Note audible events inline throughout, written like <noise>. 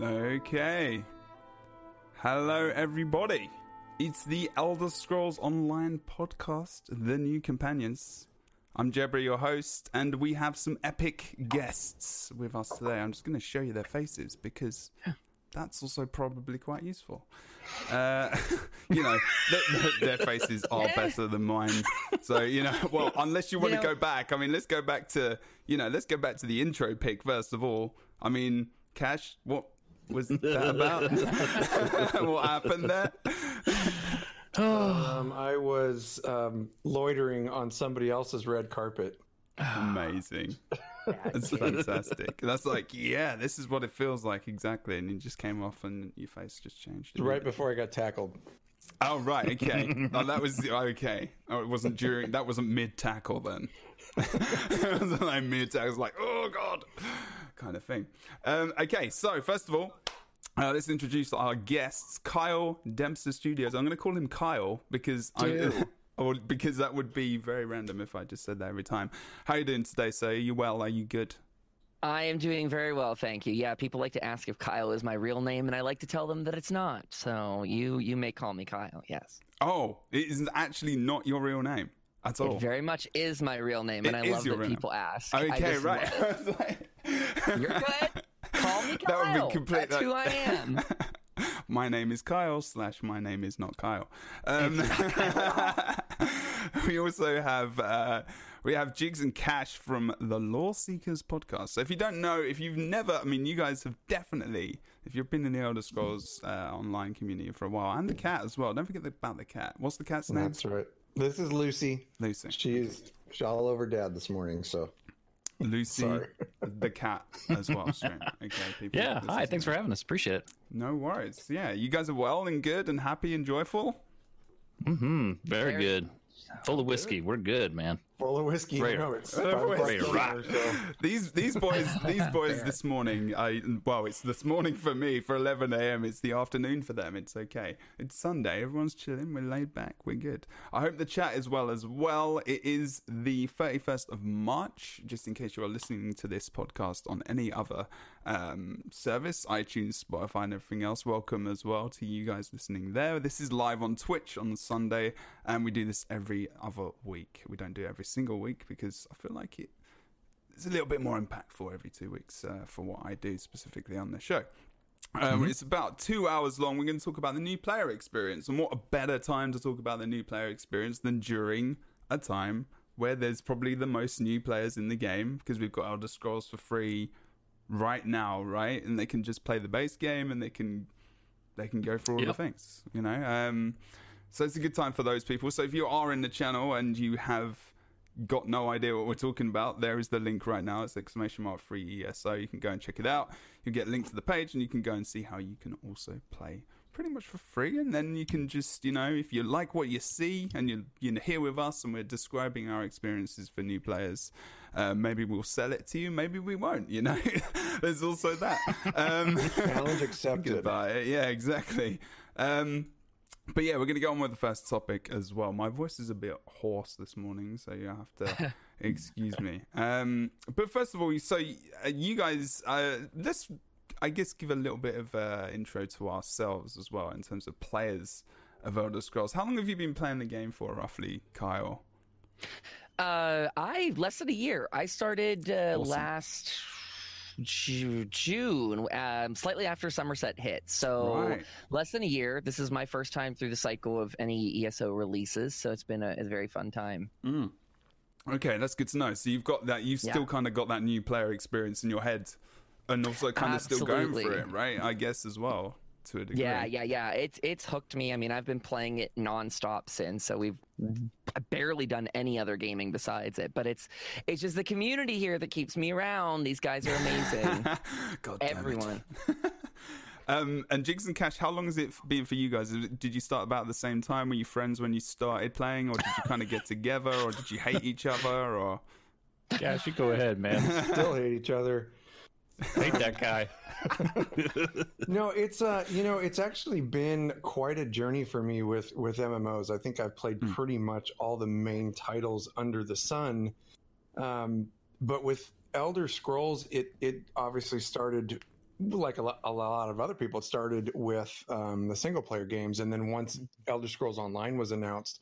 Okay. Hello, everybody. It's the Elder Scrolls Online podcast, The New Companions. I'm Jebro, your host, and we have some epic guests with us today. I'm just going to show you their faces because that's also probably quite useful. Uh, <laughs> you know, th- th- their faces are better than mine. So, you know, <laughs> well, unless you want You to know- go back, I mean, let's go back to, you know, let's go back to the intro pic first of all. I mean, Kash, what was that about? <laughs> what happened there? Um, I was um, loitering on somebody else's red carpet. Amazing. That's fantastic. That's like, yeah, this is what it feels like exactly. And you just came off and your face just changed. Right before I got tackled. Oh, right. Okay. oh, that was okay. Oh, it wasn't during, that wasn't mid tackle then. <laughs> it wasn't like mid tackle. It was like, oh, God, kind of thing. Um, okay. So, first of all, uh, let's introduce our guests, Kyle Dempster Studios. I'm going to call him Kyle because I, Do. <laughs> or because that would be very random if I just said that every time. How are you doing today, sir? Are you well? Are you good? I am doing very well, thank you. Yeah, people like to ask if Kyle is my real name, and I like to tell them that it's not. So you you may call me Kyle. Yes, Oh, it is actually not your real name at all. it very much is my real name, and It I is love your that real name. people ask. I Okay, just right. love- <laughs> like- You're good. <laughs> Call me That would be Kyle. complete- That's who I am. <laughs> my name is Kyle slash my name is not Kyle. Um, we also have uh, we have Jigs and Kash from the Loreseekers podcast. So if you don't know, if you've never, I mean, you guys have definitely, if you've been in the Elder Scrolls uh, online community for a while, and the cat as well. Don't forget about the cat. What's the cat's name? That's right. This is Lucy. Lucy. She's she's all over dad this morning. So Lucy, Sorry. <laughs> the cat as well. Stream. Okay, people. Yeah, hi. is- Thanks for having us. Appreciate it. No worries. Yeah, you guys are well and good and happy and joyful. Mm-hmm. Very, Very- good. Full of whiskey. We're good, man. Full of whiskey. Right. No, it's Full of whiskey. dinner, so- <laughs> These these boys <laughs> these boys this morning. I well, it's this morning for me. For 11 a.m., it's the afternoon for them. It's okay. It's Sunday. Everyone's chilling. We're laid back. We're good. I hope the chat is well as well. It is the 31st of March. Just in case you are listening to this podcast on any other um, service, iTunes, Spotify, and everything else. Welcome as well to you guys listening there. This is live on Twitch on Sunday, and we do this every other week. We don't do it every single week because I feel like it it's a little bit more impactful every two weeks uh, for what I do specifically on the show. Um, It's about two hours long. We're going to talk about the new player experience, and what a better time to talk about the new player experience than during a time where there's probably the most new players in the game because we've got Elder Scrolls for free right now, right? And they can just play the base game and they can they can go for all the things, you know. Um, so it's a good time for those people. So if you are in the channel and you have got no idea what we're talking about, there is the link right now. It's exclamation mark free ESO. You can go and check it out. You get a link to the page and you can go and see how you can also play pretty much for free. And then you can just, you know, if you like what you see and you're, you're here with us and we're describing our experiences for new players, uh, maybe we'll sell it to you. Maybe we won't, you know. <laughs> There's also that. Um, Challenge <laughs> accepted. Goodbye. Yeah, exactly. Um, but yeah, we're going to go on with the first topic as well. My voice is a bit hoarse this morning, so you have to <laughs> excuse me. Um, but first of all, so uh, you guys, uh, let's, I guess, give a little bit of uh, intro to ourselves as well in terms of players of Elder Scrolls. How long have you been playing the game for, roughly, Kyle? Uh, I less than a year. I started uh, Awesome. last June, um, slightly after Somerset hit. So Right. less than a year. This is my first time through the cycle of any ESO releases, so it's been a, a very fun time. Mm. Okay, that's good to know. So you've got that. You've still kind of got that new player experience in your head, and also kind of still going for it, right? I guess as well to a degree. Yeah, yeah, yeah. It's it's hooked me. I mean, I've been playing it nonstop since. So we've barely done any other gaming besides it. But it's it's just the community here that keeps me around. These guys are amazing. <laughs> God. Everyone. <laughs> Um, and Jigs and Kash, how long has it been for you guys? Did you start about the same time? Were you friends when you started playing, or did you kind of get together, or did you hate each other, or? Yeah, you go ahead, man. <laughs> Still hate each other. Hate that guy. <laughs> No, it's uh, you know, it's actually been quite a journey for me with with MMOs. I think I've played Hmm. pretty much all the main titles under the sun. Um, but with Elder Scrolls, it it obviously started like a, lo- a lot of other people, it started with um, the single player games, and then once Elder Scrolls Online was announced,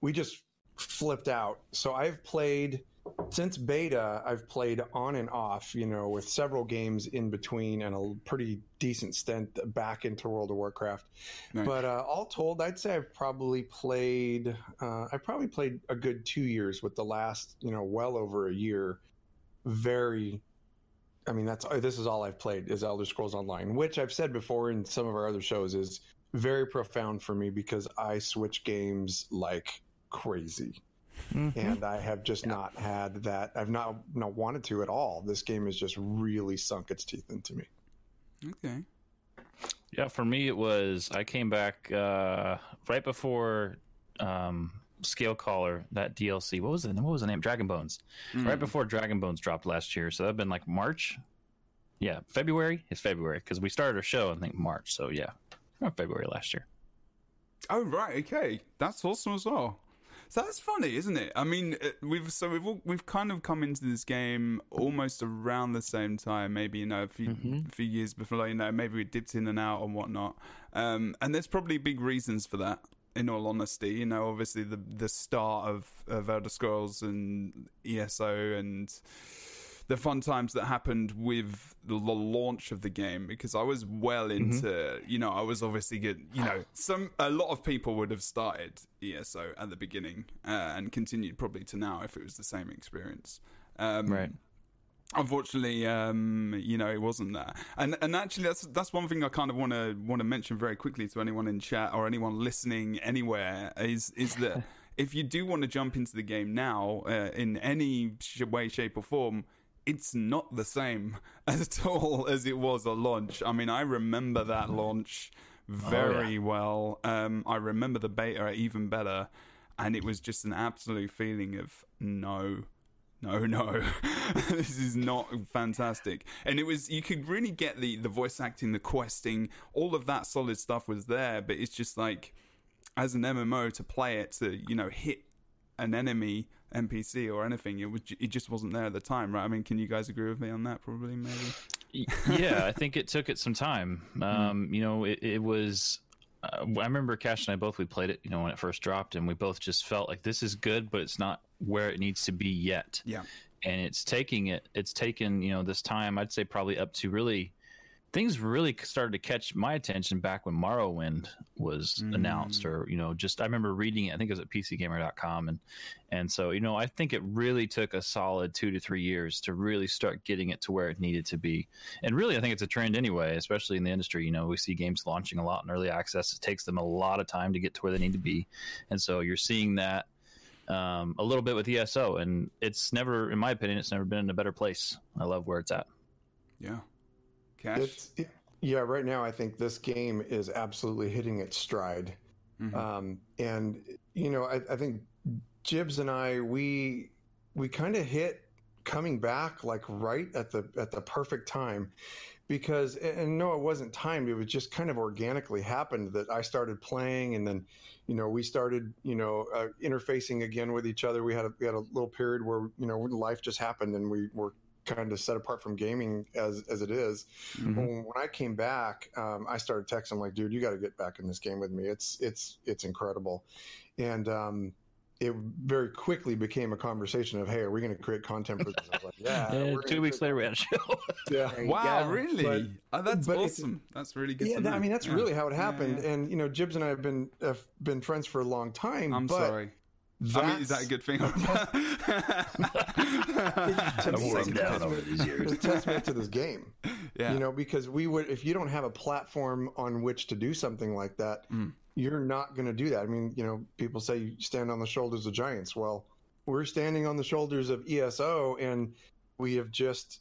we just flipped out. So I've played since beta. I've played on and off, you know, with several games in between, and a pretty decent stint back into World of Warcraft. Nice. But uh, all told, I'd say I've probably played. Uh, I probably played a good two years, with the last, you know, well over a year. Very I mean, that's this is all I've played is Elder Scrolls Online, which I've said before in some of our other shows is very profound for me because I switch games like crazy, Mhm. and I have just not had that. I've not not wanted to at all. This game has just really sunk its teeth into me. Okay. Yeah, for me it was I came back uh, right before um, Scalecaller that DLC. What was it? What was the name? Dragon Bones. Mm. Right before Dragon Bones dropped last year, so that'd been like March. Yeah, February. It's February because we started our show I think March. So yeah, around February last year. Oh right, okay, that's awesome as well. So that's funny, isn't it? I mean, uh, we've so we've all, we've kind of come into this game almost around the same time. Maybe you know a few Mhm. few years before. You know, maybe we dipped in and out and whatnot. Um, and there's probably big reasons for that. In all honesty, you know, obviously the the start of of Elder Scrolls and ESO and the fun times that happened with the launch of the game because I was well into you know I was obviously good you know some a lot of people would have started ESO at the beginning uh, and continued probably to now if it was the same experience. Um, Right. unfortunately um you know it wasn't that. And and actually that's that's one thing i kind of want to want to mention very quickly to anyone in chat or anyone listening anywhere is is that <laughs> if you do want to jump into the game now uh, in any sh- way shape or form it's not the same <laughs> at all as it was a launch i mean i remember that <laughs> launch very well um i remember the beta even better and it was just an absolute feeling of no no, <laughs> no, this is not fantastic. And it was, you could really get the, the voice acting, the questing, all of that solid stuff was there. But it's just like, as an MMO, to play it, to, you know, hit an enemy NPC or anything, it was, it just wasn't there at the time, right? I mean, can you guys agree with me on that? Probably, maybe. Yeah, I think it took it some time. <laughs> Um, you know, it, it was. Uh, I remember Kash and I both we played it. You know, when it first dropped, and we both just felt like this is good, but it's not where it needs to be yet. Yeah. And it's taking it. It's taken you know this time. I'd say probably up to really. Things really started to catch my attention back when Morrowind was Mm. announced, or you know, just I remember reading it. I think it was at PCGamer.com, and and so you know, I think it really took a solid two to three years to really start getting it to where it needed to be and really, I think it's a trend anyway, especially in the industry. You know, we see games launching a lot in early access. It takes them a lot of time to get to where they need to be, and so you're seeing that um, a little bit with ESO. And it's never, in my opinion, it's never been in a better place. I love where it's at. Yeah. Kash. It, yeah. Right now, I think this game is absolutely hitting its stride. Mhm. Um, and you know, I, I think Jibbs and I we we kind of hit coming back like right at the at the perfect time because and no it wasn't timed it was just kind of organically happened that I started playing and then you know we started you know uh, interfacing again with each other we had a, we had a little period where you know life just happened and we were kind of set apart from gaming as as it is Mhm. when, when I came back, um, I started texting like, "Dude, you got to get back in this game with me. It's it's it's incredible," and um, it very quickly became a conversation of, "Hey, are we going to create content for this?" I was like, <laughs> "Yeah." Yeah, two weeks later, we had a show. <laughs> Yeah. Wow, go. really? But- oh, that's but awesome. That's really good Yeah, to. I mean that's Yeah. really how it happened, yeah. and you know, Jibbs and I have been have been friends for a long time. I'm but sorry. I mean, is that a good thing? to I've me, worn down over these years. It's <laughs> a testament to this game. yeah. you know because we would if you don't have a platform on which to do something like that Mm. you're not going to do that i mean you know people say you stand on the shoulders of giants well we're standing on the shoulders of eso and we have just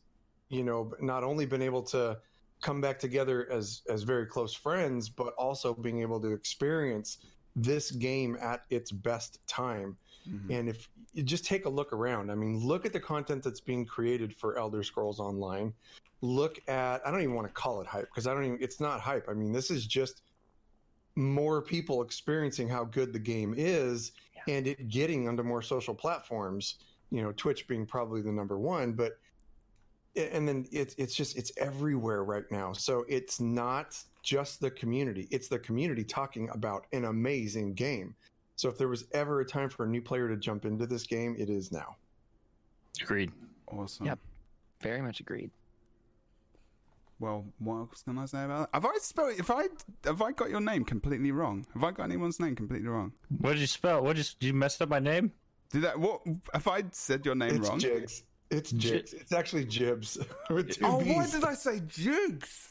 you know not only been able to come back together as as very close friends but also being able to experience this game at its best time Mhm. and if you just take a look around, I mean, look at the content that's being created for Elder Scrolls Online. Look at, I don't even want to call it hype because I don't even, it's not hype. I mean, this is just more people experiencing how good the game is and it getting onto more social platforms, you know, Twitch being probably the number one. But and then it's it's just it's everywhere right now. So it's not just the community; it's the community talking about an amazing game. So if there was ever a time for a new player to jump into this game, it is now. Agreed. Awesome. Yep. Very much agreed. Well, what else can I say about that? Have I spelled? If I have I got your name completely wrong? Have I got anyone's name completely wrong? What did you spell? What did you, did you mess up my name? Did that? What? Have I said your name it's wrong? Jigs. It's Jigs. It's actually Jibbs <laughs> with two Oh, B's. why did I say Jigs?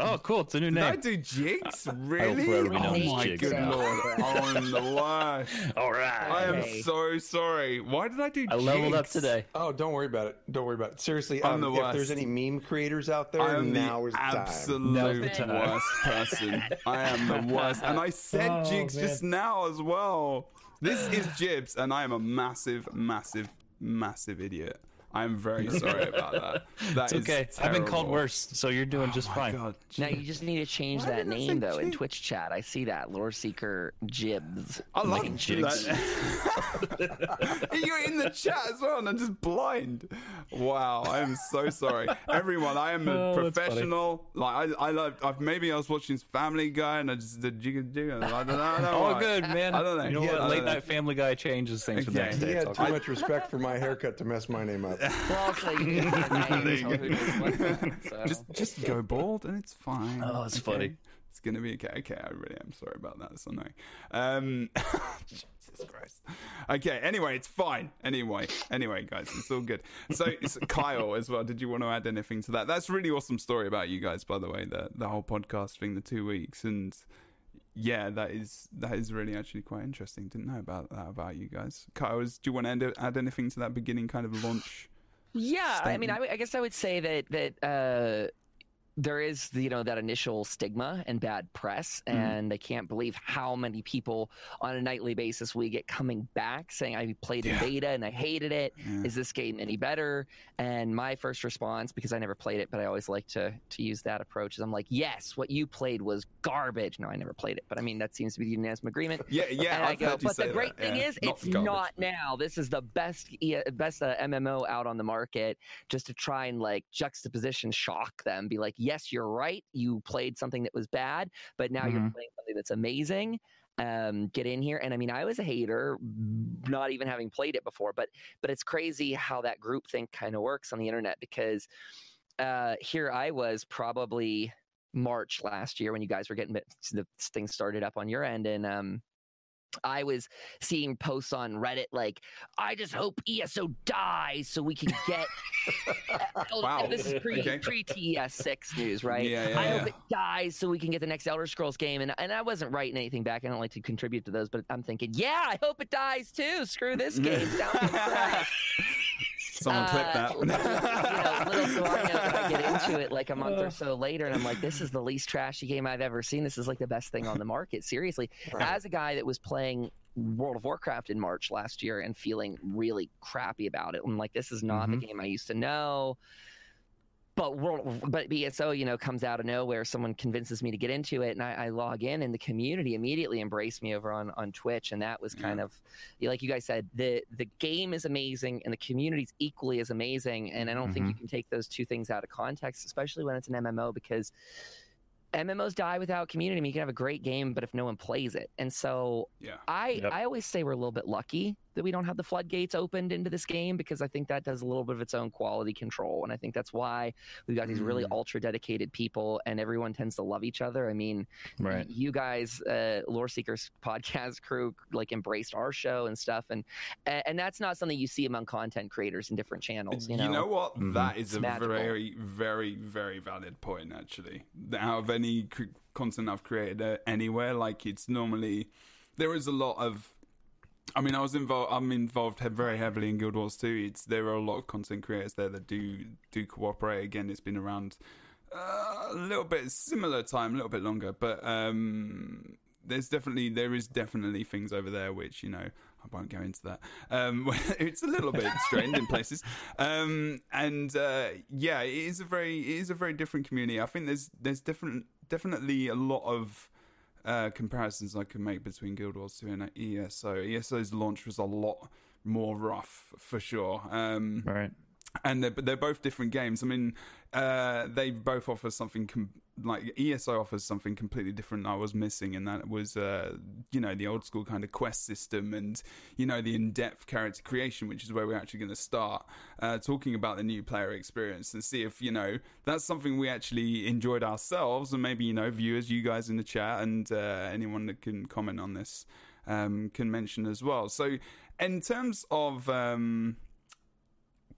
Oh, cool! It's a new name. I do jigs? Really? will oh my Jigs good now. lord! Oh, I'm the worst. <laughs> All right. I am so sorry. Why did I do? I leveled up today. Oh, don't worry about it. Don't worry about it. Seriously, I'm um, the if worst. there's any meme creators out there, I am now the is the time. absolute the time. worst person. <laughs> I am the worst, and I said Oh, jigs man. just now as well. This is Jibbs, and I am a massive, massive, massive idiot. I'm very <laughs> sorry about that. That It's is okay. I've been called worse, so you're doing Oh just fine. God, Now you just need to change Why that did I say name though in Twitch chat. I see that lore seeker Jibbs. I love Making jigs. that. <laughs> You're in the chat as well, and I'm just blind. Wow, I am so sorry, everyone. I am a <laughs> Oh, professional. Like I, I love. I've, maybe I was watching Family Guy, and I just did jigga jigga. I don't know. I don't All why. good, man. I don't know. You know Yeah, what? Late know. night Family Guy changes things for the Okay. next He day. It's had too much respect for my haircut to mess my name up. Well, also you can add my There you name, go. so who knows what- so. Just, just go bald, and it's fine. Oh, that's funny. It's gonna be okay. Okay, I really am sorry about that. It's annoying. Um, <laughs> Jesus Christ. Okay. Anyway, it's fine. Anyway, anyway, guys, it's all good. So, it's Kyle as well. Did you want to add anything to that? That's a really awesome story about you guys, by the way. The the whole podcast thing, the two weeks, and yeah, that is that is really actually quite interesting. Didn't know about that about you guys. Kyle, is, do you want to add, anything to that beginning kind of launch? <sighs> Yeah, I mean, I, I guess I would say that that uh, there is you know that initial stigma and bad press, Mhm. and I can't believe how many people on a nightly basis we get coming back saying I played in Yeah. beta and I hated it. Yeah. Is this game any better? And my first response, because I never played it, but I always like to to use that approach, is I'm like, yes, what you played was garbage. No, I never played it, but I mean that seems to be the unanimous agreement. Yeah, yeah. and I I've go, but the great that. thing Yeah, is, it's garbage. not now. This is the best, best uh, MMO out on the market. Just to try and like juxtaposition, shock them, be like, yes, you're right. You played something that was bad, but now you're Mhm. playing something that's amazing. Um, get in here, and I mean, I was a hater, not even having played it before, but but it's crazy how that group thing kind of works on the internet because uh, here I was probably March last year when you guys were getting the thing started up on your end, and um, I was seeing posts on Reddit like, "I just hope ESO dies so we can get." <laughs> Uh, oh, Wow. This is pre Okay. pre TES six news, right? Yeah, yeah, I hope it dies so we can get the next Elder Scrolls game. And and I wasn't writing anything back. I don't like to contribute to those, but I'm thinking, yeah, I hope it dies too. Screw this game. <laughs> Sounds like trash. Someone clip Uh, that. <laughs> you know, little do I know that I get into it like a month or so later, and I'm like, this is the least trashy game I've ever seen. This is like the best thing on the market. Seriously, Right. as a guy that was playing World of Warcraft in March last year and feeling really crappy about it, I'm like, this is not Mhm. the game I used to know. But World, but ESO, you know, comes out of nowhere. Someone convinces me to get into it, and I, I log in, and the community immediately embraced me over on on Twitch, and that was kind of like you guys said, the the game is amazing, and the community is equally as amazing. And I don't think you mm-hmm. can take those two things out of context, especially when it's an MMO, because MMOs die without community. I mean, you can have a great game, but if no one plays it, and so yeah. I Yep. I always say we're a little bit lucky that we don't have the floodgates opened into this game because I think that does a little bit of its own quality control, and I think that's why we've got these really Mm. ultra dedicated people, and everyone tends to love each other. I mean, Right. you guys, uh, Lore Seekers <laughs> podcast crew, like embraced our show and stuff, and and and that's not something you see among content creators in different channels. You know, what? Mhm. That is It's a magical. very, very, very valid point. Actually, out of any content I've created uh, anywhere, like it's normally there is a lot of. I mean, I was involved. I'm involved very heavily in Guild Wars 2. It's there are a lot of content creators there that do do cooperate. Again, it's been around uh, a little bit similar time, a little bit longer, but um, there's definitely there is definitely things over there which you know I won't go into that. Um, <laughs> it's a little bit strained in places, um, and uh, yeah, it is a very it is a very different community. I think there's there's different definitely a lot of uh, comparisons I can make between Guild Wars 2 and ESO. ESO's launch was a lot more rough for sure. Um, Right. And they're, they're both different games. I mean, uh, they both offer something com- like ESO offers something completely different. I was missing, and that was uh, you know the old school kind of quest system, and you know the in depth character creation, which is where we're actually going to start uh, talking about the new player experience and see if you know that's something we actually enjoyed ourselves, and maybe you know viewers, you guys in the chat, and uh, anyone that can comment on this um, can mention as well. So, in terms of um,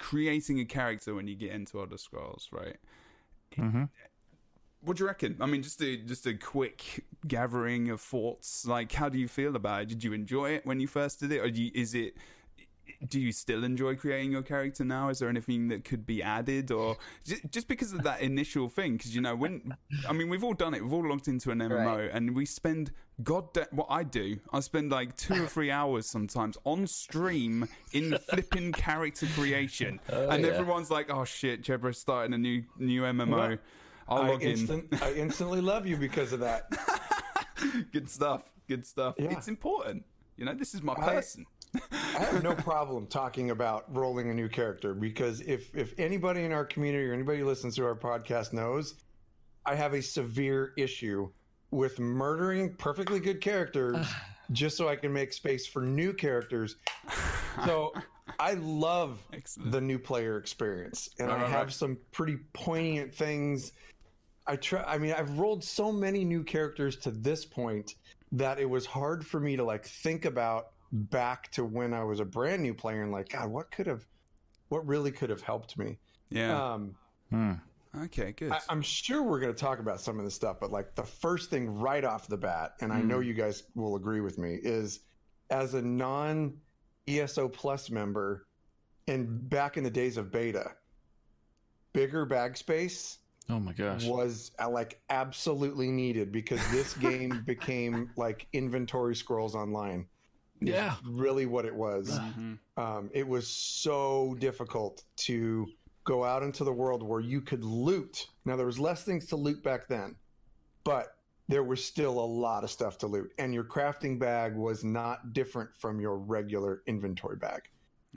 creating a character when you get into Elder Scrolls, right? Mm-hmm. What do you reckon? I mean, just a just a quick gathering of thoughts. Like, how do you feel about it? Did you enjoy it when you first did it, or you, is it? Do you still enjoy creating your character now? Is there anything that could be added, or just because of that initial thing? Because you know, when I mean, we've all done it. We've all logged into an MMO, Right. and we spend god. What I do, I spend like two or three hours sometimes on stream in flipping character creation, <laughs> oh, and yeah. everyone's like, "Oh shit, Jebro's starting a new new MMO." Well, I'll I, instant, I <laughs> instantly love you because of that. <laughs> Good stuff. Good stuff. Yeah. It's important. You know, this is my person. I have no problem talking about rolling a new character because if if anybody in our community or anybody who listens to our podcast knows, I have a severe issue with murdering perfectly good characters just so I can make space for new characters. So I love Excellent. the new player experience, and Right, I uh-huh. have right. some pretty poignant things. I try. I mean, I've rolled so many new characters to this point that it was hard for me to like think about back to when I was a brand new player and like, God, what could have, what really could have helped me? yeah. Um, Hmm. okay. Good. I, I'm sure we're going to talk about some of this stuff, but like the first thing right off the bat, and I Hmm. know you guys will agree with me, is as a non ESO Plus member, and back in the days of beta, bigger bag space Oh my gosh. was uh, like absolutely needed because this game <laughs> became like inventory scrolls online. Is Yeah. really what it was. Mhm. Um, it was so difficult to go out into the world where you could loot. Now there was less things to loot back then, but there was still a lot of stuff to loot, and your crafting bag was not different from your regular inventory bag.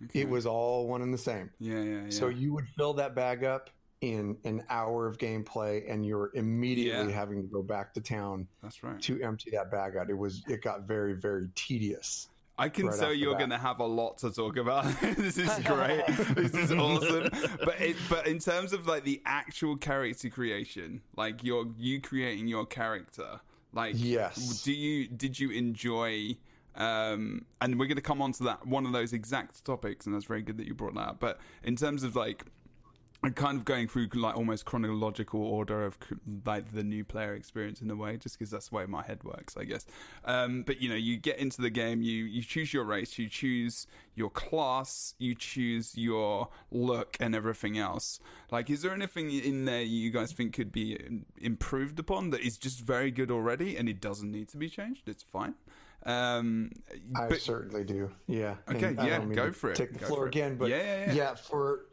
Okay. It was all one and the same. Yeah, yeah, yeah. So you would fill that bag up in an hour of gameplay, and you're immediately Yeah. having to go back to town That's right. to empty that bag out. It was it got very very tedious. I can right tell you're going to have a lot to talk about. <laughs> this is great. <laughs> this is awesome. But it, but in terms of like the actual character creation, like you're you creating your character, like Yes. do you did you enjoy? Um, and we're going to come on to that one of those exact topics, and that's very good that you brought that up. But in terms of like I'm kind of going through like almost chronological order of like the new player experience in a way, just because that's the way my head works, I guess. Um, but you know, you get into the game, you you choose your race, you choose your class, you choose your look, and everything else. Like, is there anything in there you guys think could be improved upon that is just very good already, and it doesn't need to be changed? It's fine. Um, I but- certainly do. Yeah. Okay, And yeah, go for it. Take the Go floor again, but Yeah, yeah, yeah. For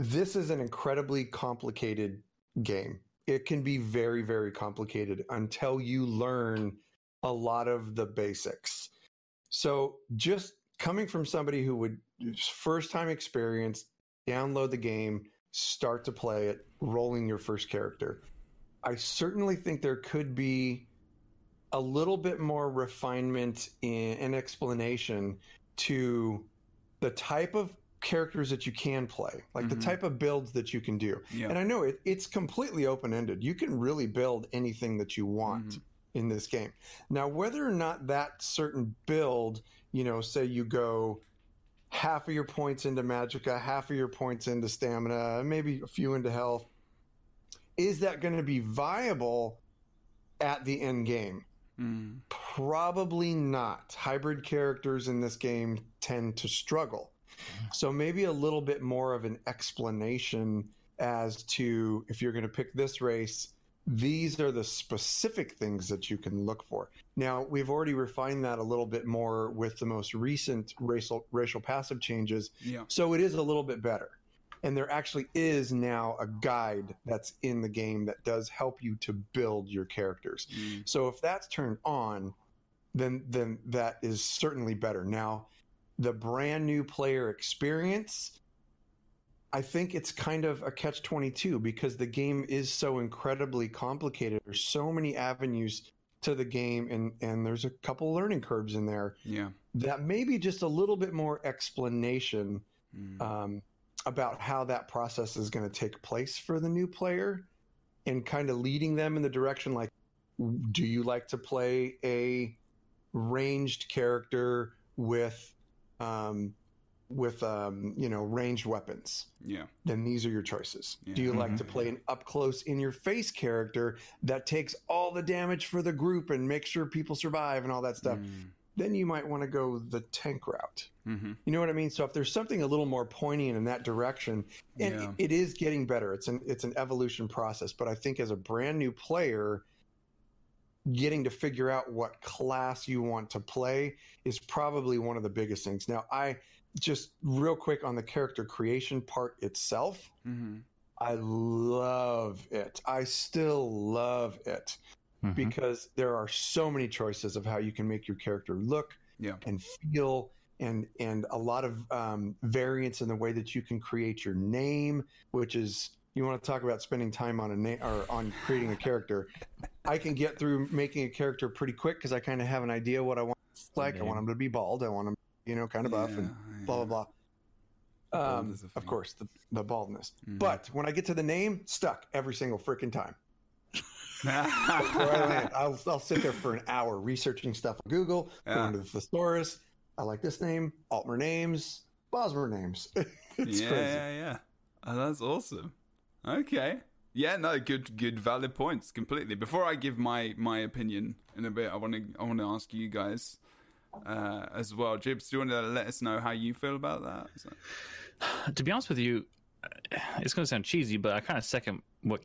this is an incredibly complicated game. It can be very, very complicated until you learn a lot of the basics. So just coming from somebody who would first time experience, download the game, start to play it, rolling your first character. I certainly think there could be a little bit more refinement in an explanation to the type of characters that you can play, like the Mhm. type of builds that you can do. yeah, And I know it, it's completely open ended. You can really build anything that you want Mhm. in this game. Now, whether or not that certain build, you know, say you go half of your points into magicka, half of your points into stamina, maybe a few into health, is that going to be viable at the end game? Mm. Probably not. Hybrid characters in this game tend to struggle. So maybe a little bit more of an explanation as to if you're going to pick this race, these are the specific things that you can look for. Now, we've already refined that a little bit more with the most recent racial racial passive changes, yeah, so it is a little bit better. And there actually is now a guide that's in the game that does help you to build your characters. Mm. So if that's turned on, then then that is certainly better. Now, the brand new player experience, I think it's kind of a catch 22 because the game is so incredibly complicated. There's so many avenues to the game and and there's a couple learning curves in there Yeah. that maybe just a little bit more explanation Mm. um, about how that process is going to take place for the new player and kind of leading them in the direction like do you like to play a ranged character with um, with um, you know ranged weapons yeah. then these are your choices Yeah. do you like Mhm. to play an up close in your face character that takes all the damage for the group and makes sure people survive and all that stuff Mm. then you might want to go the tank route Mhm. you know what I mean? So if there's something a little more poignant in that direction, and Yeah. it is getting better. It's an it's an evolution process. But I think as a brand new player, getting to figure out what class you want to play is probably one of the biggest things. Now, I just real quick on the character creation part itself, Mhm. I love it. I still love it Mhm. because there are so many choices of how you can make your character look Yeah. and feel and and a lot of um, variance in the way that you can create your name which is you want to talk about spending time on a name or on creating a character i can get through making a character pretty quick because i kind of have an idea what i want like i want him to be bald i want him you know kind of buff and Yeah, blah blah The blah bald um, of course the, the baldness Mhm. but when i get to the name stuck every single freaking time I land, <laughs> I'll, I'll sit there for an hour researching stuff on Google, Yeah. going to the thesaurus. I like this name, Altmer names, Bosmer names. <laughs> it's yeah, crazy. yeah, yeah. Oh, that's awesome. Okay. Yeah, no, good, good, valid points. Completely. Before I give my my opinion in a bit, I want to I want to ask you guys uh, as well. Jibbs, do you want to let us know how you feel about that? <sighs> To be honest with you, it's going to sound cheesy, but I kind of second what,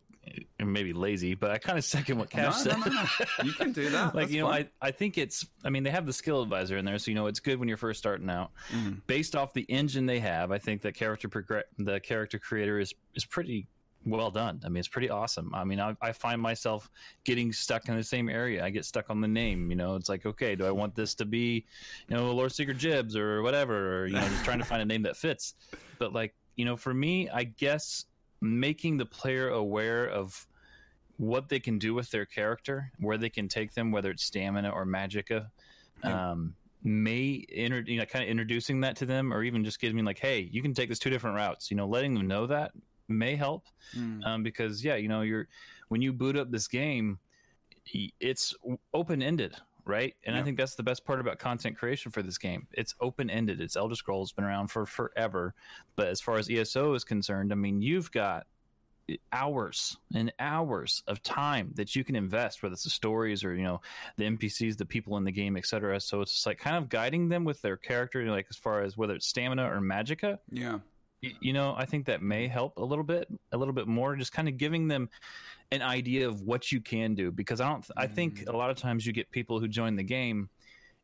maybe lazy, but I kind of second what Kash no, said. no, no. You can do that. <laughs> like That's you know. I I think it's. I mean, they have the skill advisor in there, so you know it's good when you're first starting out. Mhm. Based off the engine they have, I think the character progr- the character creator is is pretty well done. I mean, it's pretty awesome. I mean, I, I find myself getting stuck in the same area. I get stuck on the name. You know, it's like, okay, do I want this to be, you know, Lore Seeker Jibbs or whatever, or you know, just trying to find a name that fits. But like, you know, for me, I guess making the player aware of what they can do with their character, where they can take them, whether it's stamina or magicka, um, may inter- you know, kind of introducing that to them, or even just giving me like, hey, you can take this two different routes. You know, letting them know that may help Mm. um, because yeah, you know, you're when you boot up this game, it's open ended, right? And I think that's the best part about content creation for this game. It's open ended. It's Elder Scrolls been around for forever, but as far as ESO is concerned, I mean, you've got hours and hours of time that you can invest whether it's the stories or you know the npcs the people in the game etc so it's just like kind of guiding them with their character like as far as whether it's stamina or magicka Yeah. Y- you know i think that may help a little bit a little bit more just kind of giving them an idea of what you can do because i don't i think mm. a lot of times you get people who join the game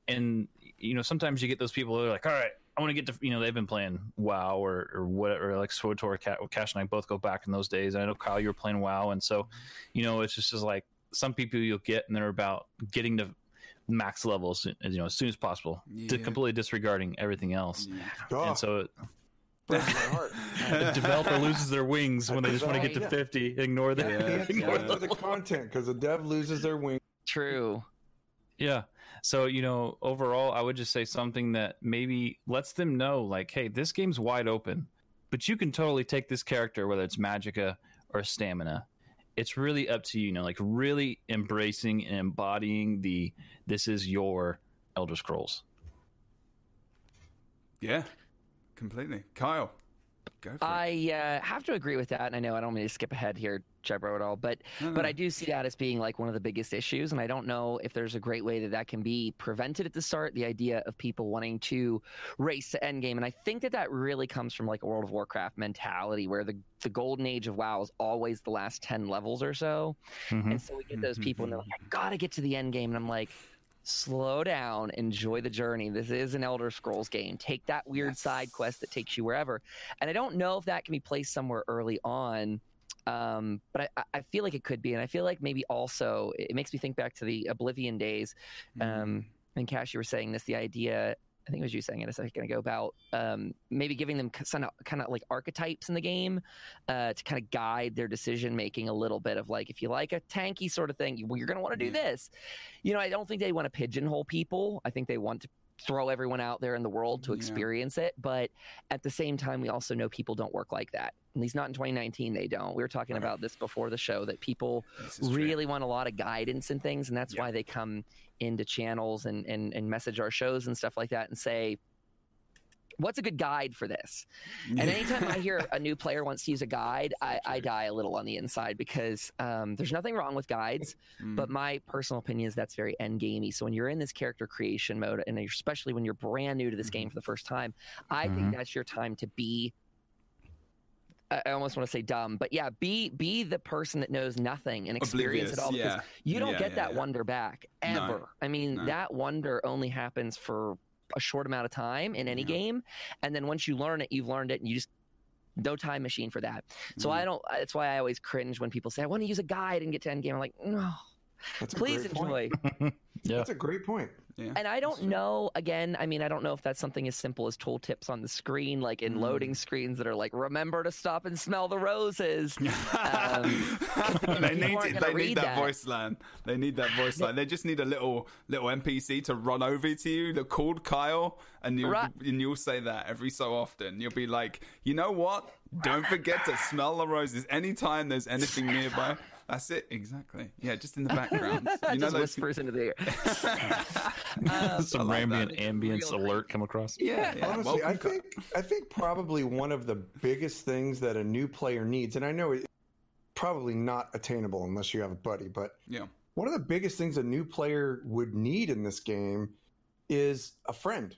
and you know sometimes you get those people who are like all right i want to get to you know they've been playing wow or or whatever like SWTOR Ca- Kash and i both go back in those days i know kyle you were playing wow and so you know it's just, just like some people you'll get and they're about getting to max levels you know as soon as possible to completely disregarding everything else Yeah. Oh, and so breaks my heart. <laughs> the developer loses their wings when they just want to get to 50 <laughs> ignore Yeah, that. Yeah, ignore yeah. the content because the dev loses their wing. True. yeah. So you know overall i would just say something that maybe lets them know like hey this game's wide open but you can totally take this character whether it's Magicka or stamina. It's really up to you, you know like really embracing and embodying the this is your elder scrolls. Yeah. Completely. Kyle, go for it. I uh, have to agree with that, and I know I don't mean to skip ahead here, Jebro, at all, but No, but no. I do see that as being like one of the biggest issues, and I don't know if there's a great way that that can be prevented at the start. The idea of people wanting to race to endgame, and I think that that really comes from like a World of Warcraft mentality, where the the golden age of WoW is always the last ten levels or so, Mhm. and so we get those people, and they're like, I gotta get to the end game, and I'm like. Slow down, enjoy the journey. This is an Elder Scrolls game. Take that weird Yes. side quest that takes you wherever. And I don't know if that can be placed somewhere early on, um, but I, I feel like it could be. And I feel like maybe also it makes me think back to the Oblivion days. Mm. Um, and Kash, you were saying this the idea I think it was you saying it a second ago about um, maybe giving them kind of kind of like archetypes in the game uh, to kind of guide their decision making a little bit of like if you like a tanky sort of thing, well, you're going to want to do this. You know, I don't think they want to pigeonhole people. I think they want to throw everyone out there in the world to Yeah. experience it. But at the same time, we also know people don't work like that. At least not in 2019, they don't. We were talking Right. about this before the show that people is true. really want a lot of guidance and things and that's Yeah. why they come into channels and, and and message our shows and stuff like that and say what's a good guide for this and anytime i hear <laughs> a new player wants to use a guide I, I die a little on the inside because um, there's nothing wrong with guides Mm. but my personal opinion is that's very end gamey so when you're in this character creation mode and especially when you're brand new to this Mm-hmm. game for the first time i Mhm. think that's your time to be I I almost want to say dumb, but yeah, be be the person that knows nothing and experience Oblivious, it all because yeah. you don't Yeah, get yeah, that yeah. wonder back No, ever. I mean, no. that wonder only happens for a short amount of time in any Yeah. game, and then once you learn it, you've learned it, and you just no time machine for that. So Mm. I don't. That's why I always cringe when people say I want to use a guide and get to end game. I'm like, no, That's please enjoy. <laughs> Yeah. That's a great point. Yeah. And I don't know. Again, I mean, I don't know if that's something as simple as tooltips on the screen, like in Mm. loading screens that are like, remember to stop and smell the roses. <laughs> <laughs> they need it. They need that, that. voice line. They need that voice line. They just need a little little NPC to run over to you. They're called Kyle, and you Right. and you'll say that every so often. You'll be like, you know what? Don't forget to smell the roses anytime there's anything nearby. <laughs> That's it, exactly. Yeah, just in the <laughs> background. You know just those. whispers into the ear. <laughs> Um, Some like ambient that. ambience Real alert come across. Yeah, yeah. Honestly, I Welcome, Kyle. think I think probably one of the biggest things that a new player needs, and I know it's probably not attainable unless you have a buddy, but Yeah. one of the biggest things a new player would need in this game is a friend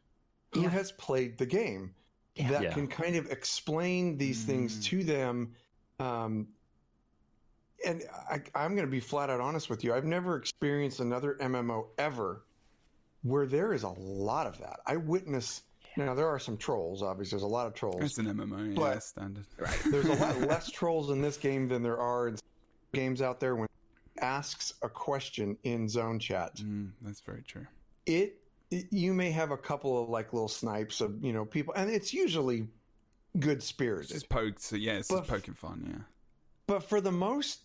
who Yeah. has played the game Yeah. that Yeah. can kind of explain these things Mm. to them. Um, and I, I'm going to be flat out honest with you. I've never experienced another MMO ever where there is a lot of that. I witness. Now there are some trolls. Obviously, there's a lot of trolls. It's an MMO, yeah, But- standard. <laughs> There's a lot <laughs> less trolls in this game than there are in games out there. When asks a question in zone chat, Mm, that's very true. it, it you may have a couple of like little snipes of you know people, and it's usually good spirits. It's poked. So yeah, it's But- just poking fun. Yeah. But for the most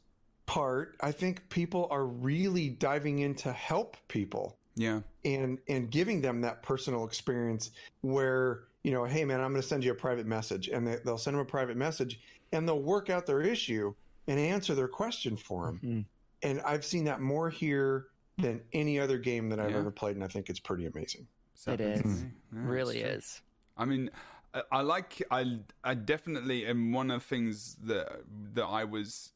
part, I think people are really diving in to help people Yeah. and and giving them that personal experience where you know, hey man, I'm going to send you a private message, and they, they'll send them a private message, and they'll work out their issue and answer their question for them. Mhm. And I've seen that more here than any other game that I've Yeah. ever played, and I think it's pretty amazing. It Happens to is. me. Yeah, really is. I mean, I, I like I I definitely and one of the things that that I was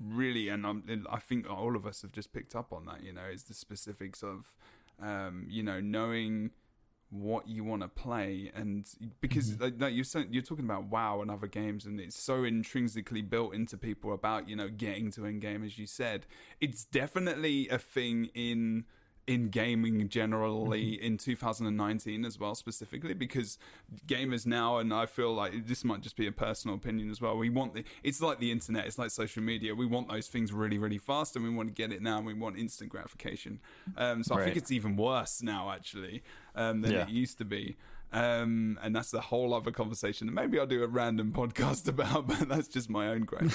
really and I'm, I think all of us have just picked up on that. You know, is the specifics of um, you know knowing what you want to play and because like, like you're you're talking about WoW and other games and it's so intrinsically built into people about you know getting to end game as you said. It's definitely a thing in in gaming generally in 2019 as well specifically because gamers now and i feel like this might just be a personal opinion as well we want the it's like the internet it's like social media. We want those things really really fast and we want to get it now and we want instant gratification. Um, so i think it's even worse now actually um, than Yeah. it used to be um, and that's a whole other conversation maybe I'll do a random podcast <laughs> about, but that's just my own gripe,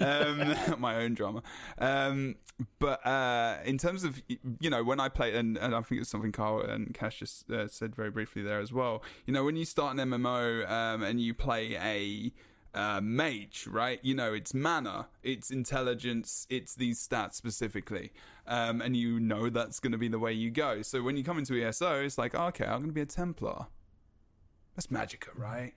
um, <laughs> my own drama. Um, but uh, in terms of you know when I play, and, and I think it's something Carl and Kash just uh, said very briefly there as well. You know when you start an MMO um, and you play a uh, mage, right? You know, it's mana, it's intelligence, it's these stats specifically. Um, and you know that's going to be the way you go. So when you come into ESO, it's like, okay, I'm going to be a Templar. That's Magicka, right?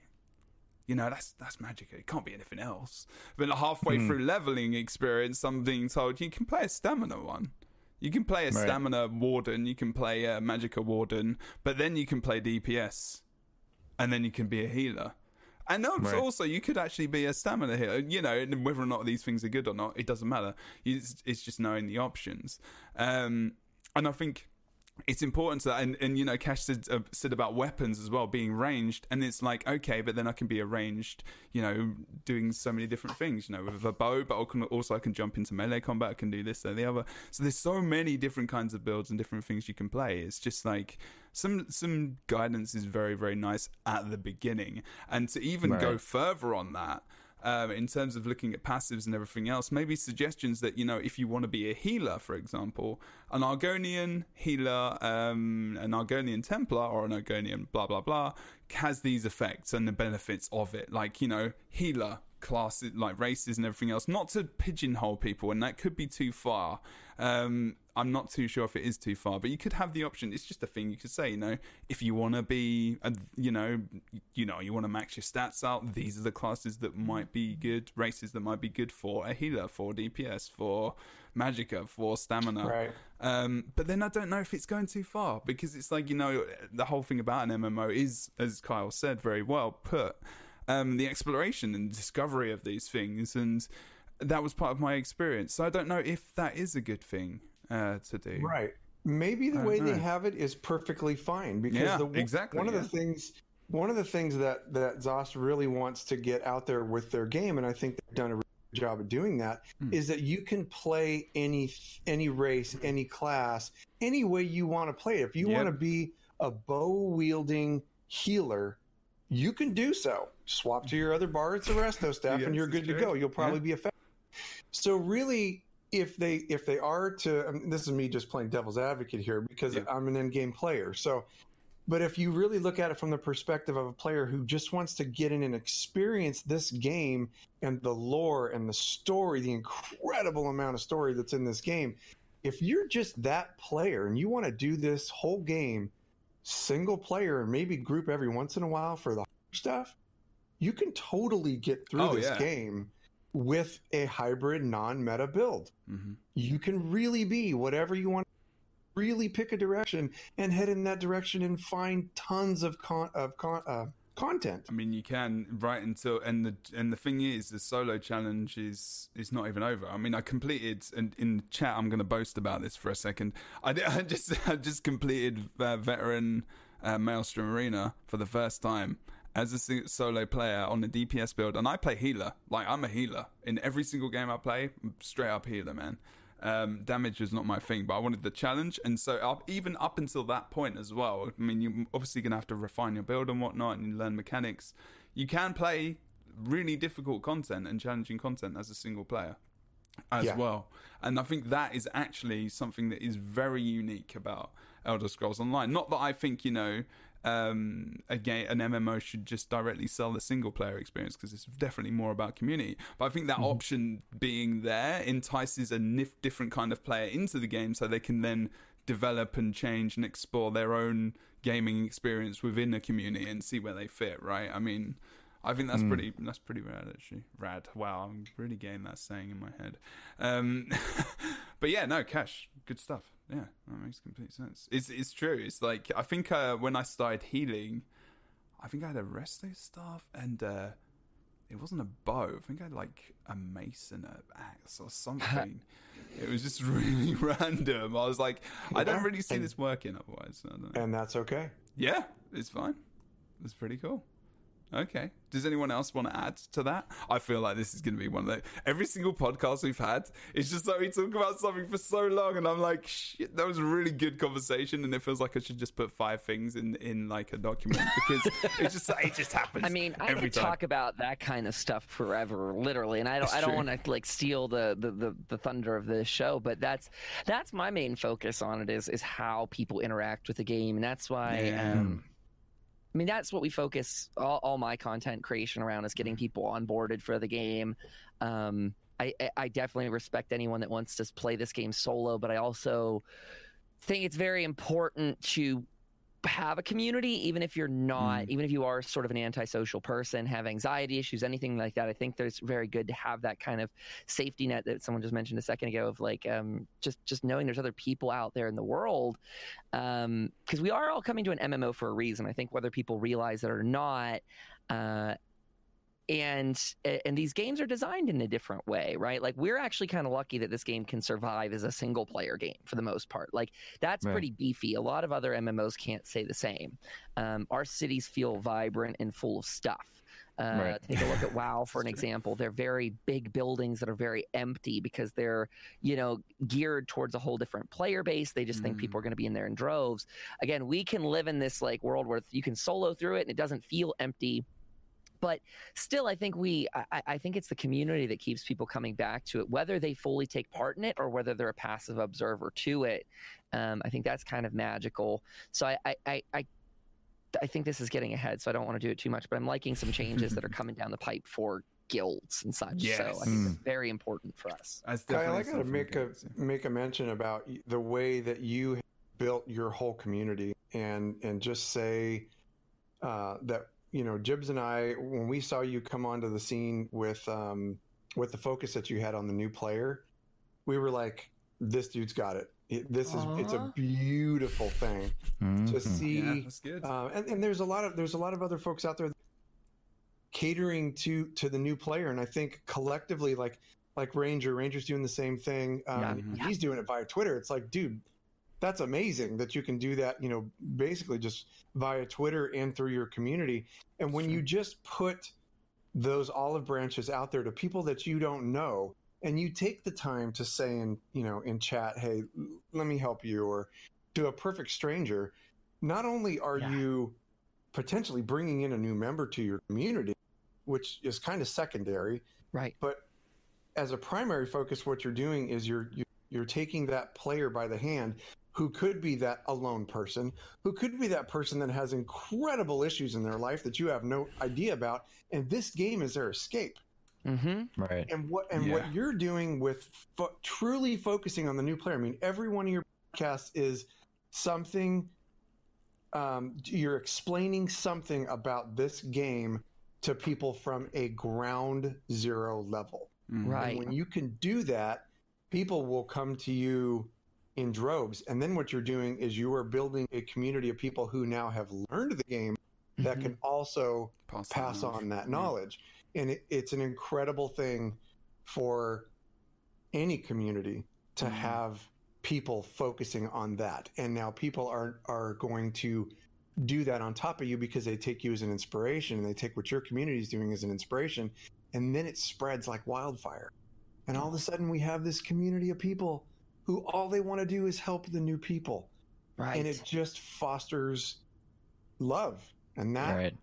You know, that's that's Magicka. It can't be anything else. But halfway through leveling experience, I'm being told you can play a stamina one. You can play a Right. stamina warden, you can play a Magicka warden, but then you can play DPS. And then you can be a healer. And also, Right. also, you could actually be a stamina healer. You know, whether or not these things are good or not, it doesn't matter. It's, it's just knowing the options. Um, and I think it's important to and, and you know Kash said, uh, said about weapons as well being ranged and it's like okay but then i can be arranged you know doing so many different things you know with a bow but also i can jump into melee combat i can do this or the other. So there's so many different kinds of builds and different things you can play. It's just like some some guidance is very very nice at the beginning. And to even right. go further on that um, in terms of looking at passives and everything else. Maybe suggestions that, you know, if you want to be a healer, for example, an Argonian healer, um, an Argonian Templar, or an Argonian blah, blah, blah, has these effects and the benefits of it. Like, you know, healer, classes, like races and everything else, not to pigeonhole people, and that could be too far. Um, I'm not too sure if it is too far, but you could have the option. It's just a thing you could say, you know, if you want to be, a, you know, you know, you want to max your stats out. These are the classes that might be good, races that might be good for a healer, for DPS, for magicka, for stamina. Right. Um, but then I don't know if it's going too far because it's like you know the whole thing about an MMO is, as Kyle said, very well put. Um, the exploration and discovery of these things and that was part of my experience. So I don't know if that is a good thing uh, to do. Right. Maybe the way know. they have it is perfectly fine because yeah, the, exactly, one yeah. of the things one of the things that that ZOS really wants to get out there with their game, and I think they've done a really good job of doing that, hmm. is that you can play any any race, any class, any way you want to play. it. If you yep. want to be a bow wielding healer, you can do so. Swap to your other Bards or Resto staff, yes, and you're good to go. You'll probably yeah. be effective. So really, if they if they are to, I mean, this is me just playing devil's advocate here because yeah. I'm an end game player. So, but if you really look at it from the perspective of a player who just wants to get in and experience this game and the lore and the story, the incredible amount of story that's in this game, if you're just that player and you want to do this whole game single player and maybe group every once in a while for the stuff, you can totally get through oh, this yeah. game with a hybrid non-meta build. Mm-hmm. You can really be whatever you want. Really pick a direction and head in that direction and find tons of con- of con- uh, content. I mean, you can right until and the and the thing is, the solo challenge is is not even over. I mean, I completed and in the chat, I'm going to boast about this for a second. I, <laughs> I just I just completed uh, veteran uh, Maelstrom Arena for the first time as a solo player on the DPS build, and I play healer. Like I'm a healer in every single game I play. Straight up healer, man. Um, damage is not my thing, but I wanted the challenge, and so up, even up until that point as well. I mean, you're obviously gonna have to refine your build and whatnot, and learn mechanics. You can play really difficult content and challenging content as a single player as yeah. well. And I think that is actually something that is very unique about Elder Scrolls Online. Not that I think, you know, um, again, an MMO should just directly sell the single player experience because it's definitely more about community. But I think that mm-hmm. option being there entices a nif- different kind of player into the game so they can then develop and change and explore their own gaming experience within a community and see where they fit, right? I mean, I think that's mm. pretty that's pretty rad actually. Rad. Wow, I'm really getting that saying in my head. Um, <laughs> but yeah, no, Kash, good stuff. Yeah, that makes complete sense. It's it's true. It's like I think uh, when I started healing, I think I had a resto staff and uh, it wasn't a bow. I think I had like a mace and an axe or something. <laughs> it was just <laughs> really random. I was like, I don't really see and, this working otherwise. And that's okay. Yeah, it's fine. It's pretty cool. Okay. Does anyone else want to add to that? I feel like this is going to be one of the every single podcast we've had. It's just like we talk about something for so long, and I'm like, shit, that was a really good conversation, and it feels like I should just put five things in in like a document because <laughs> it just it just happens. I mean, I could time. talk about that kind of stuff forever, literally, and I don't I don't want to like steal the, the the the thunder of this show, but that's that's my main focus on it is is how people interact with the game, and that's why. Yeah. Um, I mean, that's what we focus all, all, my content creation around is getting people onboarded for the game. Um, I, I definitely respect anyone that wants to play this game solo, but I also think it's very important to have a community, even if you're not, mm. even if you are sort of an antisocial person, have anxiety issues, anything like that. I think there's very good to have that kind of safety net that someone just mentioned a second ago of like um, just just knowing there's other people out there in the world, because um, we are all coming to an MMO for a reason. I think whether people realize it or not. Uh, and and these games are designed in a different way, right? Like we're actually kind of lucky that this game can survive as a single player game for the most part. Like that's Right. pretty beefy. A lot of other MMOs can't say the same. Um, our cities feel vibrant and full of stuff. Uh, Right. Take a look at <laughs> WoW for an example. They're very big buildings that are very empty because they're, you know, geared towards a whole different player base. They just think Mm. people are going to be in there in droves. Again, we can live in this like world where you can solo through it and it doesn't feel empty. But still, I think we, I, I think it's the community that keeps people coming back to it, whether they fully take part in it or whether they're a passive observer to it. Um, I think that's kind of magical. So I, I, I, I I think this is getting ahead, so I don't want to do it too much. But I'm liking some changes that are <laughs> coming down the pipe for guilds and such. So I think that's very important for us. That's Kyle, definitely I got to something make a good, yeah. make a mention about the way that you built your whole community, and and just say uh, that you know Jibbs and I, when we saw you come onto the scene with um, with the focus that you had on the new player, we were like, this dude's got it. It- This is it's a beautiful thing to Mhm. see. Yeah, that's good. Uh, and, and there's a lot of there's a lot of other folks out there catering to to the new player, and I think collectively, like like Ranger, Ranger's doing the same thing. Um, Yeah. and He's doing it via Twitter. It's like, dude, that's amazing that you can do that. You know, basically just via Twitter and through your community. And when you just put those olive branches out there to people that you don't know, and you take the time to say in you know in chat, hey, let me help you, or to a perfect stranger, not only are Yeah. you potentially bringing in a new member to your community, which is kind of secondary, Right. but as a primary focus, what you're doing is you're you- you're taking that player by the hand who could be that alone person, who could be that person that has incredible issues in their life that you have no idea about, and this game is their escape. Mm-hmm. Right. And what and Yeah. what you're doing with fo- truly focusing on the new player. I mean, every one of your podcasts is something. Um, you're explaining something about this game to people from a ground zero level. Right. And when you can do that, people will come to you in droves. And then what you're doing is you are building a community of people who now have learned the game that Mhm. can also Pass, pass on that Yeah. knowledge. And it, it's an incredible thing for any community to Mhm. have people focusing on that. And now people are are going to do that on top of you because they take you as an inspiration and they take what your community is doing as an inspiration and then it spreads like wildfire. And all of a sudden we have this community of people who all they want to do is help the new people. Right. And it just fosters love. And that Right.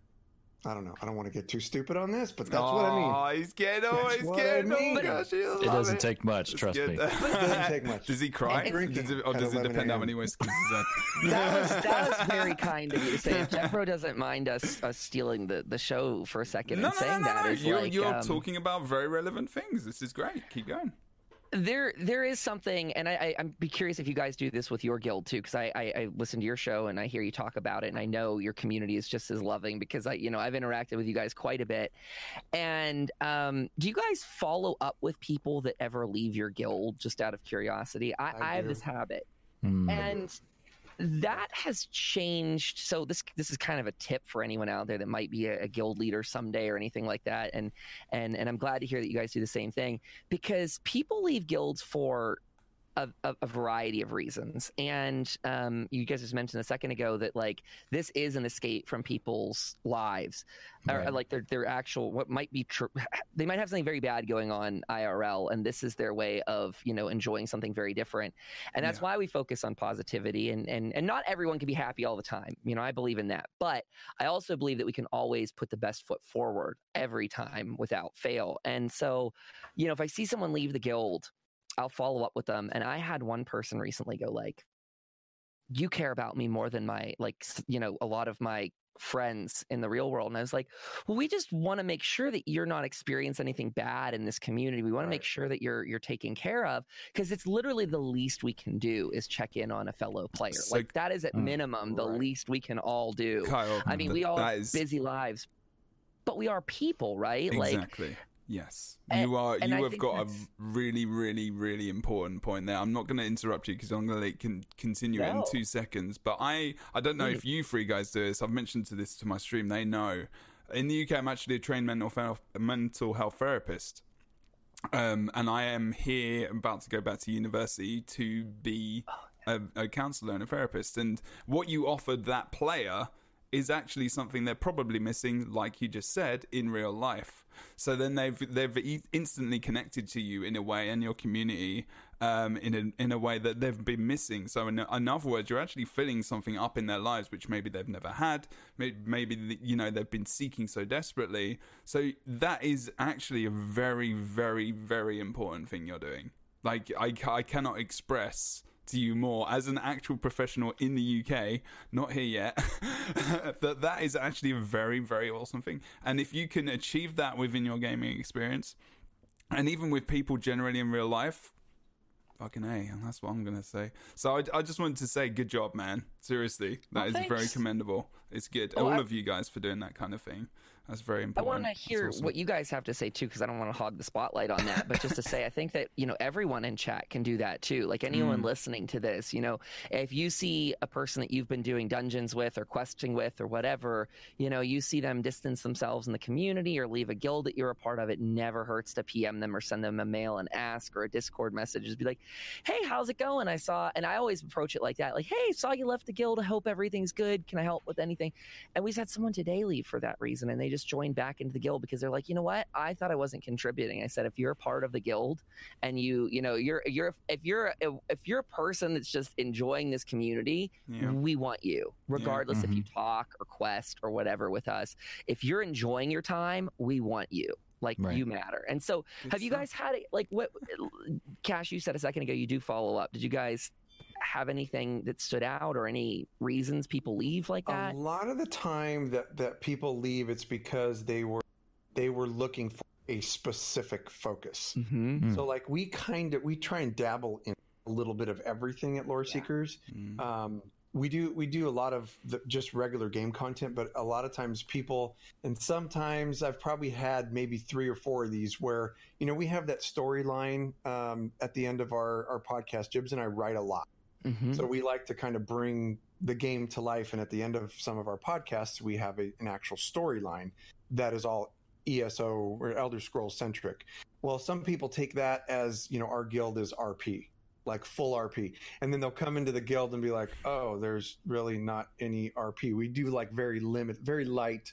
I don't know. I don't want to get too stupid on this, but that's what I mean. Oh, he's getting oh, he's what I getting mean. oh, gosh, he'll It doesn't it. take much, It's trust good. me. It doesn't <laughs> take much. Does he cry? And drinking Does it- or does it depend how a.m. many whiskeys he's <laughs> that was that was very kind of you to say. If Jebro doesn't mind us us stealing the, the show for a second no, and no, saying no, no, that no. is You're, like you're um, talking about very relevant things. This is great. Keep going. There there is something and I, I i'm be curious if you guys do this with your guild too because I, I i listen to your show and i hear you talk about it and i know your community is just as loving because i you know i've interacted with you guys quite a bit. And um do you guys follow up with people that ever leave your guild just out of curiosity? I, I I, have this habit. Hmm. and that has changed. So this this is kind of a tip for anyone out there that might be a, a guild leader someday or anything like that. And and and i'm glad to hear that you guys do the same thing because people leave guilds for a, a, variety of reasons. And um, you guys just mentioned a second ago that like this is an escape from people's lives or Right. like their their actual what might be true <laughs> they might have something very bad going on irl and this is their way of you know enjoying something very different. And that's Yeah. why we focus on positivity and, and and not everyone can be happy all the time. You know i believe in that. But i also believe that we can always put the best foot forward every time without fail. And so you know if i see someone leave the guild i'll follow up with them and i had one person recently go like you care about me more than my like you know a lot of my friends in the real world and i was like well we just want to make sure that you're not experiencing anything bad in this community we want to make sure that you're you're taken care of because it's literally the least we can do is check in on a fellow player So- like that is at Mm. minimum the Right. least we can all do Kyle, i mean we all have is busy lives but we are people right like exactly. Yes, you are. and You I have got a really, really, really important point there. I'm not going to interrupt you because I'm going to let con- continue it in two seconds. But I, I don't know Please. if you three guys do this. I've mentioned to this to my stream. They know. in the UK, I'm actually a trained mental health, mental health therapist. Um, and I am here about to go back to university to be a, a counselor and a therapist. And what you offered that player is actually something they're probably missing, like you just said, in real life. So then they've they've instantly connected to you in a way and your community um, in a, in a way that they've been missing. So in, in other words, you're actually filling something up in their lives which maybe they've never had. Maybe, maybe you know they've been seeking so desperately. So that is actually a very very very important thing you're doing. Like I I cannot express to you more as an actual professional in the UK, not here yet, <laughs> that that is actually a very, very awesome thing. And if you can achieve that within your gaming experience, and even with people generally in real life, fucking A, and that's what I'm going to say. So I, I, just wanted to say, good job, man. Seriously, that well, is thanks. very commendable. It's good. Well, All I- of you guys for doing that kind of thing. That's very important. I want to hear awesome. what you guys have to say too, because I don't want to hog the spotlight on that. But just to say, I think that you know everyone in chat can do that too. Like anyone Mm. listening to this, you know, if you see a person that you've been doing dungeons with or questing with or whatever, you know, you see them distance themselves in the community or leave a guild that you're a part of. It never hurts to PM them or send them a mail and ask or a Discord message. Just be like, "Hey, how's it going?" I saw, and I always approach it like that, like, "Hey, saw you left the guild. I hope everything's good. Can I help with anything?" And we had someone today leave for that reason, and they just joined back into the guild because they're like, you know what? I thought I wasn't contributing. I said, if you're a part of the guild, and you, you know, you're you're if you're if you're a person that's just enjoying this community, Yeah. we want you, regardless if you Mhm. talk or quest or whatever with us. If you're enjoying your time, we want you. Like Right. you matter. And so, Good have you guys had it? Like what? Kash, you said a second ago, you do follow up. Did you guys? Have anything that stood out or any reasons people leave like that? A lot of the time that that people leave, it's because they were they were looking for a specific focus. Mm-hmm. Mm. So like we kind of we try and dabble in a little bit of everything at Loreseekers. Mm. Um, we do we do a lot of the, just regular game content, but a lot of times people and sometimes I've probably had maybe three or four of these where you know we have that storyline um, at the end of our our podcast. Jibbs and I write a lot. Mm-hmm. So we like to kind of bring the game to life. And at the end of some of our podcasts, we have a, an actual storyline that is all ESO or Elder Scrolls centric. Well, some people take that as, you know, our guild is RP, like full RP. And then they'll come into the guild and be like, oh, there's really not any RP. We do like very limit, very light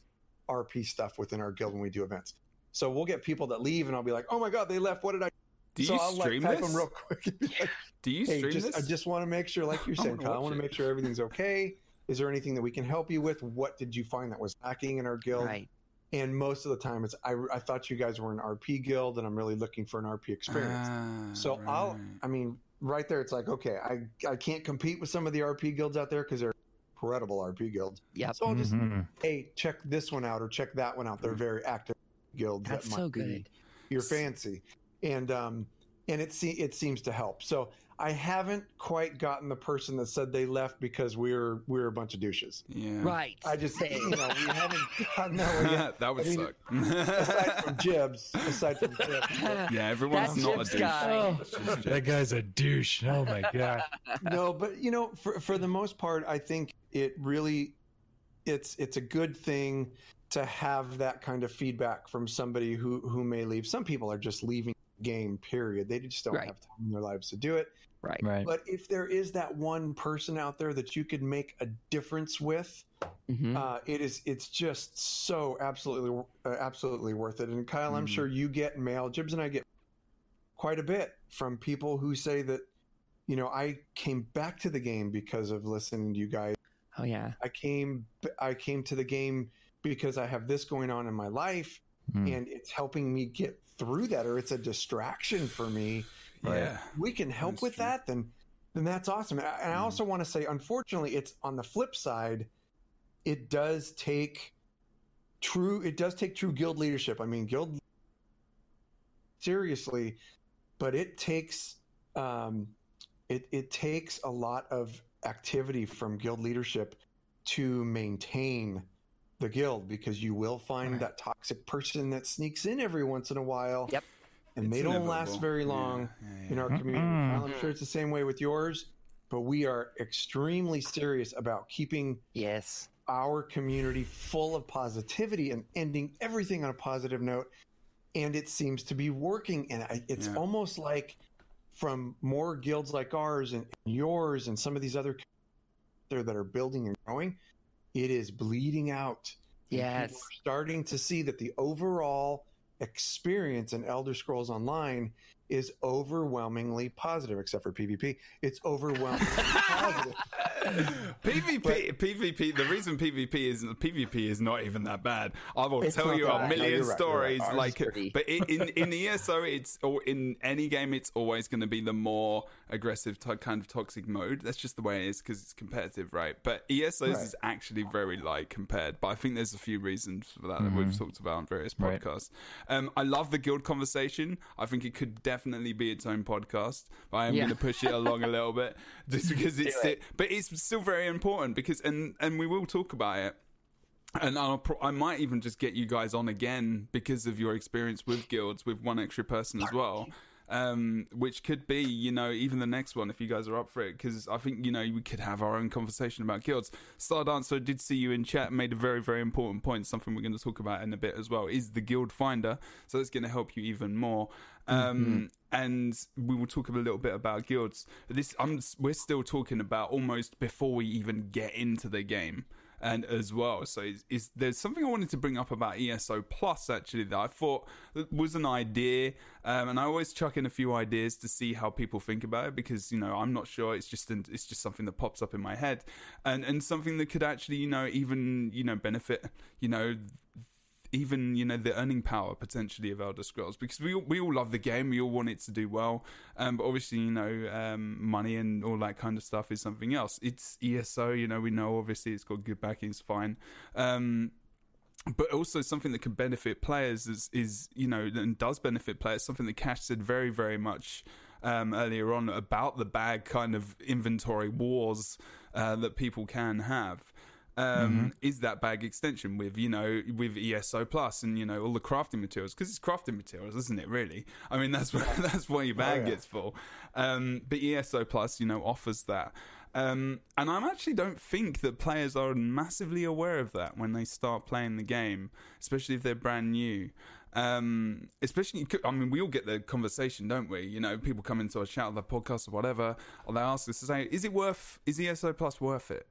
RP stuff within our guild when we do events. So we'll get people that leave and I'll be like, oh my God, they left. What did I Do so you I'll stream like type this? them real quick. like, <laughs> Do you hey, stream just, this? I just want to make sure, like <laughs> you're I saying, wanna Kyle, I want to make sure everything's okay. Is there anything that we can help you with? What did you find that was lacking in our guild? Right. And most of the time, it's I, I thought you guys were an RP guild, and I'm really looking for an RP experience. Ah, so I'll. I mean, right there, it's like, okay, I I can't compete with some of the RP guilds out there because they're incredible RP guilds. Yeah. So I'll just Mhm. hey, check this one out or check that one out. They're very active guilds. That's that so might be good. your fancy and um and it se- it seems to help so i haven't quite gotten the person that said they left because we're we're a bunch of douches yeah. Right. i just you know we haven't <laughs> gotten that one yet that would I mean, suck. aside from Jibbs aside from Jibbs <laughs> yeah, everyone's That not a Jibbs douche. guy. It's just That guy's a douche. Oh my god. <laughs> no but you know for for the most part i think it really it's it's a good thing to have that kind of feedback from somebody who who may leave some people are just leaving the game period they just don't Right. have time in their lives to do it right. Right. But if there is that one person out there that you could make a difference with, Mhm. uh, it is it's just so absolutely uh, absolutely worth it. And Kyle, I'm Mm. sure you get mail. Jibbs and I get quite a bit from people who say that, you know, I came back to the game because of listening to you guys. Oh yeah. I came I came to the game because I have this going on in my life, Mm. and it's helping me get through that, or it's a distraction for me Yeah. we can help with true. that, then then that's awesome. And I, and I Mm. also want to say, unfortunately, it's on the flip side. It does take true. It does take true guild leadership. I mean, guild seriously, but it takes um, it it takes a lot of activity from guild leadership to maintain the guild because you will find Right. that toxic person that sneaks in every once in a while. Yep. And It's they don't last inevitable. very Yeah, long yeah, in our community. Kyle, I'm sure it's the same way with yours, but we are extremely serious about keeping Yes. our community full of positivity and ending everything on a positive note. And it seems to be working. And I, it's Yeah. almost like from more guilds like ours and yours and some of these other there that are building and growing, it is bleeding out. Yes. starting to see that the overall experience in Elder Scrolls Online is overwhelmingly positive, except for PvP. It's overwhelmingly <laughs> positive. <laughs> PvP, PvP. The reason PvP is PvP is not even that bad. I will tell you a bad. No, million right, stories. Like, but in in, in ESO, <laughs> it's or in any game, it's always going to be the more aggressive to, kind of toxic mode. That's just the way it is because it's competitive, right? But ESOs Right. is actually very light compared. But I think there's a few reasons for that that we've talked about on various podcasts. Um, I love the guild conversation. I think it could definitely be its own podcast. But I am Yeah. going to push it along a little bit just because <laughs> it's it. but it's still very important because and and we will talk about it. And pro- I might even just get you guys on again because of your experience with guilds with one extra person as well. Um which could be you know even the next one if you guys are up for it. Because i think you know we could have our own conversation about guilds. Stardancer did see you in chat made a very very important point something we're going to talk about in a bit as well is the guild finder. So it's going to help you even more. Um and we will talk a little bit about guilds this i'm we're still talking about almost before we even get into the game and as well. So is, is there's something I wanted to bring up about ESO Plus actually that I thought was an idea, um, and I always chuck in a few ideas to see how people think about it because you know I'm not sure. It's just an, it's just something that pops up in my head, and and something that could actually you know even you know benefit you know even you know the earning power potentially of Elder Scrolls because we all, we all love the game, we all want it to do well, um, but obviously you know um, money and all that kind of stuff is something else. It's ESO, you know, we know obviously it's got good backing, it's fine. Um, but also something that can benefit players is, is you know and does benefit players. Something that Kash said very very much um, earlier on about the bag kind of inventory wars uh, that people can have. Um, Is that bag extension with you know with ESO plus and you know all the crafting materials because it's crafting materials, isn't it? Really, I mean that's what <laughs> that's what your bag yeah. gets for. Um, but ESO plus you know offers that. Um, and I actually don't think that players are massively aware of that when they start playing the game, especially if they're brand new. Um, especially, I mean, we all get the conversation, don't we? You know, people come into a chat on the podcast or whatever, or they ask us to say, "Is it worth? Is ESO Plus worth it?"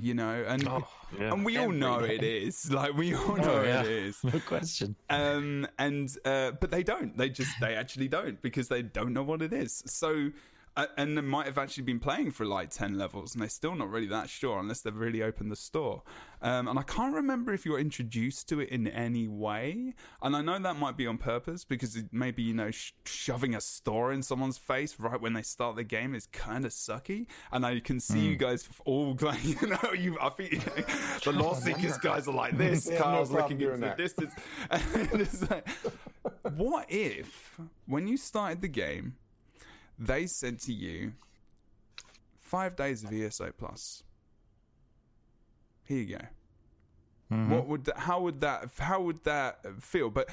You know, and yeah. and we all know day. it is. <laughs> Like we all know Oh, yeah. it is <laughs> No question. um and uh but they don't they just they actually don't because they don't know what it is so uh, and they might have actually been playing for like 10 levels and they're still not really that sure unless they've really opened the store. Um and i can't remember if you're introduced to it in any way. And i know that might be on purpose because it maybe you know sh- shoving a store in someone's face right when they start the game is kind of sucky. And i can see you guys all <laughs> like you know you i think <laughs> the Loreseekers guys are like this <laughs> Yeah, no carl's problem looking into the distance. And it's like, what if when you started the game, they said to you, five days of ESO plus. Here you go. Mm-hmm. What would that, how would that how would that feel? But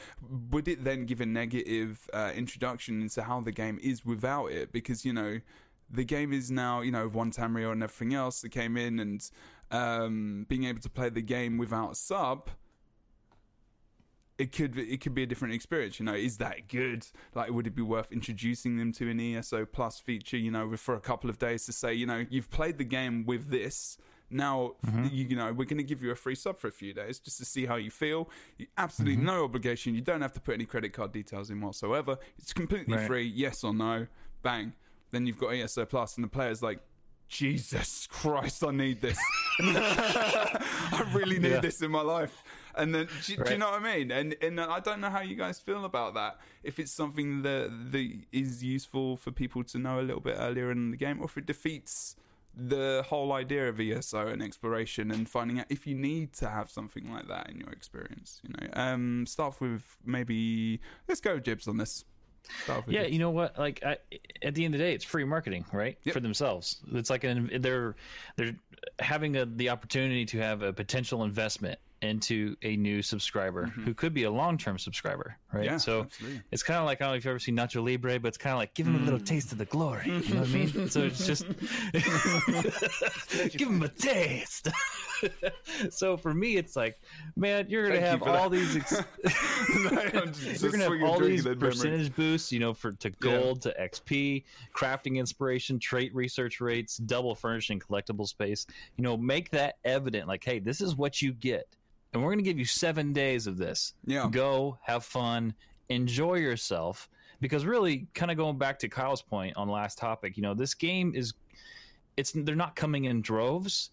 would it then give a negative uh, introduction into how the game is without it? Because you know the game is now you know one Tamriel and everything else that came in and um, being able to play the game without sub it could it could be a different experience. You know, is that good? Like, would it be worth introducing them to an ESO Plus feature? You know, for a couple of days to say, you know, you've played the game with this. Now, mm-hmm. you, you know, we're going to give you a free sub for a few days just to see how you feel. You, absolutely mm-hmm. no obligation. You don't have to put any credit card details in whatsoever. It's completely Right. free. Yes or no. Bang. Then you've got ESO Plus, and the player's like, Jesus Christ, I need this. <laughs> I really need Yeah. this in my life. And then, do, do you know what I mean? And and I don't know how you guys feel about that. If it's something that that is useful for people to know a little bit earlier in the game, or if it defeats the whole idea of ESO and exploration and finding out if you need to have something like that in your experience. You know, um, start with maybe let's go Jibbs on this. Yeah, you know what? Like I, at the end of the day, it's free marketing, right? Yep. For themselves, it's like an they're they're having a, the opportunity to have a potential investment into a new subscriber who could be a long term subscriber, right? Mm-hmm. Yeah, so absolutely. it's kind of like I don't know if you've ever seen Nacho Libre, but it's kind of like give him a Mm. little taste of the glory. You know what I <laughs> mean? So it's just <laughs> give him a taste. <laughs> so for me, it's like, man, you're gonna Thank have all that. these. ex- you're gonna have all these memory. percentage boosts, you know, for to gold to XP, crafting inspiration, trait research rates, double furnishing collectible space. You know, make that evident. Like, hey, this is what you get, and we're gonna give you seven days of this. Yeah. Go have fun, enjoy yourself. Because really, kind of going back to Kyle's point on last topic, you know, this game is, it's they're not coming in droves,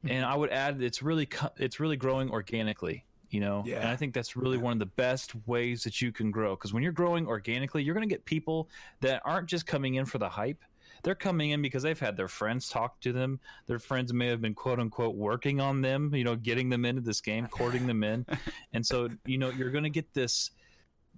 hmm. and I would add it's really it's really growing organically. You know, Yeah. and I think that's really one of the best ways that you can grow. Because when you're growing organically, you're going to get people that aren't just coming in for the hype. They're coming in because they've had their friends talk to them. Their friends may have been quote unquote working on them, you know, getting them into this game, courting them in. <laughs> And so, you know, you're going to get this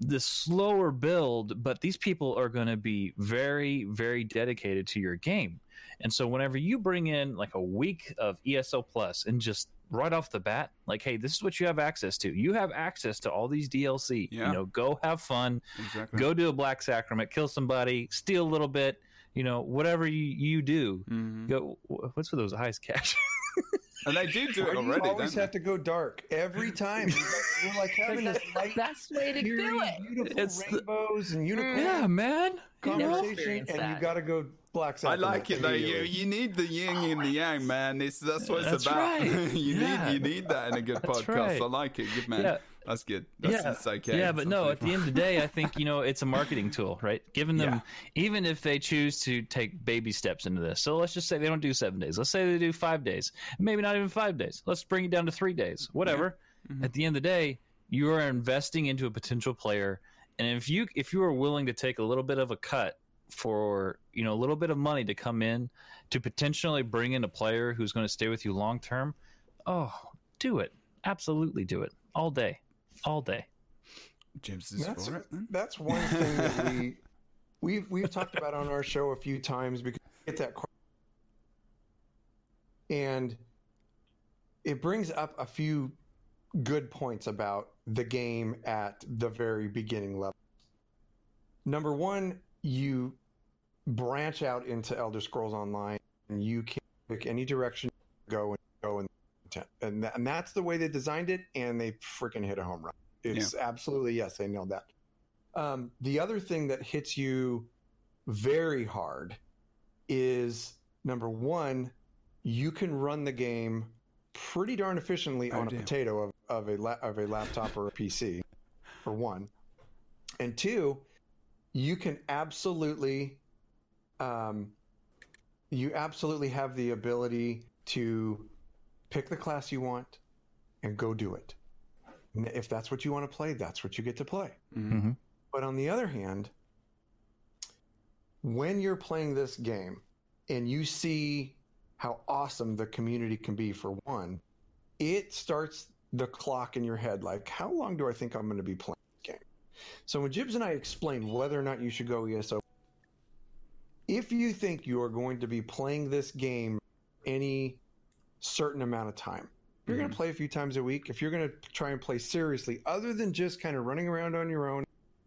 this slower build, but these people are going to be very, very dedicated to your game. And so, whenever you bring in like a week of ESO Plus and just right off the bat, like, hey, this is what you have access to. You have access to all these DLC. Yeah. You know, go have fun, Exactly. go do a Black Sacrament, kill somebody, steal a little bit. You know, whatever you, you do, Mhm. go. What's with those eyes, Kash? <laughs> And they do do Why it do you always don't have to go dark every time? You're like having this <laughs> light, Best way to do it. beautiful It's the- and unicorns yeah, man. Conversation, experienced and you got to go black. they? I like it though. You you need the yin and the yang, man. It's, that's what it's That's about. <laughs> right. you Yeah. need you need that in a good That's podcast. right. I like it. Good man. Yeah. That's good. That's yeah, okay. Yeah, but no, at the end of the day, I think, <laughs> you know, it's a marketing tool, right? Giving them, even if they choose to take baby steps into this. So let's just say they don't do seven days. Let's say they do five days, maybe not even five days. Let's bring it down to three days, whatever. Mhm. At the end of the day, you are investing into a potential player. And if you, if you are willing to take a little bit of a cut for, you know, a little bit of money to come in to potentially bring in a player who's going to stay with you long term, oh, do it. Absolutely do it all day, all day. Jibbs is That's for it then. that's one thing that we <laughs> we've we've talked about on our show a few times because we get that question. and it brings up a few good points about the game at the very beginning level. Number one, you branch out into Elder Scrolls Online, and you can pick any direction you go and go and and, that, and that's the way they designed it, and they freaking hit a home run. It's absolutely yes, they nailed that. Um, the other thing that hits you very hard is number one, you can run the game pretty darn efficiently Oh, on a dear. potato of, of a la- of a laptop or a PC, <laughs> for one, and two, you can absolutely, um, you absolutely have the ability to pick the class you want and go do it. N- If that's what you want to play, that's what you get to play. Mhm. But on the other hand, when you're playing this game and you see how awesome the community can be for one, it starts the clock in your head like, how long do I think I'm going to be playing this game? So when Jibbs and I explained whether or not you should go ESO, if you think you are going to be playing this game any certain amount of time, if you're going to play a few times a week, if you're going to try and play seriously, other than just kind of running around on your own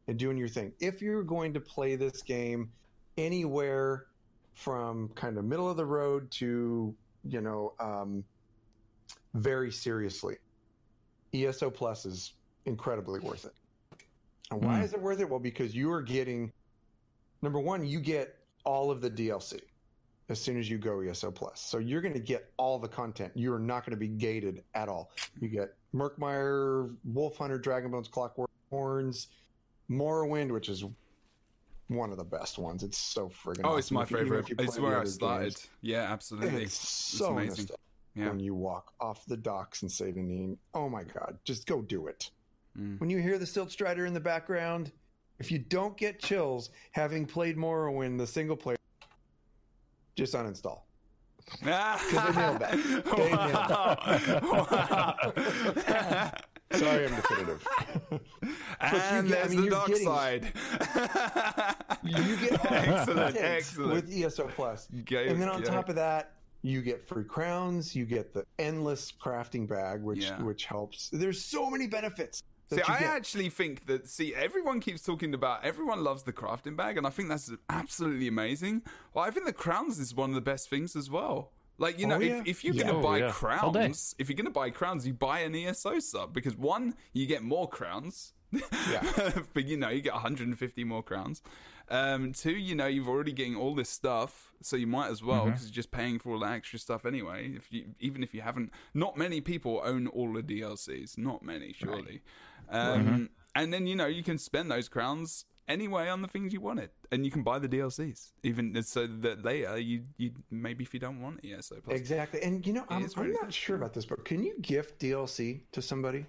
and doing your thing, if you're going to play this game anywhere from kind of middle of the road to, you know, um, very seriously, ESO Plus is incredibly worth it. And why Mm. is it worth it? Well, because you are getting, number one, you get all of the DLC as soon as you go ESO Plus. So you're going to get all the content. You're not going to be gated at all. You get Murkmire, Wolf Hunter, Dragonbones, Clockwork Horns, Morrowind, which is one of the best ones. It's so friggin' Oh, it's my If favorite. It's where I started. games, Yeah, absolutely. It's so amazing. Yeah. when you walk off the docks and say in Seyda Neen. Oh my god, just go do it. Mm. When you hear the Stilt Strider in the background, if you don't get chills having played Morrowind, the single player, just uninstall. <laughs> Because they nailed. They nailed wow. Sorry, I'm definitive. <laughs> and get- I there's mean, the dark getting- side. You get <laughs> excellent, excellent. with ESO Plus, and then on top of that, you get free crowns. You get the endless crafting bag, which Yeah. which helps. There's so many benefits. That See, I get. actually think that. See, everyone keeps talking about. Everyone loves the crafting bag, and I think that's absolutely amazing. Well, I think the crowns is one of the best things as well. Like you know, Oh, yeah. if, if you're Yeah. gonna Oh, buy yeah. Crowns, if you're gonna buy crowns, you buy an ESO sub because one, you get more crowns. Yeah. <laughs> but you know, you get 150 more crowns. Um, two, you know, you've already getting all this stuff, so you might as well Mm-hmm. because you're just paying for all the extra stuff anyway. If you, even if you haven't, not many people own all the DLCs. Not many, surely. Um, Mm-hmm. And then you know you can spend those crowns anyway on the things you wanted, and you can buy the DLCs even so that later you you maybe if you don't want it ESO plus. Exactly. And you know, I'm, is I'm really not good. sure about this, but can you gift DLC to somebody?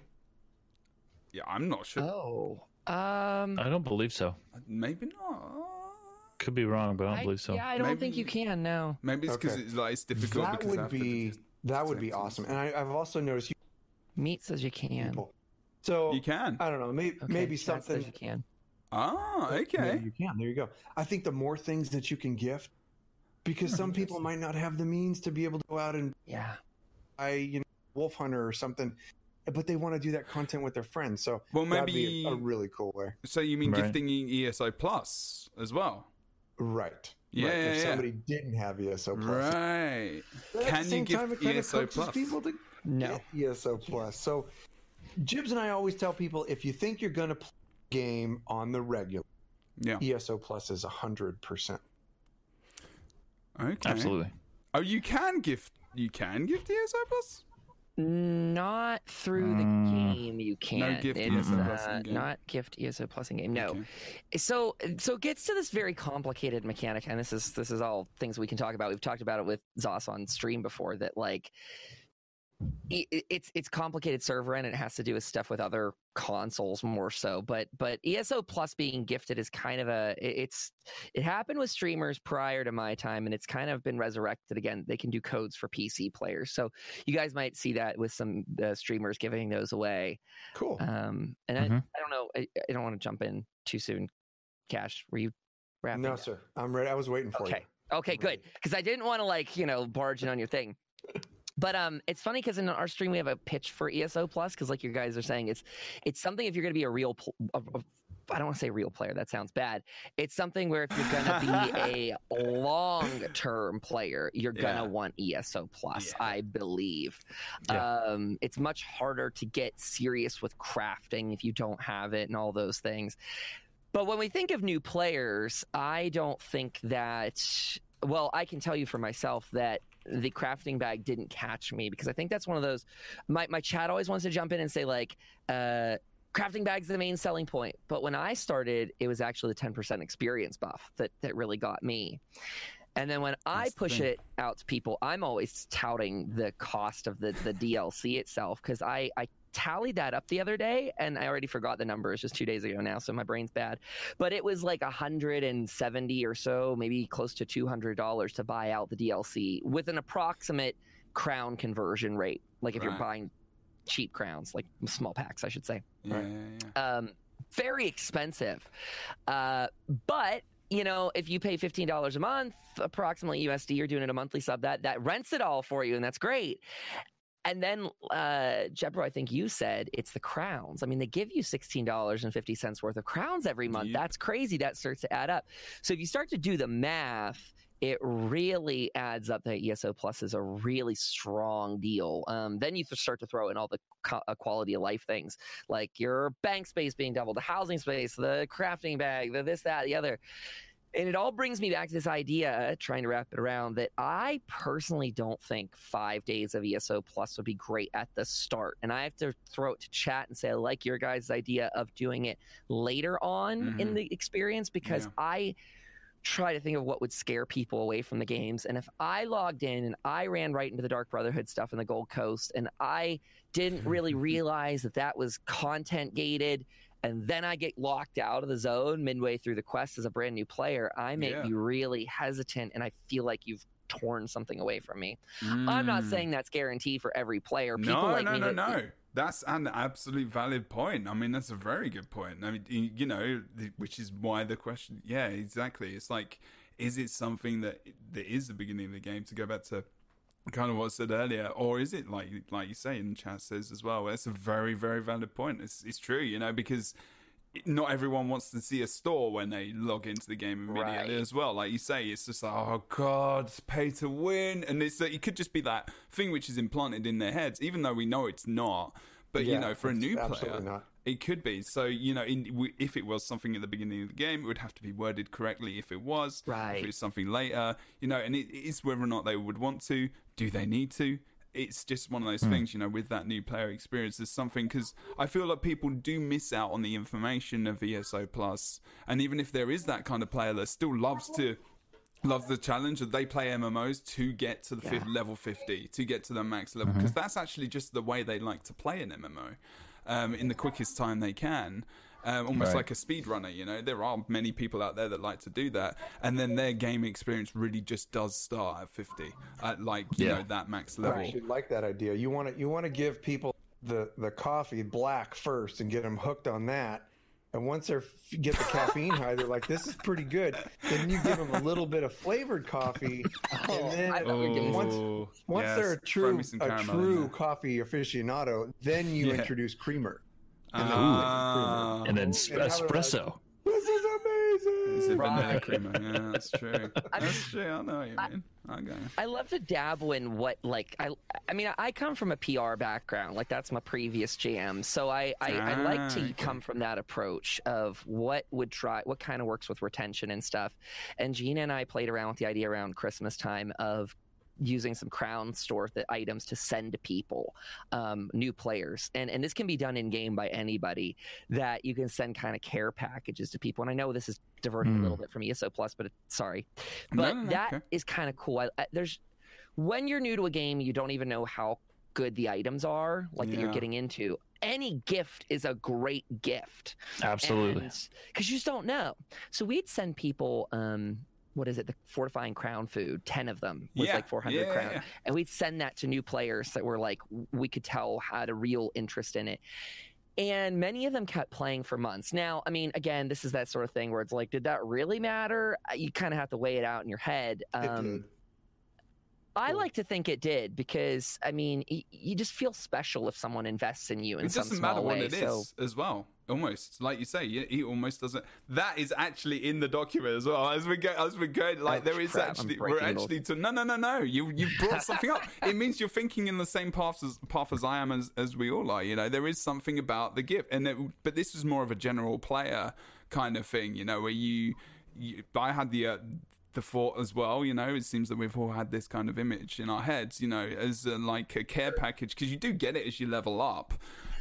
Yeah, I'm not sure. Oh. Um. I don't believe so. Maybe not. Could be wrong, but I don't I- believe so. Yeah, I don't think you can. No. Maybe it's because Okay. it's like it's difficult. that because would be the- that would be awesome. And I, I've also noticed you Meat says you can. people. So You can. I don't know. Maybe Okay, maybe something. you can. Ah, Maybe okay. you can. There you go. I think the more things that you can gift, because some <laughs> people might not have the means to be able to go out and Yeah. buy, you know, Wolfhunter or something, but they want to do that content with their friends. So Well, that'd maybe. be a, a really cool way. so you mean Right. gifting ESO Plus as well? Right. Yeah, right. yeah, if yeah. somebody didn't have ESO Plus, Right. But at Can the you same time, gift ESO Plus? people to No. get ESO Plus. So Jibbs and I always tell people if you think you're going to play a game on the regular, Yeah. ESO Plus is hundred percent. Okay. Absolutely. Oh, you can gift. You can gift ESO Plus. Not through the Mm. game. You can't. gift it's, ESO Plus uh, in game. not gift ESO Plus in game. No. Okay. So so it gets to this very complicated mechanic, and this is this is all things we can talk about. We've talked about it with Zos on stream before. That like i- i- it's it's complicated server and it has to do with stuff with other consoles more so but but ESO plus being gifted is kind of a it's it happened with streamers prior to my time and it's kind of been resurrected again they can do codes for PC players so you guys might see that with some uh, streamers giving those away Cool. um and I, Mhm. I don't know I, I don't want to jump in too soon Kash were you wrapping no, up? sir. I'm ready. I was waiting for Okay. Okay, I'm good. Because I didn't want to like you know barge in on your thing. But um, it's funny because in our stream we have a pitch for ESO Plus because like you guys are saying, it's it's something if you're going to be a real, pl- a, a, I don't want to say real player. That sounds bad. It's something where if you're going to be <laughs> a long term player, you're going to Yeah. want ESO Plus. Yeah. I believe. Yeah. Um, it's much harder to get serious with crafting if you don't have it and all those things. But when we think of new players, I don't think that. Well, I can tell you for myself that the crafting bag didn't catch me because I think that's one of those. My my chat always wants to jump in and say like, uh, crafting bag's the main selling point. But when I started, it was actually the ten percent experience buff that that really got me. And then when I That's the push it out to people, I'm always touting the cost of the the DLC itself because I I tallied that up the other day and I already forgot the number. It's just two days ago now, so my brain's bad. But it was like a hundred and seventy or so, maybe close to two hundred dollars to buy out the DLC with an approximate crown conversion rate. Like if you're buying cheap crowns, like small packs, I should say Yeah, Right. yeah, yeah. um, very expensive. Uh, but you know, if you pay fifteen dollars a month, approximately USD, you're doing it a monthly sub. That that rents it all for you, and that's great. And then, uh, Jebro, I think you said it's the crowns. I mean, they give you sixteen dollars and fifty cents worth of crowns every month. Yep. That's crazy. That starts to add up. So if you start to do the math, it really adds up that ESO Plus is a really strong deal. Um, then you start to throw in all the co- uh, quality of life things like your bank space being doubled, the housing space, the crafting bag, the this, that, the other. And it all brings me back to this idea, trying to wrap it around, that I personally don't think five days of ESO Plus would be great at the start. And I have to throw it to chat and say, I like your guys' idea of doing it later on in Mhm. the experience because Yeah. I try to think of what would scare people away from the games. And if I logged in and I ran right into the Dark Brotherhood stuff in the Gold Coast and I didn't really <laughs> realize that that was content gated, and then I get locked out of the zone midway through the quest as a brand new player, I may Yeah. be really hesitant and I feel like you've torn something away from me. I'm not Mm. saying that's guaranteed for every player. People no, like no, me no, no. That's an absolute valid point. I mean, that's a very good point. I mean, you know, which is why the question. Yeah, exactly. It's like, is it something that that is the beginning of the game? To go back to kind of what I said earlier, or is it like like you say in the chat says as well? That's a very very valid point. It's it's true, you know, because not everyone wants to see a store when they log into the game immediately Right. as well. Like you say, it's just like, oh god, pay to win, and it's it could just be that thing which is implanted in their heads, even though we know it's not. But you know, for a new player, not. it could be. So you know, in, w- if it was something at the beginning of the game, it would have to be worded correctly. If it was, Right. If it's something later, you know, and it, it is whether or not they would want to. Do they need to? It's just one of those things, you know, with that new player experience. There's something because I feel like people do miss out on the information of ESO Plus, and even if there is that kind of player that still loves to loves the challenge that they play MMOs to get to the fifth level 50 to get to the max level because that's actually just the way they like to play an MMO um, in the quickest time they can um, almost Right. like a speedrunner you know there are many people out there that like to do that and then their game experience really just does start at 50 at like you Yeah. know that max I level actually like that idea. You want to you want to give people the the coffee black first and get them hooked on that. And once they get the caffeine high, they're like, "This is pretty good." Then you give them a little bit of flavored coffee, and <laughs> then I thought we were getting- once Oh, once yes, they're a true a true coffee aficionado, then you <laughs> Yeah. introduce creamer. Ah. and then sp- how they're like, espresso. This is amazing. It's a vanilla Right. creamer. Yeah, that's true. <laughs> That's true. I know what you mean. Okay. I love to dabble in what like I I mean I come from a PR background like that's my previous jam so I I, I like Ah, to okay. come from that approach of what would try what kind of works with retention and stuff and Gina and I played around with the idea around Christmas time of using some crown store th- items to send to people um, new players and and this can be done in game by anybody that you can send kind of care packages to people and I know this is diverting a Hmm. little bit from ESO plus but it, sorry but no, no, that is okay. kind of cool. I, I, there's when you're new to a game, you don't even know how good the items are, like that you're getting into. Any gift is a great gift, Absolutely. because you just don't know. So we'd send people. Um, what is it? The fortifying crown food. Ten of them was Yeah, like 400 yeah, crown, yeah. and we'd send that to new players that were like we could tell had a real interest in it. And many of them kept playing for months. Now, I mean, again, this is that sort of thing where it's like, did that really matter? Uh, You kind of have to weigh it out in your head. Um. I like to think it did because I mean, y- you just feel special if someone invests in you in it some doesn't small matter what way. it is so as well almost. Like you say he he almost doesn't that is actually in the document as well. As we go as we go like Oh, there is crap, actually we're actually to no no no no you you brought something up. <laughs> It means you're thinking in the same path as path as i am as as we all are you know? There is something about the gift and it, but this is more of a general player kind of thing you know where you, you i had the uh, the thought as well. You know, it seems that we've all had this kind of image in our heads. You know, as uh, like a care package because you do get it as you level up.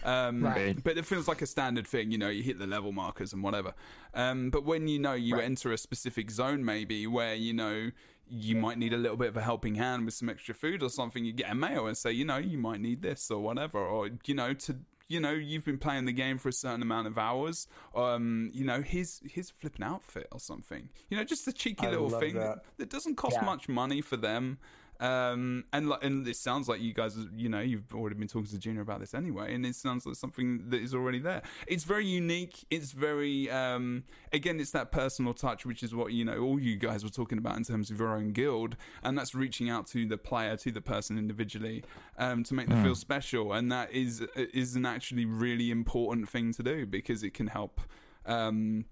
Um, Right. But it feels like a standard thing. You know, you hit the level markers and whatever. Um, but when you know you Right. enter a specific zone, maybe where you know you might need a little bit of a helping hand with some extra food or something, you get a mail and say, you know, you might need this or whatever, or you know, to you know, you've been playing the game for a certain amount of hours. Um, you know, his his flipping outfit or something. You know, just a cheeky I little thing that. that. that doesn't cost Yeah. much money for them. Um, and like, and it sounds like you guys, you know, you've already been talking to Gina about this anyway, and it sounds like something that is already there. It's very unique. It's very, um, again, it's that personal touch, which is what you know all you guys were talking about in terms of your own guild, and that's reaching out to the player, to the person individually, um, to make them feel special, and that is is an actually really important thing to do because it can help. Um,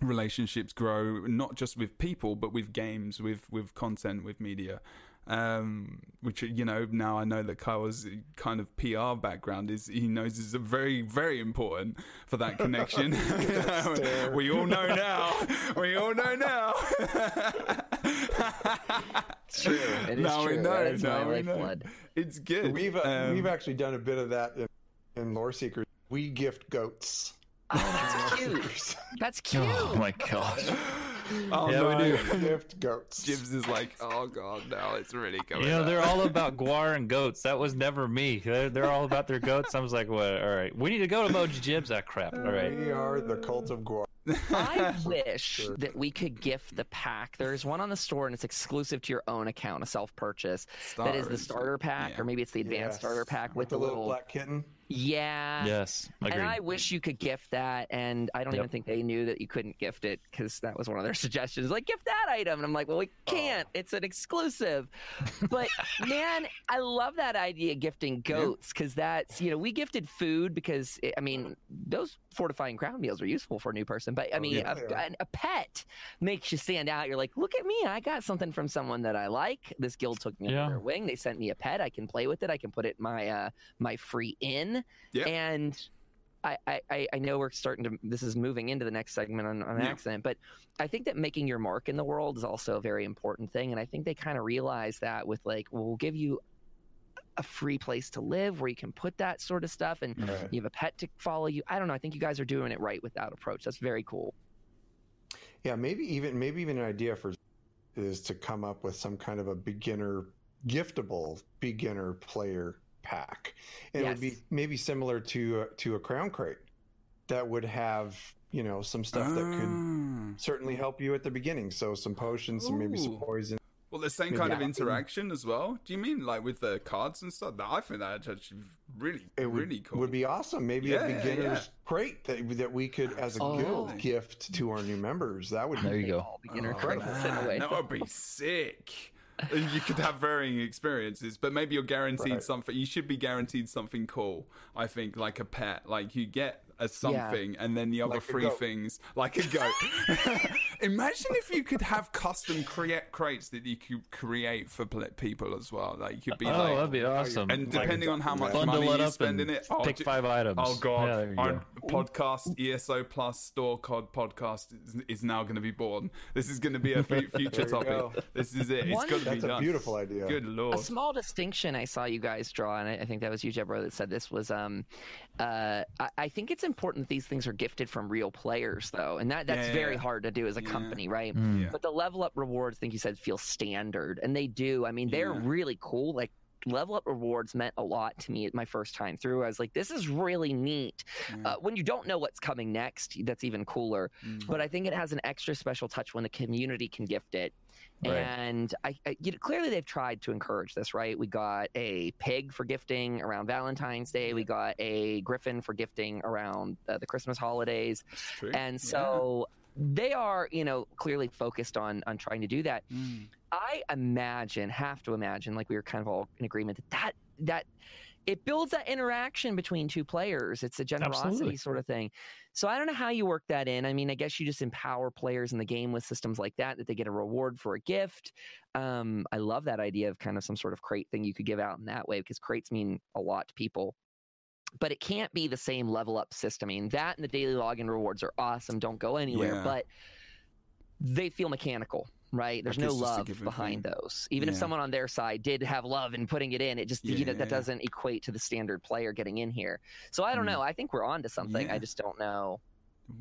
relationships grow not just with people but with games with with content with media um which you know now i know that kyle's kind of pr background is he knows is very very important for that connection <laughs> <laughs> we all know now we all know now it's true. It is now true. we know that is now my we know lifeblood. it's good We've uh, Um, we've actually done a bit of that in, in Lore Seekers. We gift goats. Oh, that's <laughs> cute. That's cute. Oh my gosh. Oh, Yeah, we no. do. gift <laughs> goats. Jibbs is like oh god now it's really going You know, up. they're all about <laughs> guar and goats. That was never me. They're, they're all about their goats. I was like, what? All right. We need to go to Moji Jibbs. That crap. All right. We are the cult of Guar. I <laughs> wish that we could gift the pack. There's one on the store and it's exclusive to your own account, a self purchase. That is the starter pack, Yeah. or maybe it's the advanced Yes. starter pack with the the little little black kitten. Yeah. Yes, agreed. And I wish you could gift that, and I don't Yep. even think they knew that you couldn't gift it because that was one of their <laughs> suggestions. Like, gift that item, and I'm like, well, we can't. It's an exclusive. <laughs> But man, I love that idea, gifting goats, because that's you know we gifted food because it, I mean those fortifying crown meals are useful for a new person. But I mean, yeah, a, they a- a pet makes you stand out. You're like, look at me, I got something from someone that I like. This guild took me Yeah. under their wing. They sent me a pet. I can play with it. I can put it in my uh, my free inn. Yeah. And I, I- I, I know we're starting to. This is moving into the next segment on, on Yeah. accident, but I think that making your mark in the world is also a very important thing, and I think they kind of realize that with like, well, we'll give you a free place to live where you can put that sort of stuff, and Right. you have a pet to follow you. I don't know. I think you guys are doing it right with that approach. That's very cool. Yeah, maybe even maybe even an idea for is to come up with some kind of a beginner giftable beginner player pack. And It would be maybe similar to to a crown crate that would have you know some stuff that could Ah. certainly help you at the beginning. So some potions, some maybe some poison. Well, the same Maybe kind of I- interaction as well. Do you mean like with the cards and stuff? I think that's actually really, It would, really cool. would be awesome. Maybe Yeah, a yeah, beginner's crate that that we could, as a Oh. guild, gift to our new members. That would There be you go. All beginner Oh, crates in a man, way. that would be sick. And you could have varying experiences, but maybe you're guaranteed Right. something. You should be guaranteed something cool. I think, like a pet. Like you get a something, and then the other Like three things, like a goat. <laughs> Imagine if you could have custom create crates that you could create for people as well. Like you could be oh, like, that'd be awesome. and Like, depending on how much money it you up spend in it, oh, pick d- five items. Oh god, Yeah, there our go. podcast ESO Plus Store Cod podcast is, is now going to be born. This is going to be a <laughs> future topic. go. This is it. It's going to be That's a done. beautiful idea. Good lord. A small distinction I saw you guys draw, and I, I think that was you, Jebro, that said this was. Um, uh, I, I think it's important that these things are gifted from real players, though, and that that's Yeah. very hard to do as a Yeah. company, right? Mm. Yeah. But the level up rewards, I think you said, feel standard, and they do. I mean, they're Yeah. really cool. Like level up rewards meant a lot to me my first time through. I was like, this is really neat. Yeah. Uh, when you don't know what's coming next, that's even cooler. Mm. But I think it has an extra special touch when the community can gift it. Right. And I, I you know, clearly they've tried to encourage this, right? We got a pig for gifting around Valentine's Day. We got a griffin for gifting around uh, the Christmas holidays, and so they are, you know, clearly focused on on trying to do that. Mm. I imagine, have to imagine, like we were kind of all in agreement that that that it builds that interaction between two players. It's a generosity Absolutely. sort of thing. So I don't know how you work that in. I mean, I guess you just empower players in the game with systems like that that they get a reward for a gift. Um, I love that idea of kind of some sort of crate thing you could give out in that way because crates mean a lot to people. But it can't be the same level up system. I mean, that and the daily login rewards are awesome. Don't go anywhere. Yeah. But they feel mechanical, right? There's no it's just a love behind thing. those. Even if someone on their side did have love in putting it in, it just you know, that doesn't equate to the standard player getting in here. So I don't Mm. know. I think we're on to something. Yeah. I just don't know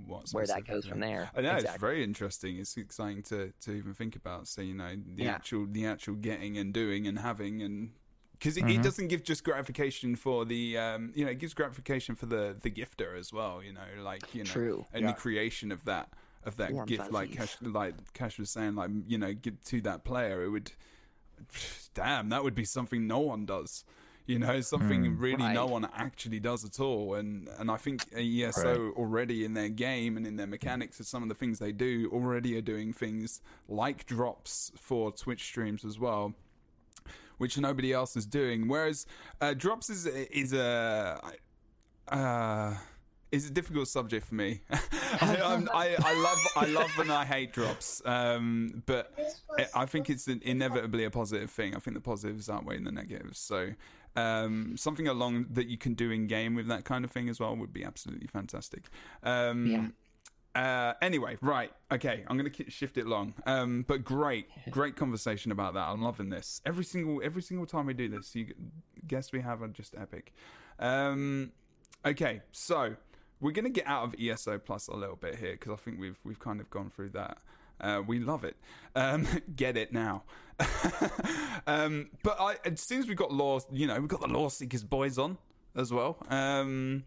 What where that goes from there. I know it's very interesting. It's exciting to, to even think about. So you know the Yeah. actual the actual getting and doing and having and because it, Mm-hmm. it doesn't give just gratification for the um you know it gives gratification for the the gifter as well. You know like you know True. and Yeah. the creation of that of that Warm gift like. Kash, like Kash was saying like you know give to that player it would <sighs> damn that would be something no one does. You know, something really no one actually does at all, and and I think ESO already in their game and in their mechanics of some of the things they do already are doing things like drops for Twitch streams as well, which nobody else is doing. Whereas uh, drops is is a uh, is a difficult subject for me. <laughs> I, I'm, <laughs> I I love I love and I <laughs> hate drops, um, but I- I think it's an- inevitably a positive thing. I think the positives outweigh the negatives. So um, something along that you can do in game with that kind of thing as well would be absolutely fantastic. Um, Yeah. Uh, anyway, right, okay, I'm going to shift it long, um, but great, great conversation about that. I'm loving this. Every single every single time we do this, you guess we have are just epic. Um, okay, so we're going to get out of ESO Plus a little bit here because I think we've we've kind of gone through that. Uh, we love it. Um, <laughs> get it now. <laughs> um, but I, as soon as we've got law, you know, we've got the Lore Seekers boys on as well. Um,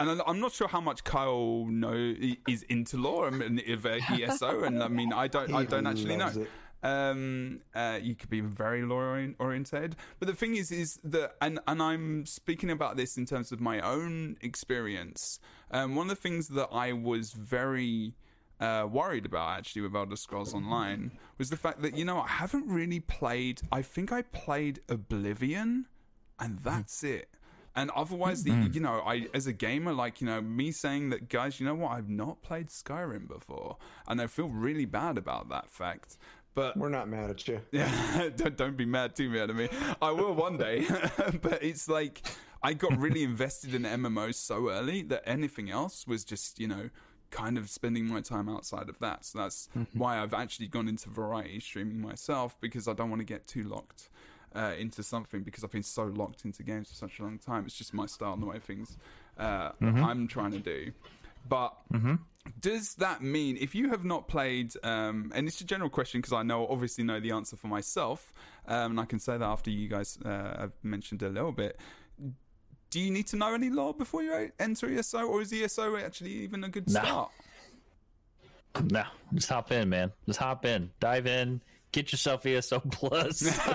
and I'm- not sure how much Kyle know is into law and uh, ESO, and I mean, I don't, I don't actually know. it. Um, uh, you could be very lore oriented. But the thing is, is that, and, and I'm speaking about this in terms of my own experience. Um, one of the things that I was very uh, worried about actually with Elder Scrolls Online was the fact that, you know, I haven't really played, I think I played Oblivion, and that's it. And otherwise, the, you know, I as a gamer, like you know, me saying that, guys, you know what, I've not played Skyrim before, and I feel really bad about that fact. But We're not mad at you. <laughs> yeah, don't, don't be mad too mad at me. I will one day, <laughs> but it's like I got really invested in MMOs so early that anything else was just you know kind of spending my time outside of that. So that's why I've actually gone into variety streaming myself because I don't want to get too locked uh, into something because I've been so locked into games for such a long time. It's just my style and the way things uh, I'm trying to do. But does that mean if you have not played, um, and it's a general question because I know obviously know the answer for myself, um, and I can say that after you guys uh, have mentioned a little bit. Do you need to know any law before you enter ESO, or is ESO actually even a good Nah. start? No, just hop in, man. Just hop in, dive in, get yourself ESO <laughs> Plus, <laughs>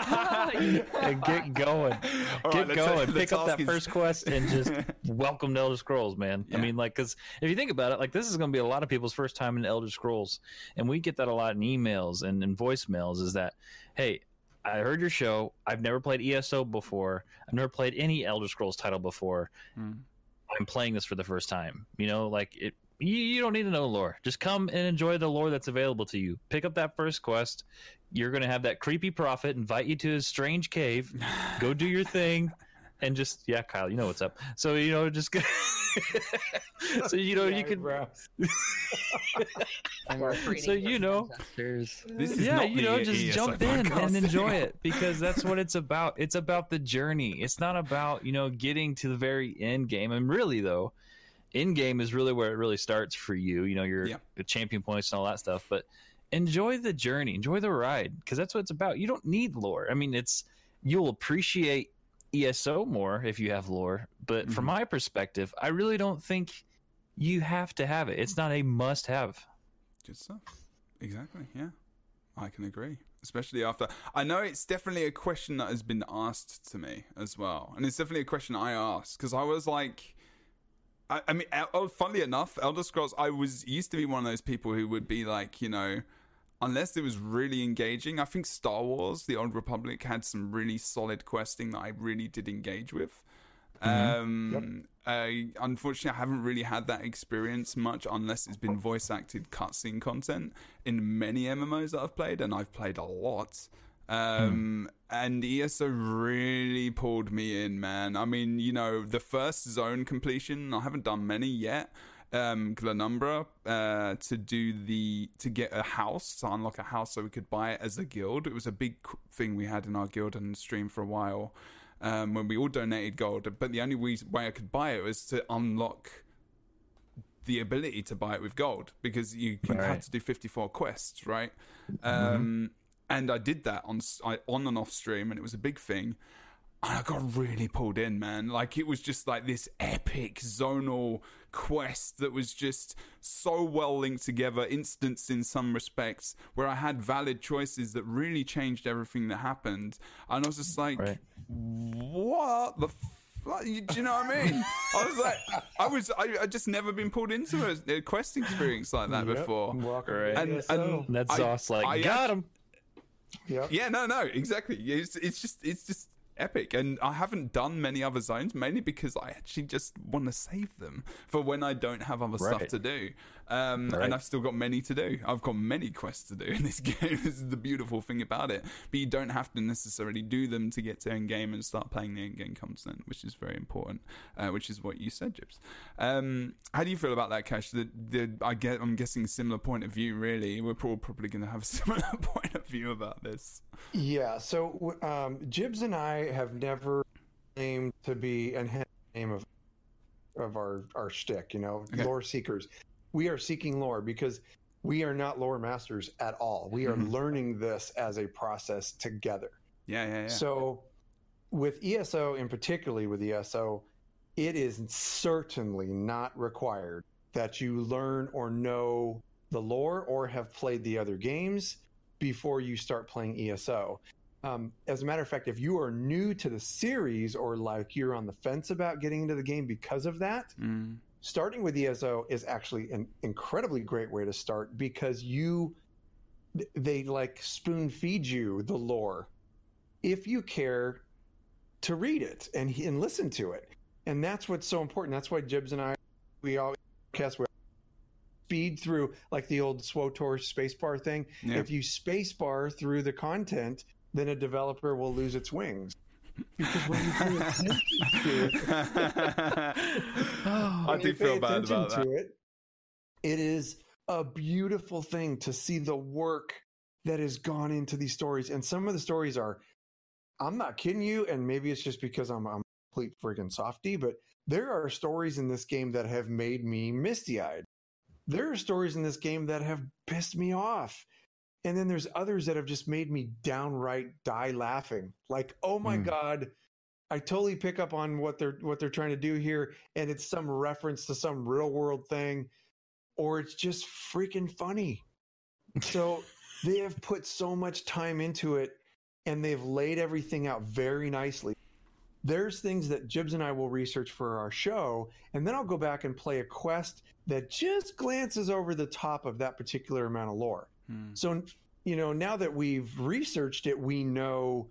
and get going. All get right, going. Pick up task that is- first quest and just <laughs> welcome to Elder Scrolls, man. Yeah. I mean, like, because if you think about it, like, this is going to be a lot of people's first time in Elder Scrolls, and we get that a lot in emails and in voicemails. Is that, hey, I heard your show. I've never played ESO before. I've never played any Elder Scrolls title before. Hmm. I'm playing this for the first time. You know, like it. You, you don't need to know the lore. Just come and enjoy the lore that's available to you. Pick up that first quest. You're going to have that creepy prophet invite you to his strange cave. Go do your thing, <laughs> and just yeah, Kyle, you know what's up. So you know, just go- <laughs> so you know Yeah, you can bro. And we're <laughs> training So you know- This is yeah, you know, just ESO jump in and enjoy it because that's what it's about. It's about the journey. It's not about you know getting to the very end game. And really, though, end game is really where it really starts for you. You know, your Yeah. your champion points and all that stuff. But enjoy the journey, enjoy the ride because that's what it's about. You don't need lore. I mean, it's you'll appreciate ESO more if you have lore. But from Mhm. my perspective, I really don't think you have to have it. It's not a must-have. Good stuff. Exactly. Yeah, I can agree. Especially after I know it's definitely a question that has been asked to me as well, and it's definitely a question I asked because I was like, I, I mean, El- oh, funnily enough, Elder Scrolls. I was used to be one of those people who would be like, you know, unless it was really engaging. I think Star Wars: The Old Republic had some really solid questing that I really did engage with. Um, I, unfortunately, I haven't really had that experience much unless it's been voice acted cutscene content in many MMOs that I've played, and I've played a lot. Um, and ESO really pulled me in, man. I mean, you know, the first zone completion, I haven't done many yet. Um, Glenumbra, uh, to do the to get a house to unlock a house so we could buy it as a guild. It was a big thing we had in our guild and stream for a while um, when we all donated gold. But the only way way I could buy it was to unlock the ability to buy it with gold because you can Right. to do 54 quests, right? Um, and I did that on s- I, on and off stream, and it was a big thing. And I got really pulled in, man. Like it was just like this epic zonal quest that was just so well linked together, instanced in some respects, where I had valid choices that really changed everything that happened. And I was just like, Right. what the fuck? You- Do you know what I mean? I was like, I was, I, I just never been pulled into a, a quest experience like that Yep. before. Welcome to Right. And- ESO. and- That's I- sauce. Like I got act- him. Yep. Yeah, no, no, exactly. It's it's just it's just epic, and I haven't done many other zones mainly because I actually just want to save them for when I don't have other stuff to do. Um, Right. And I've still got many to do. I've got many quests to do in this <laughs> game. this is the beautiful thing about it. But you don't have to necessarily do them to get to end game and start playing the end game content, which is very important. Uh, which is what you said, Jibbs. Um, how do you feel about that, Kash? The, the I get I'm guessing similar point of view. Really, we're all probably going to have a <laughs> similar point of view about this. Yeah. So um, Jibbs and I have never claimed to be and hence the name of of our our shtick. You know, Okay. lore seekers. We are seeking lore because we are not lore masters at all. We are Mhm. learning this as a process together. Yeah, yeah, yeah. So, with ESO, and particularly with ESO, it is certainly not required that you learn or know the lore or have played the other games before you start playing ESO. Um, as a matter of fact, if you are new to the series or like you're on the fence about getting into the game because of that, Mm. starting with ESO is actually an incredibly great way to start because you they like spoon feed you the lore if you care to read it and and listen to it. And that's what's so important. That's why Jibbs and I we all cast we speed through like the old SWTOR spacebar thing. Yeah. If you spacebar through the content, then a developer will lose its wings. Because when you pay <laughs> attention to it, <laughs> I do feel bad about that. It, it is a beautiful thing to see the work that has gone into these stories. And some of the stories are, I'm not kidding you, and maybe it's just because I'm, I'm a complete freaking softy, but there are stories in this game that have made me misty eyed. There are stories in this game that have pissed me off. And then there's others that have just made me downright die laughing. Like, oh my Hmm. God, I totally pick up on what they're what they're trying to do here, and it's some reference to some real world thing, or it's just freaking funny. So <laughs> they have put so much time into it, and they've laid everything out very nicely. There's things that Jibbs and I will research for our show, and then I'll go back and play a quest that just glances over the top of that particular amount of lore. Hmm. So, you know, now that we've researched it, we know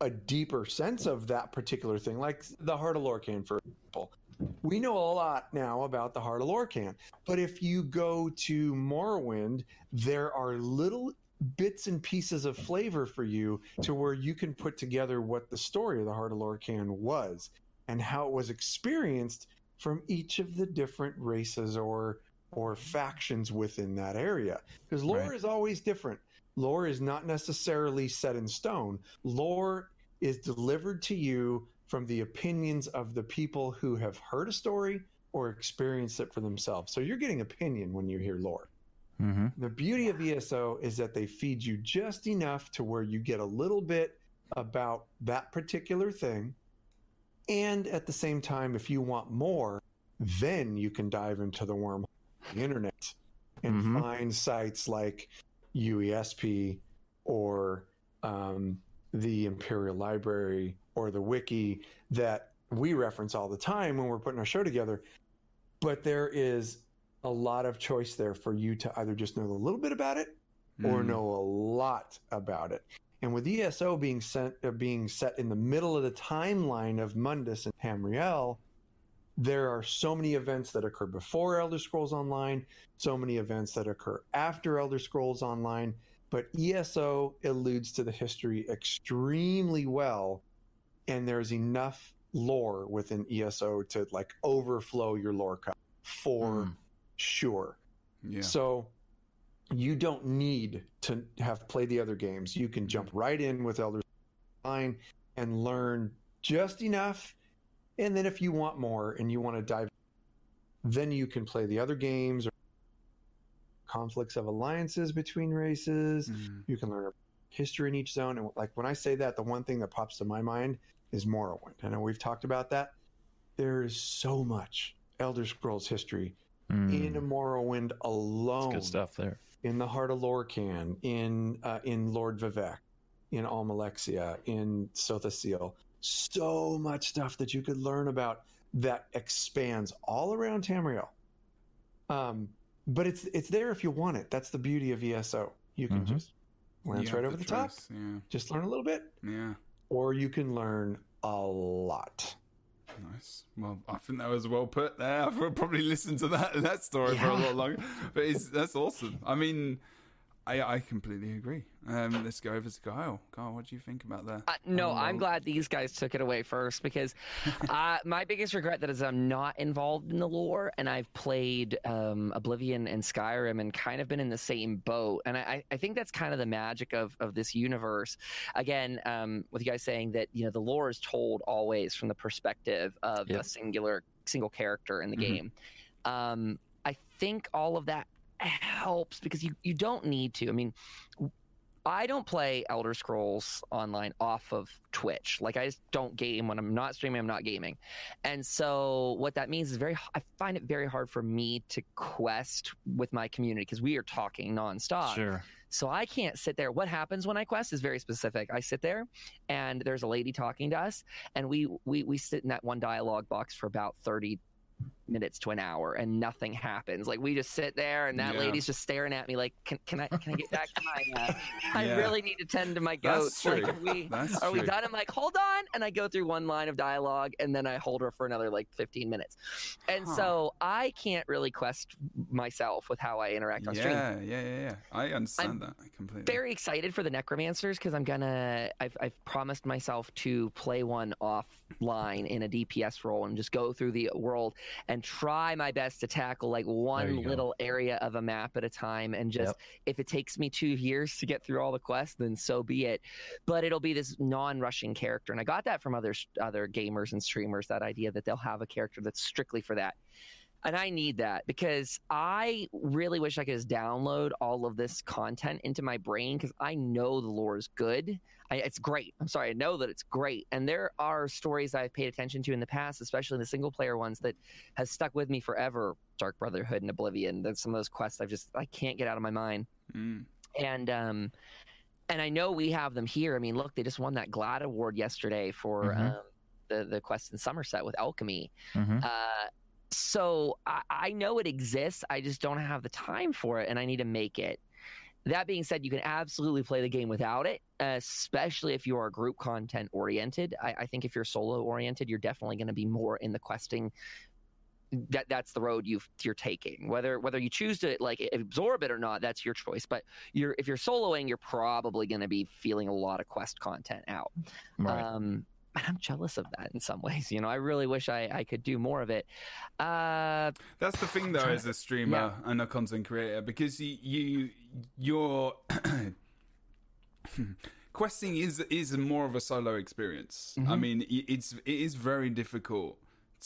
a deeper sense of that particular thing, like the Heart of Lorkhan, for example. We know a lot now about the Heart of Lorkhan, but if you go to Morrowind, there are little bits and pieces of flavor for you to where you can put together what the story of the Heart of Lorkhan was and how it was experienced from each of the different races or or factions within that area. Because lore Right. is always different. Lore is not necessarily set in stone. Lore is delivered to you from the opinions of the people who have heard a story or experienced it for themselves. So you're getting opinion when you hear lore. Mm-hmm. the beauty of ESO is that they feed you just enough to where you get a little bit about that particular thing. And at the same time, if you want more, then you can dive into the wormhole the internet and Mhm. find sites like UESP or um, the Imperial Library or the Wiki that we reference all the time when we're putting our show together. But there is a lot of choice there for you to either just know a little bit about it or Mm. know a lot about it. And with ESO being sent uh, being set in the middle of the timeline of Mundus and Tamriel, there are so many events that occur before Elder Scrolls Online, so many events that occur after Elder Scrolls Online. But ESO alludes to the history extremely well, and there's enough lore within ESO to like overflow your lore cup for Mm. sure. Yeah. So you don't need to have played the other games. You can jump right in with Elder Scrolls Online and learn just enough. And then if you want more and you want to dive, then you can play the other games or conflicts of alliances between races. Mm. You can learn history in each zone. And like when I say that, the one thing that pops to my mind is Morrowind. I know we've talked about that. There is so much Elder Scrolls history in Mm. Morrowind That's alone good stuff there. in the heart of Lorkhan, in uh, in Lord Vivek, in Almalexia, in Sotha Sil. So much stuff that you could learn about that expands all around Tamriel. Um, but it's it's there if you want it. That's the beauty of ESO. You can Mhm. just glance right over the top, Yeah. just learn a little bit, Yeah. or you can learn a lot. Nice. Well, I think that was well put there. <laughs> I've probably listened to that that story for a lot longer, but it's, that's awesome. I mean, I I completely agree. Um, let's go over to Kyle. Kyle, what do you think about that? Uh, no, Um, I'm glad these guys took it away first because <laughs> uh, my biggest regret that is I'm not involved in the lore and I've played um, Oblivion and Skyrim and kind of been in the same boat. And I, I think that's kind of the magic of, of this universe. Again, um, with you guys saying that you know the lore is told always from the perspective of Yep. a singular single character in the Mhm. game. Um, I think all of that helps because you, you don't need to. I mean, I don't play Elder Scrolls Online off of Twitch. Like I just don't game when I'm not streaming. I'm not gaming, and so what that means is very. I find it very hard for me to quest with my community because we are talking nonstop. Sure. So I can't sit there. What happens when I quest is very specific. I sit there, and there's a lady talking to us, and we we we sit in that one dialogue box for about thirty minutes to an hour and nothing happens. Like we just sit there and that Yeah. lady's just staring at me like can, can i can i get back to my uh, <laughs> i really need to tend to my goats. Like are we That's are we done? I'm like hold on. And i go through one line of dialogue and then i hold her for another like 15 minutes. And Huh. so i can't really quest myself with how i interact on stream. Yeah, yeah, yeah, yeah. I understand that completely. very excited for the necromancers because i'm gonna I've, I've promised myself to play one offline in a dps role and just go through the world and try my best to tackle like one you go. little area of a map at a time and just Yep. if it takes me two years to get through all the quests then so be it but it'll be this non-rushing character and i got that from other other gamers and streamers that idea that they'll have a character that's strictly for that and I need that because I really wish I could just download all of this content into my brain because I know the lore is good. I, it's great. I'm sorry, I know that it's great, and there are stories I've paid attention to in the past, especially the single player ones that has stuck with me forever. Dark Brotherhood and Oblivion. That's some of those quests I've just I can't get out of my mind Mm. and um and I know we have them here. I mean, look, they just won that GLAAD award yesterday for Mhm. um, the the quest in Summerset with Alchemy. Mhm. Uh, so I, I know it exists. I just don't have the time for it, and I need to make it. That being said, you can absolutely play the game without it, especially if you are group content oriented. I, I think if you're solo oriented, you're definitely going to be more in the questing. That that's the road you you're taking. Whether whether you choose to like absorb it or not, that's your choice. But you're if you're soloing, you're probably going to be feeling a lot of quest content out. Right. Um, I'm jealous of that in some ways. You know, I really wish I, I could do more of it. Uh, That's the thing, though, as a streamer and a content creator, because you, you you're <clears throat> questing is is more of a solo experience. I Mhm. mean, it's it is very difficult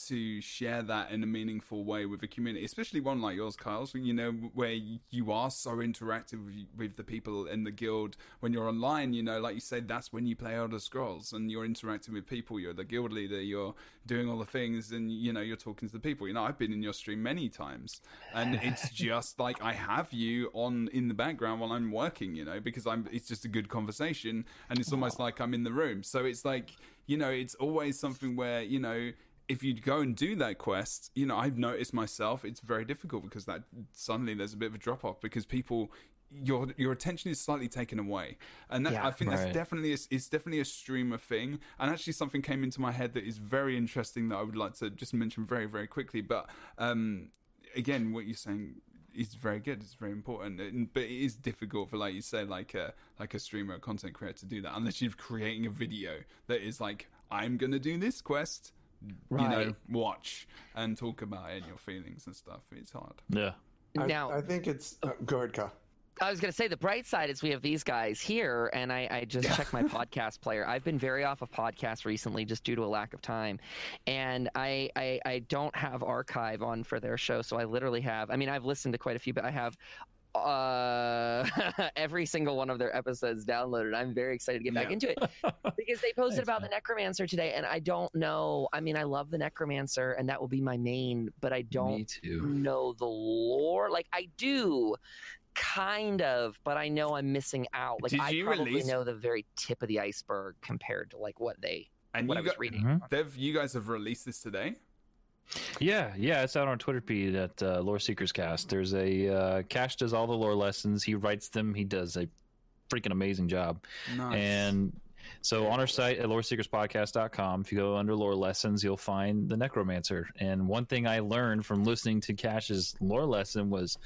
to share that in a meaningful way with a community, especially one like yours, Kyle. So, you know, where you are so interactive with, with the people in the guild when you're online. You know, like you said, that's when you play Elder Scrolls and you're interacting with people. You're the guild leader. You're doing all the things, and you know, you're talking to the people. You know, I've been in your stream many times, and it's <laughs> just like I have you on in the background while I'm working. You know, because I'm. It's just a good conversation, and it's almost like I'm in the room. So it's like you know, it's always something where you know if you go and do that quest, you know, I've noticed myself it's very difficult because that suddenly there's a bit of a drop off because people your your attention is slightly taken away, and that, Yeah. I think that's definitely a, it's definitely a streamer thing. And actually, something came into my head that is very interesting that I would like to just mention very very quickly. But um, again, what you're saying is very good. It's very important, and, but it is difficult for like you said, like a like a streamer, a content creator to do that unless you're creating a video that is like I'm gonna do this quest you know, Right. watch and talk about it and your feelings and stuff. It's hard. yeah. I, now, I think it's uh, go ahead, Kyle. I was going to say the bright side is we have these guys here, and I, I just <laughs> checked my podcast player. I've been very off of podcasts recently just due to a lack of time, and I, I I don't have archive on for their show, so I literally have. I mean, I've listened to quite a few, but I have uh <laughs> every single one of their episodes downloaded i'm very excited to get back Yeah. into it <laughs> because they posted Thanks, about man. the necromancer today and i don't know i mean i love the necromancer and that will be my main but i don't know the lore. Like I do, kind of, but I know I'm missing out. Like Did I you probably release- know the very tip of the iceberg compared to like what they And what I you was got, reading. Mhm. Dev, you guys have released this today. Yeah, yeah, it's out on Twitter feed at uh, Lore Seekers Cast. There's a uh, Kash does all the lore lessons. He writes them. He does a freaking amazing job. Nice. And so on our site at loreseekerspodcast.com, if you go under lore lessons, you'll find the necromancer. And one thing I learned from listening to Kash's lore lesson was,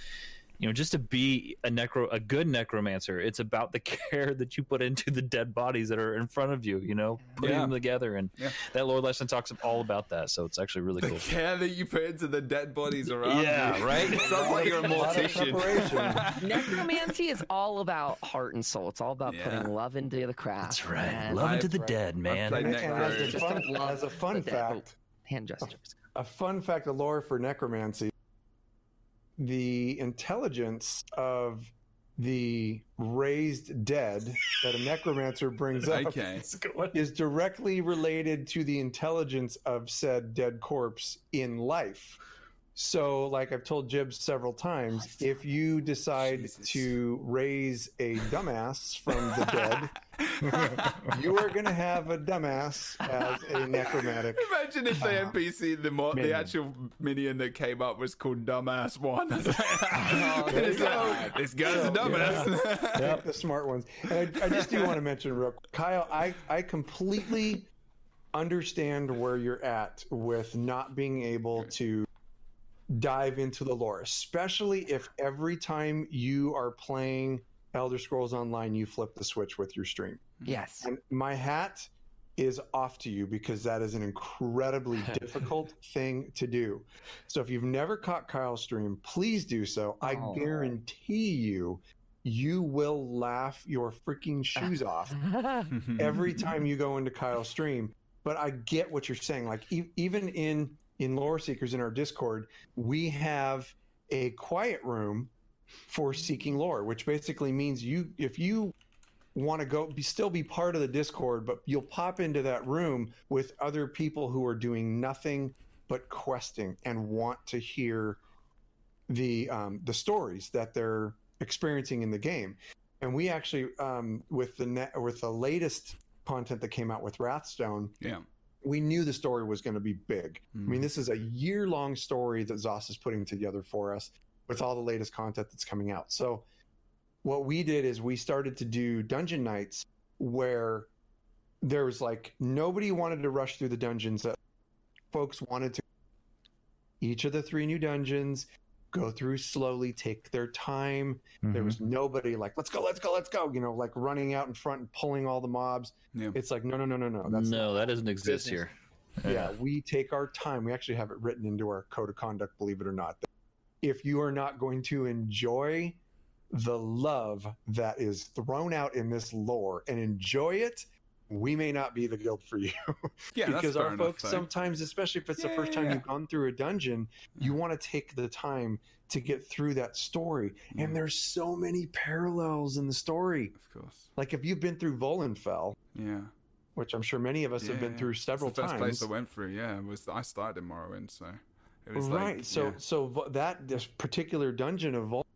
you know, just to be a necro, a good necromancer, it's about the <laughs> care that you put into the dead bodies that are in front of you. You know, putting Yeah. them together, and Yeah. that lore lesson talks all about that. So it's actually really the cool. care that you put into the dead bodies around Yeah, you. <laughs> right? It <laughs> sounds like you're a mortician. preparation. Necromancy is all about heart and soul. It's all about Yeah. putting love into the craft. That's right. and Love into the I've- dead, man. played And, Necro- and as, a Just fun, love as a fun the dead. fact, Hand gestures. a fun fact of lore for necromancy: the intelligence of the raised dead that a necromancer brings <laughs> up Okay. is directly related to the intelligence of said dead corpse in life. So, like I've told Jibbs several times, if you decide Jesus. to raise a dumbass from the dead, <laughs> you are going to have a dumbass as a necromantic. Imagine if the Uh, NPC, the mo- the actual minion that came up was called Dumbass One. <laughs> Oh, there It's you like, this guy's a dumbass. <laughs> Yep, the smart ones. And I, I just do want to mention real quick, Kyle, I, I completely understand where you're at with not being able to dive into the lore, especially if every time you are playing Elder Scrolls Online, you flip the switch with your stream. Mm-hmm. Yes. And my hat is off to you because that is an incredibly <laughs> difficult thing to do. So if you've never caught Kyle's stream, please do so. I Oh. guarantee you, you will laugh your freaking shoes <laughs> off <laughs> every time you go into Kyle's stream. But I get what you're saying. Like e- even in in Lore Seekers in our Discord, we have a quiet room for seeking lore, which basically means you if you want to go be still be part of the Discord, but you'll pop into that room with other people who are doing nothing but questing and want to hear the um, the stories that they're experiencing in the game. And we actually, um, with the net, with the latest content that came out with Wrathstone, yeah. We knew the story was going to be big. I Mm. mean, this is a year long story that ZOS is putting together for us with all the latest content that's coming out. So, what we did is we started to do dungeon nights where there was like nobody wanted to rush through the dungeons that folks wanted to. Each of the three new dungeons go through slowly, take their time. There Mhm. was nobody like, let's go, let's go, let's go, you know, like running out in front and pulling all the mobs. Yeah. It's like, no, no, no, no, no. That's no, that doesn't exist business. here. yeah, we take our time. We actually have it written into our code of conduct, believe it or not. If you are not going to enjoy the love that is thrown out in this lore and enjoy it, we may not be the guild for you. <laughs> Yeah, because our folks sometimes, especially if it's the first time yeah. you've gone through a dungeon, you want to take the time to get through that story. Mm. And there's so many parallels in the story. Of course. Like if you've been through Volenfell, Yeah. which I'm sure many of us have been yeah. through It's several the first times. place I went through. Yeah, was I started in Morrowind, so it was right. Like, so yeah. so that this particular dungeon of Vol-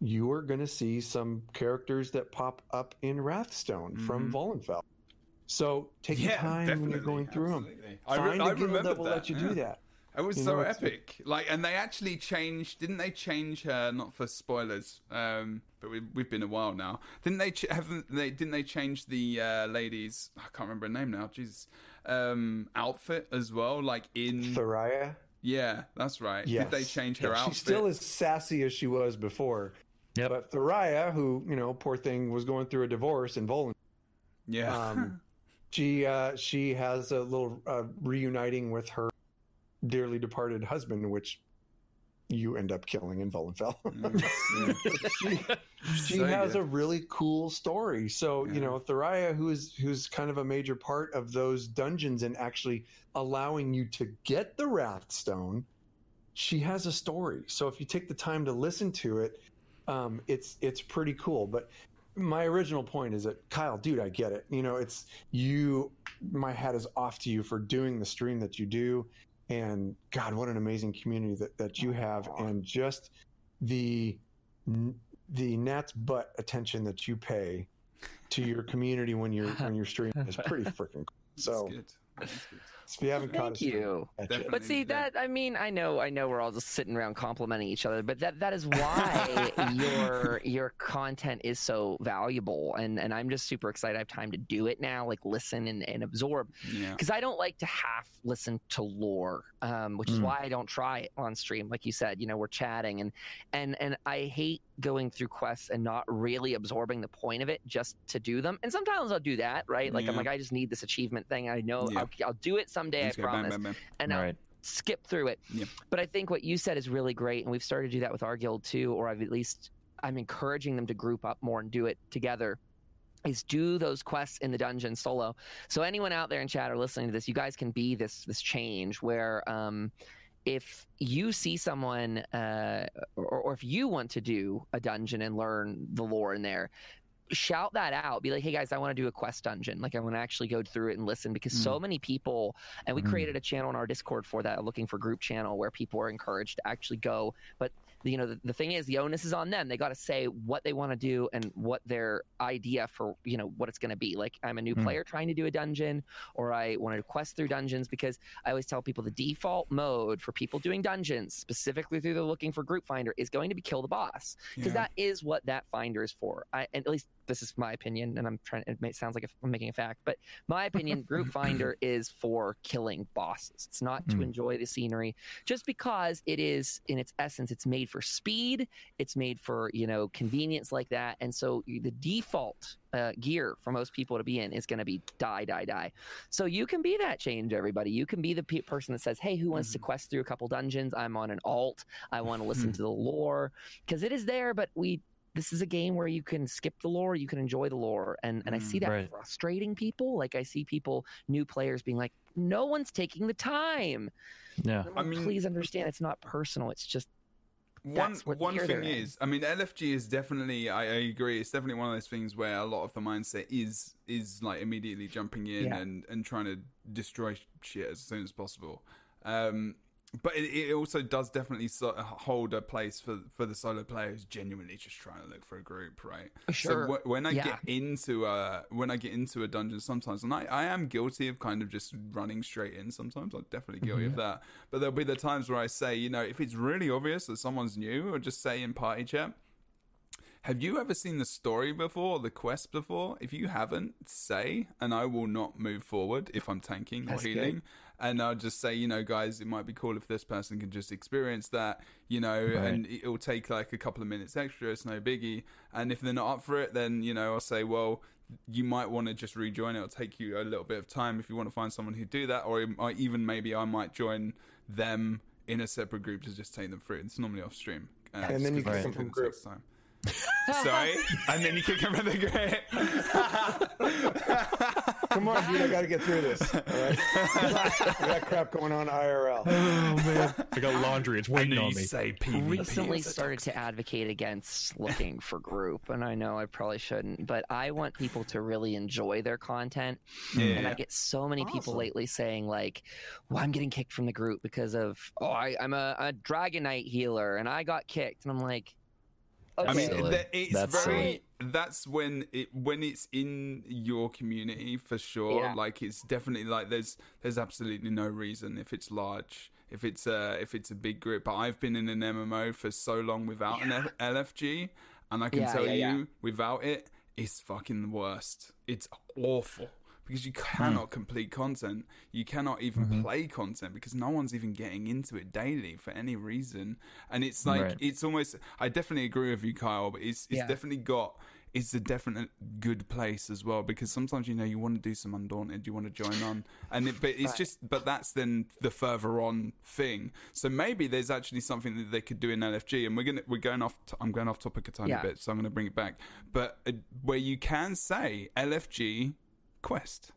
you are going to see some characters that pop up in Wrathstone from Mhm. Volenfell. So take yeah, your time when you're going through them. absolutely. I, Find re- a I guild remember that will let you yeah. do that. <laughs> It was You so know, epic. Like, and they actually changed. Didn't they change her? Not for spoilers, um, but we, we've been a while now. Didn't they? Ch- haven't they? Didn't they change the uh, lady's? I can't remember her name now. Jesus, um, outfit as well. Like in. Tharayya. yeah, that's right. Yes. Did they change her Yeah, outfit? She's still as sassy as she was before. Yep. But Tharayya, who you know, poor thing, was going through a divorce in Volen. yeah. Um, <laughs> she uh, she has a little uh, reuniting with her dearly departed husband, which you end up killing in Volenfell. Mm, <laughs> yeah. she she So has good. a really cool story. So Yeah. you know, Tharayya, who's who's kind of a major part of those dungeons and actually allowing you to get the Wrathstone, she has a story. So if you take the time to listen to it, um, it's it's pretty cool. But my original point is that Kyle, dude, I get it. You know, it's you. My hat is off to you for doing the stream that you do, and God, what an amazing community that that you have, and just the the gnat's butt attention that you pay to your community when you're when you're streaming is pretty <laughs> freaking cool. So That's good. That's good. If you haven't Thank us, you. catch it. Definitely. But see Yeah. that I mean I know I know we're all just sitting around complimenting each other, but that that is why <laughs> your your content is so valuable, and and I'm just super excited. I have time to do it now, like listen and, and absorb, Yeah. because I don't like to half listen to lore, um, which is Mm. why I don't try it on stream. Like you said, you know, we're chatting, and and and I hate going through quests and not really absorbing the point of it just to do them. And sometimes I'll do that, right? Like I'm like I just need this achievement thing. I know Yeah. I'll, I'll do it someday. Just I go bang, promise bang, bang. and I'll right. skip through it. Yeah. But I think what you said is really great, and we've started to do that with our guild too, or I've at least I'm encouraging them to group up more and do it together. Is do those quests in the dungeon solo. So anyone out there in chat or listening to this, you guys can be this this change where um, if you see someone uh, or, or if you want to do a dungeon and learn the lore in there shout that out. Be like hey guys i want to do a quest dungeon. Like i want to actually go through it and listen because so many people and we Mm. created a channel in our discord for that looking for group channel where people are encouraged to actually go. But you know the, the thing is the onus is on them. They got to say what they want to do and what their idea for you know what it's going to be. Like i'm a new Hmm. player trying to do a dungeon or i want to quest through dungeons because i always tell people the default mode for people doing dungeons specifically through the looking for group finder is going to be kill the boss because Yeah. that is what that finder is for. I, and at least this is my opinion and i'm trying it may sounds like i'm making a fact but my opinion group <laughs> finder is for killing bosses. It's not to Hmm. enjoy the scenery just because it is in its essence it's made for speed it's made for you know convenience like that and so the default uh, gear for most people to be in is going to be die die die. So you can be that change everybody. You can be the pe- person that says hey who wants to quest through a couple dungeons? I'm on an alt. I want to listen Hmm. to the lore. Because it is there but we this is a game where you can skip the lore you can enjoy the lore and and i see Mm, that right. frustrating people like i see people new players being like no one's taking the time Yeah. I'm I mean- please understand it's not personal it's just one one thing they're in. is, I mean, LFG is definitely. I, I agree. It's definitely one of those things where a lot of the mindset is is like immediately jumping in Yeah. and and trying to destroy shit as soon as possible. Um, but it, it also does definitely so, hold a place for for the solo player who's genuinely just trying to look for a group, right? Sure. So wh- when I Yeah. get into a when I get into a dungeon, sometimes, and I, I am guilty of kind of just running straight in. Sometimes I'm definitely guilty Mm-hmm. of that. But there'll be the times where I say, you know, if it's really obvious that someone's new, or just say in party chat, have you ever seen the story before, or the quest before? If you haven't, say, and I will not move forward if I'm tanking That's or good. Healing. And I'll just say, you know, guys, it might be cool if this person can just experience that, you know, Right. and it'll take like a couple of minutes extra. It's no biggie. And if they're not up for it, then, you know, I'll say, well, you might want to just rejoin. It'll take you a little bit of time if you want to find someone who do that, or it might- even maybe I might join them in a separate group to just take them through. It's normally off stream. Uh, And then you just 'cause kick it them from takes group. time. <laughs> Sorry, <laughs> and then you kick them from the group. <laughs> Come on, dude, I got to get through this. All right, I got crap going on IRL. Oh man, I got laundry. It's And waiting on me. say PvP. recently started to advocate against looking for group and i know i probably shouldn't but i want people to really enjoy their content Yeah. and i get so many people lately saying like well i'm getting kicked from the group because of oh I, i'm a, a dragon knight healer and i got kicked and i'm like okay I mean, Silly. it's That's very. That's when it when it's in your community for sure. Yeah. Like it's definitely like there's there's absolutely no reason if it's large, if it's a if it's a big group. But I've been in an MMO for so long without an F- LFG, and I can Yeah, tell yeah, you yeah. without it, it's fucking the worst. It's awful. Because you cannot complete content, you cannot even play content because no one's even getting into it daily for any reason, and it's like Right. it's almost i definitely agree with you kyle but it's it's Yeah. definitely got it's a definite good place as well because sometimes you know you want to do some undaunted you want to join on and it, but it's Right. just but that's then the further on thing so maybe there's actually something that they could do in lfg and we're gonna we're going off I'm going off topic a tiny Yeah. bit so i'm gonna bring it back but uh, where you can say lfg quest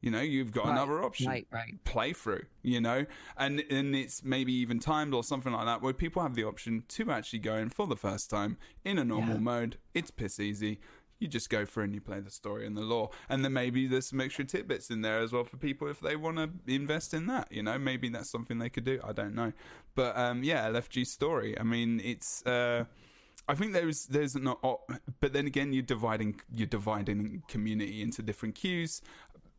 you know you've got Right, another option right right playthrough, you know, and and it's maybe even timed or something like that, where people have the option to actually go in for the first time in a normal Yeah. mode. It's piss easy. You just go through and you play the story and the lore, and then maybe there's some extra tidbits in there as well for people if they want to invest in that. You know, maybe that's something they could do. I don't know, but um, yeah, LFG story. I mean, it's. Uh, I think there's there's not, but then again, you're dividing you're dividing community into different queues.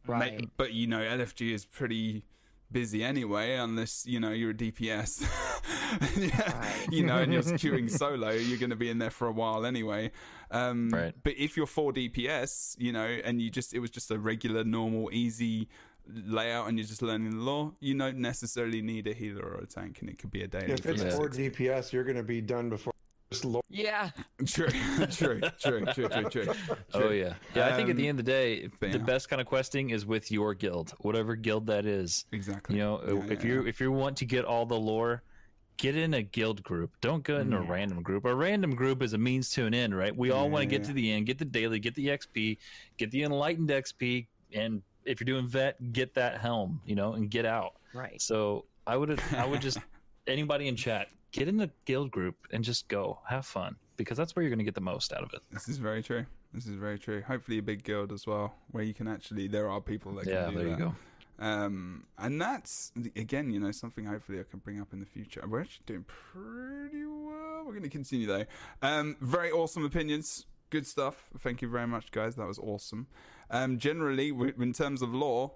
Ma- Right. but you know, LFG is pretty busy anyway, unless you know you're a DPS. <laughs> yeah, Right. You know, and you're <laughs> queuing solo, you're going to be in there for a while anyway. Um, Right. But if you're four DPS, you know, and you just it was just a regular, normal, easy layout, and you're just learning the law, you don't necessarily need a healer or a tank, and it could be a daily. If it's the four. DPS, you're going to be done before this lo- yeah <laughs> True, true, true, true, true, true. Oh yeah, yeah. I think at the Um, end of the day, but the best kind of questing is with your guild, whatever guild that is. Exactly. You know, Yeah, if yeah, you if you want to get all the lore, get in a guild group. Don't go in a Mm. random group. A random group is a means to an end, right? We all want to get Yeah. to the end, get the daily, get the XP, get the enlightened XP, and if you're doing vet, get that helm, you know, and get out. right So I would I would just <laughs> anybody in chat get in a guild group and just go have fun because that's where you're going to get the most out of it. This is very true. This is very true. Hopefully, a big guild as well, where you can actually there are people that can Yeah, do there you go. Um, and that's again, you know, something hopefully I can bring up in the future. We're actually doing pretty well. We're going to continue though. Um, very awesome opinions. Good stuff. Thank you very much, guys. That was awesome. Um, generally, in terms of lore,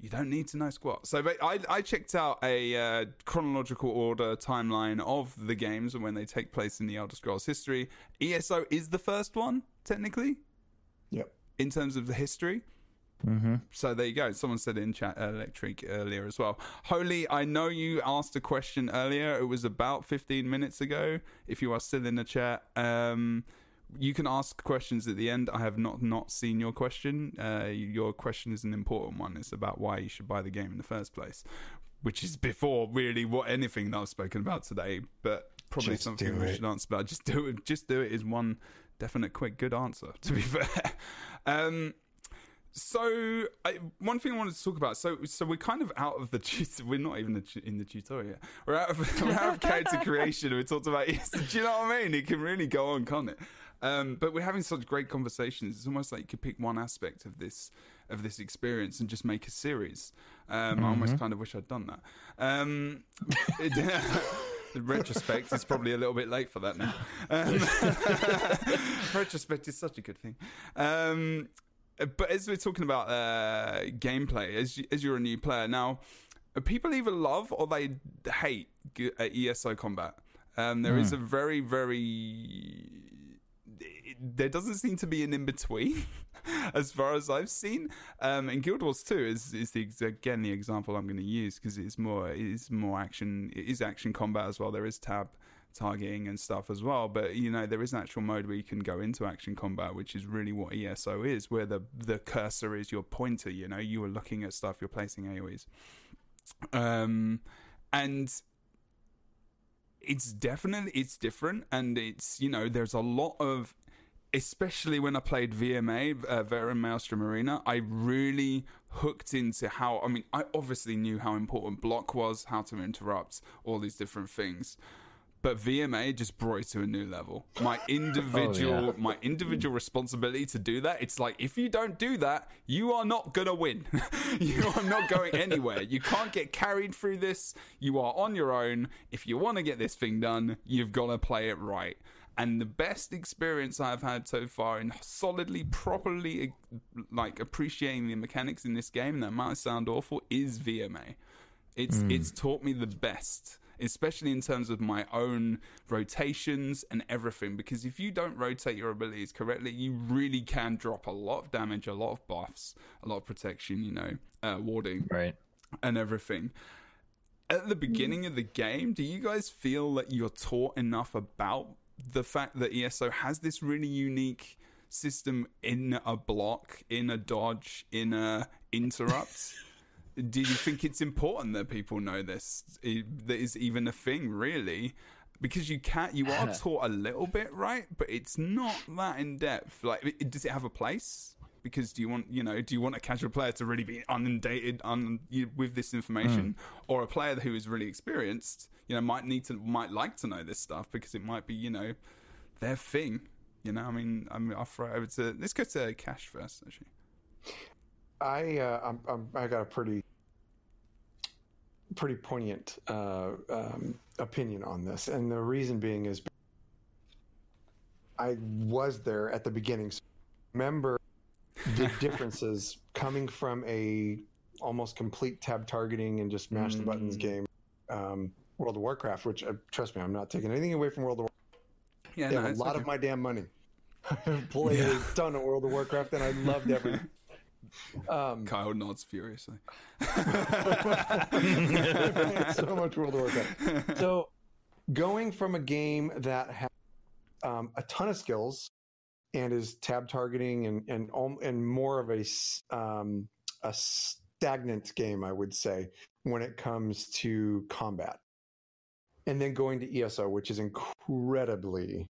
you don't need to know squat. So I, I checked out a uh, chronological order timeline of the games and when they take place in the Elder Scrolls history. ESO is the first one, technically, Yep. in terms of the history. Mm-hmm. So there you go. Someone said in chat uh, electric earlier as well. Holy, I know you asked a question earlier. It was about 15 minutes ago. If you are still in the chat, um, you can ask questions at the end. I have not not seen your question. Uh, your question is an important one. It's about why you should buy the game in the first place, which is before really what anything that I've spoken about today. But probably Just something we should answer about. Just do it. Just do it is one definite, quick, good answer. To be <laughs> fair. Um, so I, one thing I wanted to talk about. So so we're kind of out of the. tut- <laughs> We're not even the in the tutorial. yet. We're out of <laughs> we're out of character creation. We talked about. Do you know what I mean? It can really go on, can't it? Um, but we're having such great conversations. It's almost like you could pick one aspect of this of this experience and just make a series. Um, I almost kind of wish I'd done that. Um, in <laughs> retrospect, it's probably a little bit late for that now. Um, <laughs> retrospect is such a good thing. Um, but as we're talking about uh, gameplay, as you, as you're a new player now, uh, people either love or they hate uh, ESO combat. Um, there is a very very there doesn't seem to be an in between, <laughs> as far as I've seen. Um, and Guild Wars Two is is the again the example I'm going to use because it's more it is more action. It is action combat as well. There is tab targeting and stuff as well. But you know there is an actual mode where you can go into action combat, which is really what ESO is, where the the cursor is your pointer. You know you are looking at stuff, you're placing AOE's. Um, and it's definitely it's different and it's you know there's a lot of especially when I played VMA, uh, Veteran Maelstrom Arena, I really hooked into how. I mean, I obviously knew how important block was, how to interrupt, all these different things. But VMA just brought it to a new level. My <laughs> oh, individual, my individual responsibility to do that. It's like if you don't do that, you are not gonna win. <laughs> you are not going anywhere. You can't get carried through this. You are on your own. If you want to get this thing done, you've got to play it right. And the best experience I've had so far in solidly, properly, like appreciating the mechanics in this game, that might sound awful, is VMA. It's hmm. it's taught me the best, especially in terms of my own rotations and everything. Because if you don't rotate your abilities correctly, you really can drop a lot of damage, a lot of buffs, a lot of protection. You know, uh, warding Right. and everything. At the beginning of the game, do you guys feel that you're taught enough about the fact that ESO has this really unique system in a block, in a dodge, in a interrupt? <laughs> do you think it's important that people know this? I- That is even a thing, really? Because you can't, you are <laughs> taught a little bit, right? But it's not that in depth. Like, it- does it have a place? Because do you want, you know, do you want a casual player to really be inundated on you, with this information, or a player who is really experienced, you know, might need to, might like to know this stuff because it might be, you know, their thing. You know, I mean, I mean, I'll throw it over to let's go to Kash first, actually. I uh, I'm, I'm, I got a pretty pretty poignant uh, um, opinion on this, and the reason being is I was there at the beginning. So remember the <laughs> differences coming from a almost complete tab targeting and just mash the buttons game, um, World of Warcraft. Which uh, trust me, I'm not taking anything away from World of Warcraft. Yeah, no, a lot okay. of my damn money. <laughs> I've played a ton of World of Warcraft, and I loved every. <laughs> Um, Kyle nods furiously. <laughs> <laughs> so much World of Warcraft. So, going from a game that has um, a ton of skills and is tab targeting and and and more of a s- um, a stagnant game, I would say, when it comes to combat, and then going to ESO, which is incredibly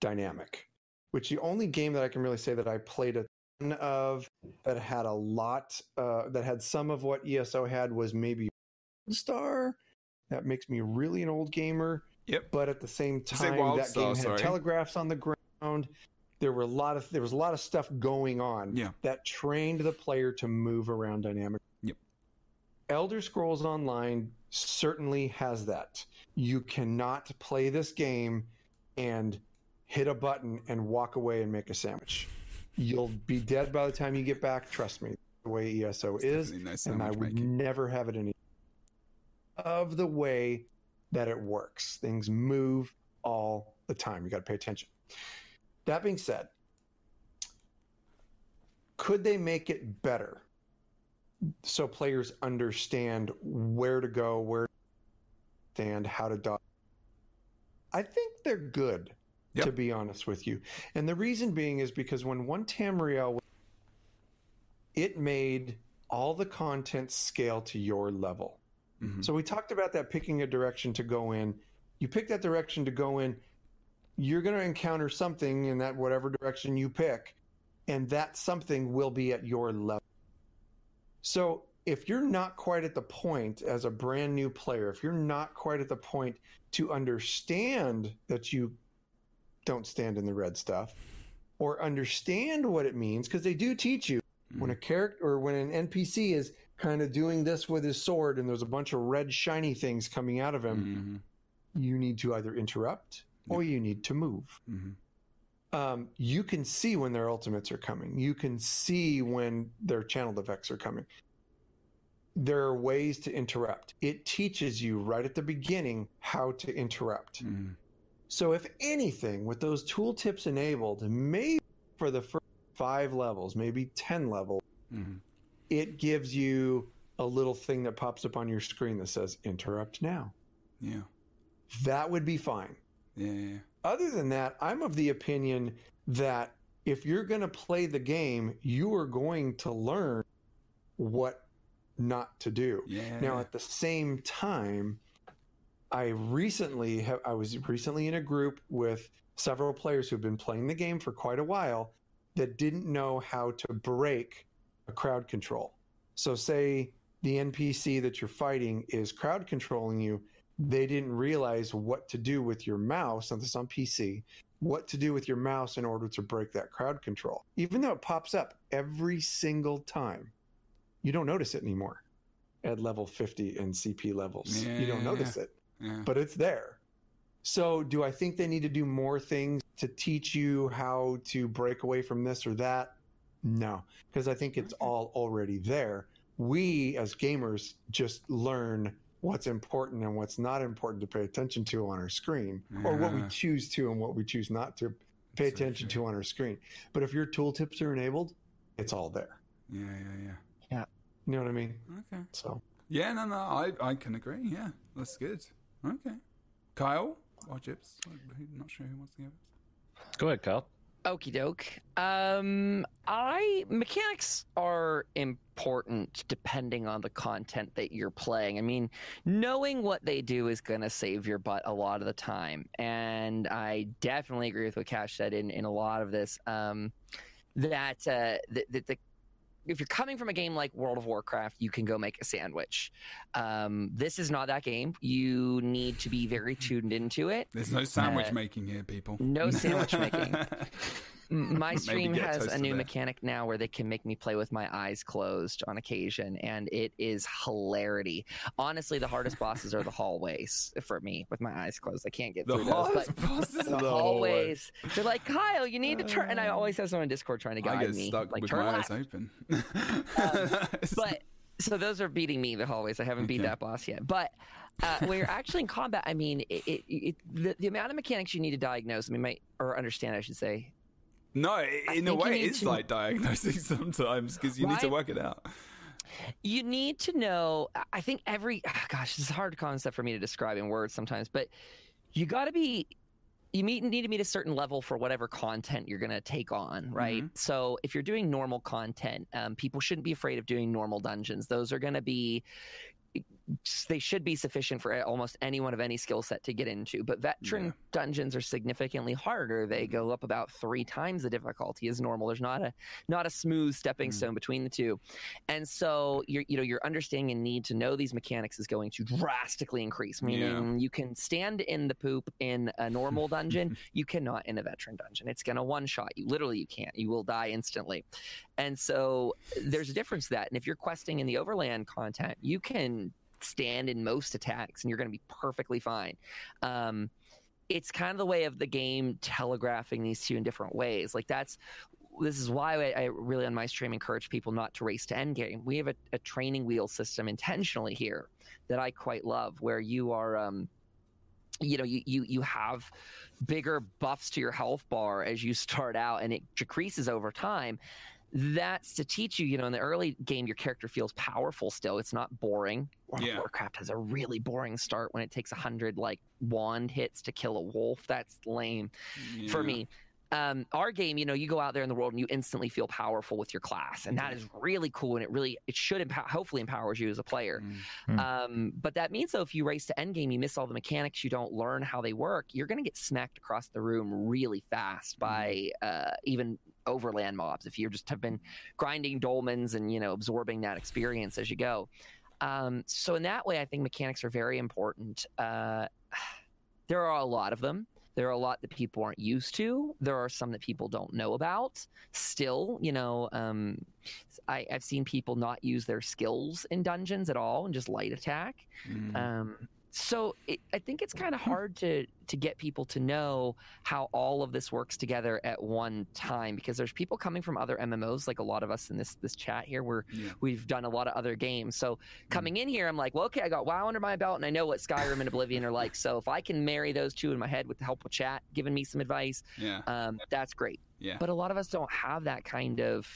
dynamic. Which the only game that I can really say that I played a ton of that had a lot uh, that had some of what ESO had was maybe Star. That makes me really an old gamer. Yep. But at the same time, that Star, game had sorry? telegraphs on the ground. There were a lot of there was a lot of stuff going on Yeah. that trained the player to move around dynamically. Yep. Elder Scrolls Online certainly has that. You cannot play this game and hit a button and walk away and make a sandwich. You'll be dead by the time you get back. Trust me, the way ESO is, Definitely no and I would making. never have it any of the way that it works. Things move all the time. You got to pay attention. That being said, could they make it better so players understand where to go, where to stand, how to dodge? I think they're good, Yep. to be honest with you. And the reason being is because when one Tamriel, it made all the content scale to your level. Mhm. So we talked about that picking a direction to go in. You pick that direction to go in, you're going to encounter something in that whatever direction you pick, and that something will be at your level. So if you're not quite at the point as a brand new player, if you're not quite at the point to understand that you don't stand in the red stuff or understand what it means, because they do teach you when a character or when an NPC is kind of doing this with his sword and there's a bunch of red shiny things coming out of him, Mhm. you need to either interrupt or you need to move. Mhm. Um, you can see when their ultimates are coming. You can see when their channeled effects are coming. There are ways to interrupt. It teaches you right at the beginning how to interrupt. Mhm. So, if anything, with those tooltips enabled, maybe for the first five levels, maybe 10 levels, Mhm. it gives you a little thing that pops up on your screen that says interrupt now. Yeah. That would be fine. Yeah. yeah. Other than that, I'm of the opinion that if you're going to play the game, you are going to learn what not to do. Yeah. Now, at the same time, I recently have, I was recently in a group with several players who've been playing the game for quite a while that didn't know how to break a crowd control. So, say the NPC that you're fighting is crowd controlling you, they didn't realize what to do with your mouse, and this is on PC, what to do with your mouse in order to break that crowd control. Even though it pops up every single time, you don't notice it anymore at level 50 and CP levels. Yeah, you don't yeah, notice it, yeah. but it's there. So, do I think they need to do more things to teach you how to break away from this or that? No, because I think it's all already there. We as gamers just learn what's important and what's not important to pay attention to on our screen, or what we choose to and what we choose not to pay That's attention to on our screen. But if your tooltips are enabled, it's all there. Yeah. Yeah. Yeah. Yeah. You know what I mean? Okay. So. Yeah. No. No. I I can agree. Yeah. That's good. Okay. Kyle or Jibbs? I'm not sure who wants to give it. Go ahead, Kyle. Okie doke. Um, I mechanics are important depending on the content that you're playing. I mean, knowing what they do is going to save your butt a lot of the time, and I definitely agree with what Kash said in in a lot of this. Um, that uh, the, the, the if you're coming from a game like World of Warcraft, you can go make a sandwich. Um, this is not that game. You need to be very tuned into it. There's no sandwich Uh, making here, people. no <laughs> sandwich making. <laughs> My stream has a new mechanic now where they can make me play with my eyes closed on occasion, and it is hilarity. Honestly, the hardest bosses are the <laughs> hallways for me with my eyes closed. I can't get The through those. But bosses the the hallways, they're like, Kyle, you need to turn. And I always have someone in Discord trying to guide I guide get me, stuck like with turn my left. eyes open. <laughs> But so those are beating me the hallways. I haven't beat Okay. that boss yet. But uh, when you're actually in combat, I mean, it, it, it, the, the amount of mechanics you need to diagnose, I mean, might, or understand, I should say, no, in a way, it's to- like diagnosing <laughs> sometimes because you need to work it out. you need to know i think every <sighs> gosh this is a hard concept for me to describe in words sometimes but you got to be you meet, need to meet a certain level for whatever content you're going to take on right? So if you're doing normal content um, people shouldn't be afraid of doing normal dungeons. Those are going to be they should be sufficient for almost anyone of any skill set to get into. But veteran Yeah. dungeons are significantly harder. They go up about three times the difficulty as normal. There's not a not a smooth stepping Mm. stone between the two, and so your you know your understanding and need to know these mechanics is going to drastically increase. Meaning you can stand in the poop in a normal dungeon, <laughs> you cannot in a veteran dungeon. It's gonna one shot you. Literally, you can't. You will die instantly. And so there's a difference to that. And if you're questing in the overland content, you can stand in most attacks and you're going to be perfectly fine. Um, it's kind of the way of the game telegraphing these two in different ways. Like that's this is why I, really on my stream encourage people not to race to endgame. We have a, a training wheel system intentionally here that I quite love, where you are. Um, you know you, you you have bigger buffs to your health bar as you start out and it decreases over time that's to teach you you know in the early game your character feels powerful still it's not boring World Yeah. of warcraft has a really boring start when it takes 100 like wand hits to kill a wolf that's lame for me um, our game, you know, you go out there in the world and you instantly feel powerful with your class, and that is really cool. And it really, it should empower, hopefully empowers you as a player. Mm. Hmm. Um, but that means though, if you race to end game, you miss all the mechanics, you don't learn how they work, you're going to get smacked across the room really fast by uh, even overland mobs. If you just have been grinding dolmens and you know absorbing that experience as you go. Um, so in that way, I think mechanics are very important. Uh, <sighs> there are a lot of them. There are a lot that people aren't used to. There are some that people don't know about. Still, you know, um, I, I've seen people not use their skills in dungeons at all and just light attack. Mm. Um, so it, I think it's kind of hard to to get people to know how all of this works together at one time because there's people coming from other MMOs, like a lot of us in this this chat here, where Yeah. we've done a lot of other games. So coming in here, I'm like, well, okay, I got WoW under my belt, and I know what Skyrim and Oblivion are like. So if I can marry those two in my head with the help of chat, giving me some advice, Yeah. um, that's great. Yeah. But a lot of us don't have that kind of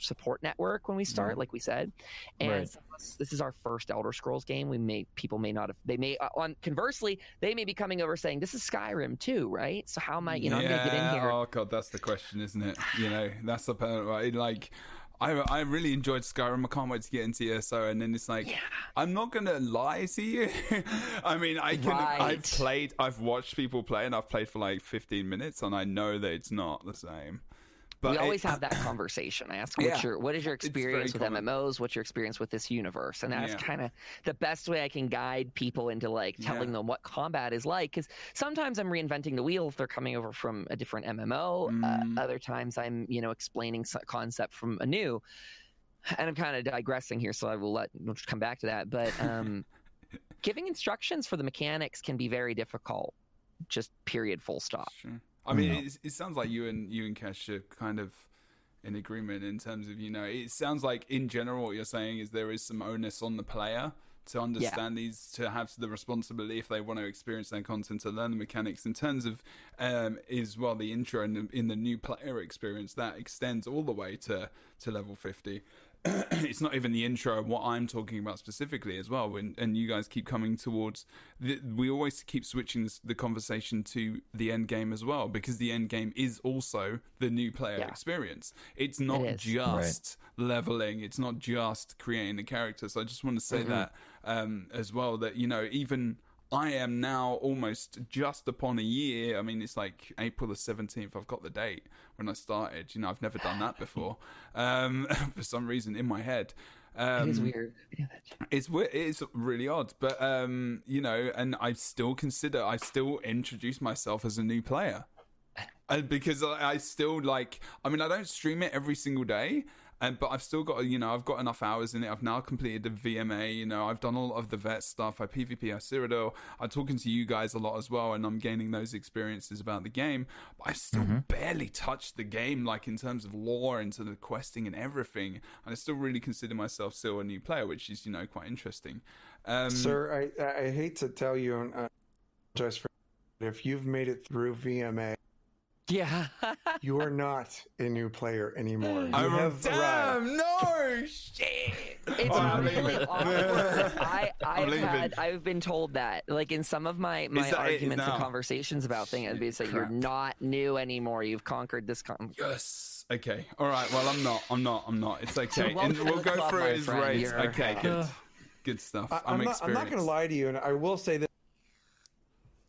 support network when we start, like we said. And Right. some of us- this is our first Elder Scrolls game. We may people may not have. They may uh, on conversely they may be coming over saying this is Skyrim too, right? So how am I? You know, I'm gonna get in here. Oh god, that's the question, isn't it? You know, that's the part, right? Like, I I really enjoyed Skyrim. I can't wait to get into ESO, and then it's like, Yeah. I'm not gonna lie to you. <laughs> I mean, I can. I've played. I've watched people play, and I've played for like 15 minutes, and I know that it's not the same. But we always it- have that conversation. I ask, what's Yeah. your what is your experience with common. MMOs? What's your experience with this universe? And that's Yeah. kind of the best way I can guide people into like telling Yeah. them what combat is like. Because sometimes I'm reinventing the wheel if they're coming over from a different MMO. Mm. Uh, other times I'm you know explaining some concept from a new. And I'm kind of digressing here, so I will let we'll just come back to that. But um, <laughs> giving instructions for the mechanics can be very difficult. Just period, full stop. Sure. I mean, Yeah. it, it sounds like you and you and Kash are kind of in agreement in terms of you know. It sounds like in general what you're saying is there is some onus on the player to understand these, to have the responsibility if they want to experience their content to learn the mechanics. In terms of um, is well the intro in the, in the new player experience that extends all the way to to level fifty. <clears throat> it's not even the intro what I'm talking about specifically as well. When, and you guys keep coming towards, the, we always keep switching this, the conversation to the end game as well because the end game is also the new player Yeah. experience. It's not is. just leveling. It's not just creating a character. So I just want to say that um, as well. That you know even. I am now almost just upon a year. I mean, it's like April the 17th. I've got the date when I started. You know, I've never done that before <laughs> um, <laughs> for some reason in my head. Um, it is weird. it's weird. It's really odd, but um, you know, and I still consider I still introduce myself as a new player, <laughs> and because I, I still like. I mean, I don't stream it every single day, and but I've still got you know I've got enough hours in it. I've now completed the VMA. You know, I've done all of the vet stuff. I PvP, I Cyrodiil. I'm talking to you guys a lot as well, and I'm gaining those experiences about the game. But I still barely touched the game, like in terms of lore, into the questing and everything. And I still really consider myself still a new player, which is you know quite interesting. Um, Sir, I, I hate to tell you, and I apologize for if you've made it through VMA, Yeah. <laughs> you are not a new player anymore. Mm. You I'm have arrived. damn no shit. It's Oh, I'm really leaving. awkward. <laughs> I, I'm I've had, I've been told that, like in some of my, my that arguments and conversations about things, I'd be saying you're not new anymore. You've conquered this. Con- Yes. Okay. All right. Well, I'm not. I'm not. I'm not. It's <laughs> okay. welcome and we'll go club, through my it friend. raids. You're- Okay. Good. good stuff. I, I'm, I'm not. I'm not going to lie to you, and I will say that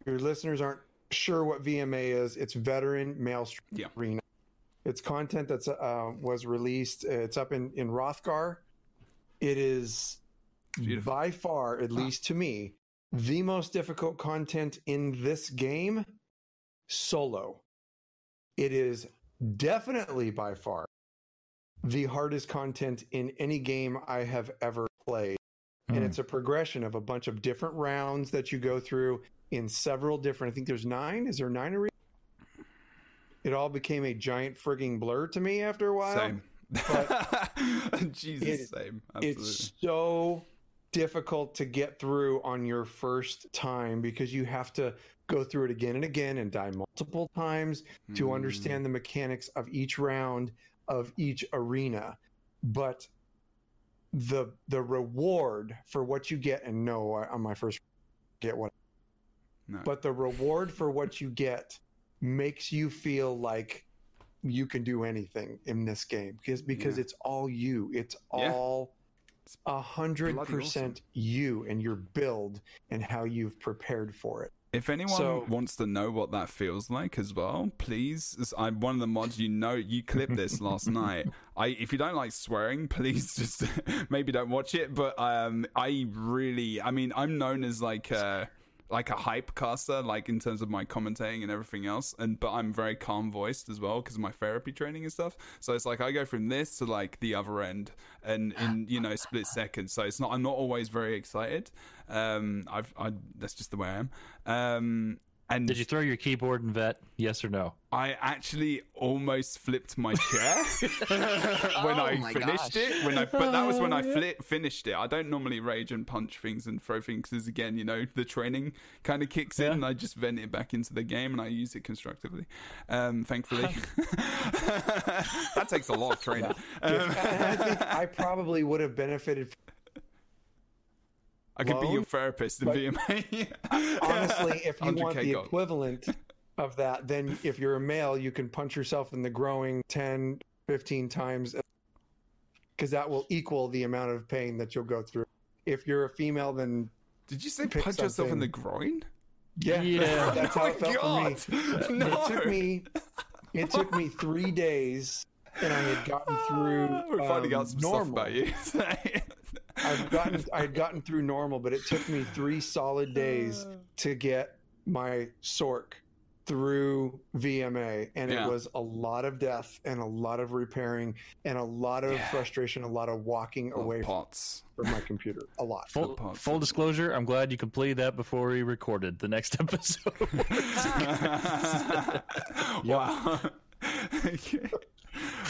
your listeners aren't sure what VMA is. It's Veteran Maelstrom Yeah. Arena. It's content that's uh, was released. It's up in in Wrothgar. It is Beautiful. by far, at least to me, the most difficult content in this game. Solo. It is definitely by far the hardest content in any game I have ever played and Hmm. it's a progression of a bunch of different rounds that you go through in several different. I think there's nine. Is there nine? Arenas? It all became a giant frigging blur to me after a while. Same. <laughs> Jesus, it- same. Absolutely. It's so difficult to get through on your first time because you have to go through it again and again and die multiple times to Mm. understand the mechanics of each round of each arena. But the the reward for what you get and no I, on my first get what No. but the reward for what you get makes you feel like you can do anything in this game because because Yeah. it's all you it's Yeah. all a hundred percent you and your build and how you've prepared for it If anyone So- wants to know what that feels like as well, please. I'm one of the mods. You know, you clipped this last <laughs> night. I, if you don't like swearing, please <laughs> just maybe don't watch it. But um, I really, I mean, I'm known as like a like a hype caster, like in terms of my commentating and everything else. And but I'm very calm voiced as well because of my therapy training and stuff. So it's like I go from this to like the other end, and <laughs> in you know split seconds. So it's not. I'm not always very excited. Um, I've I that's just the way I am. Um, and Did you throw your keyboard in vet? Yes or no? I actually almost flipped my chair <laughs> <laughs> when Oh I finished gosh. it. When I, but that was when I fli finished it. I don't normally rage and punch things and throw things because again, you know, the training kind of kicks in. And I just vent it back into the game and I use it constructively. Um, thankfully, <laughs> that takes a lot of training. Um, i think i probably would have benefited I could be your therapist in But- VMA. <laughs> honestly if you want the <laughs> gold. equivalent of that, then if you're a male you can punch yourself in the growing 10 15 times because that will equal the amount of pain that you'll go through if you're a female then Did you say Pick punch yourself in the groin? yeah, Yeah. that's how <laughs> oh it my felt for me god! No. it took me it took me three days and i had gotten through We're finding um, out some normal. stuff about you. I've gotten I had gotten through normal, but it took me three solid days <sighs> uh. to get my Sorc through VMA, and Yeah. it was a lot of death and a lot of repairing and a lot of Yeah. frustration, a lot of walking Love away pots. from my computer. A lot. Full, full disclosure, I'm glad you completed that before we recorded the next <laughs> episode. <laughs> <laughs> wow. Okay.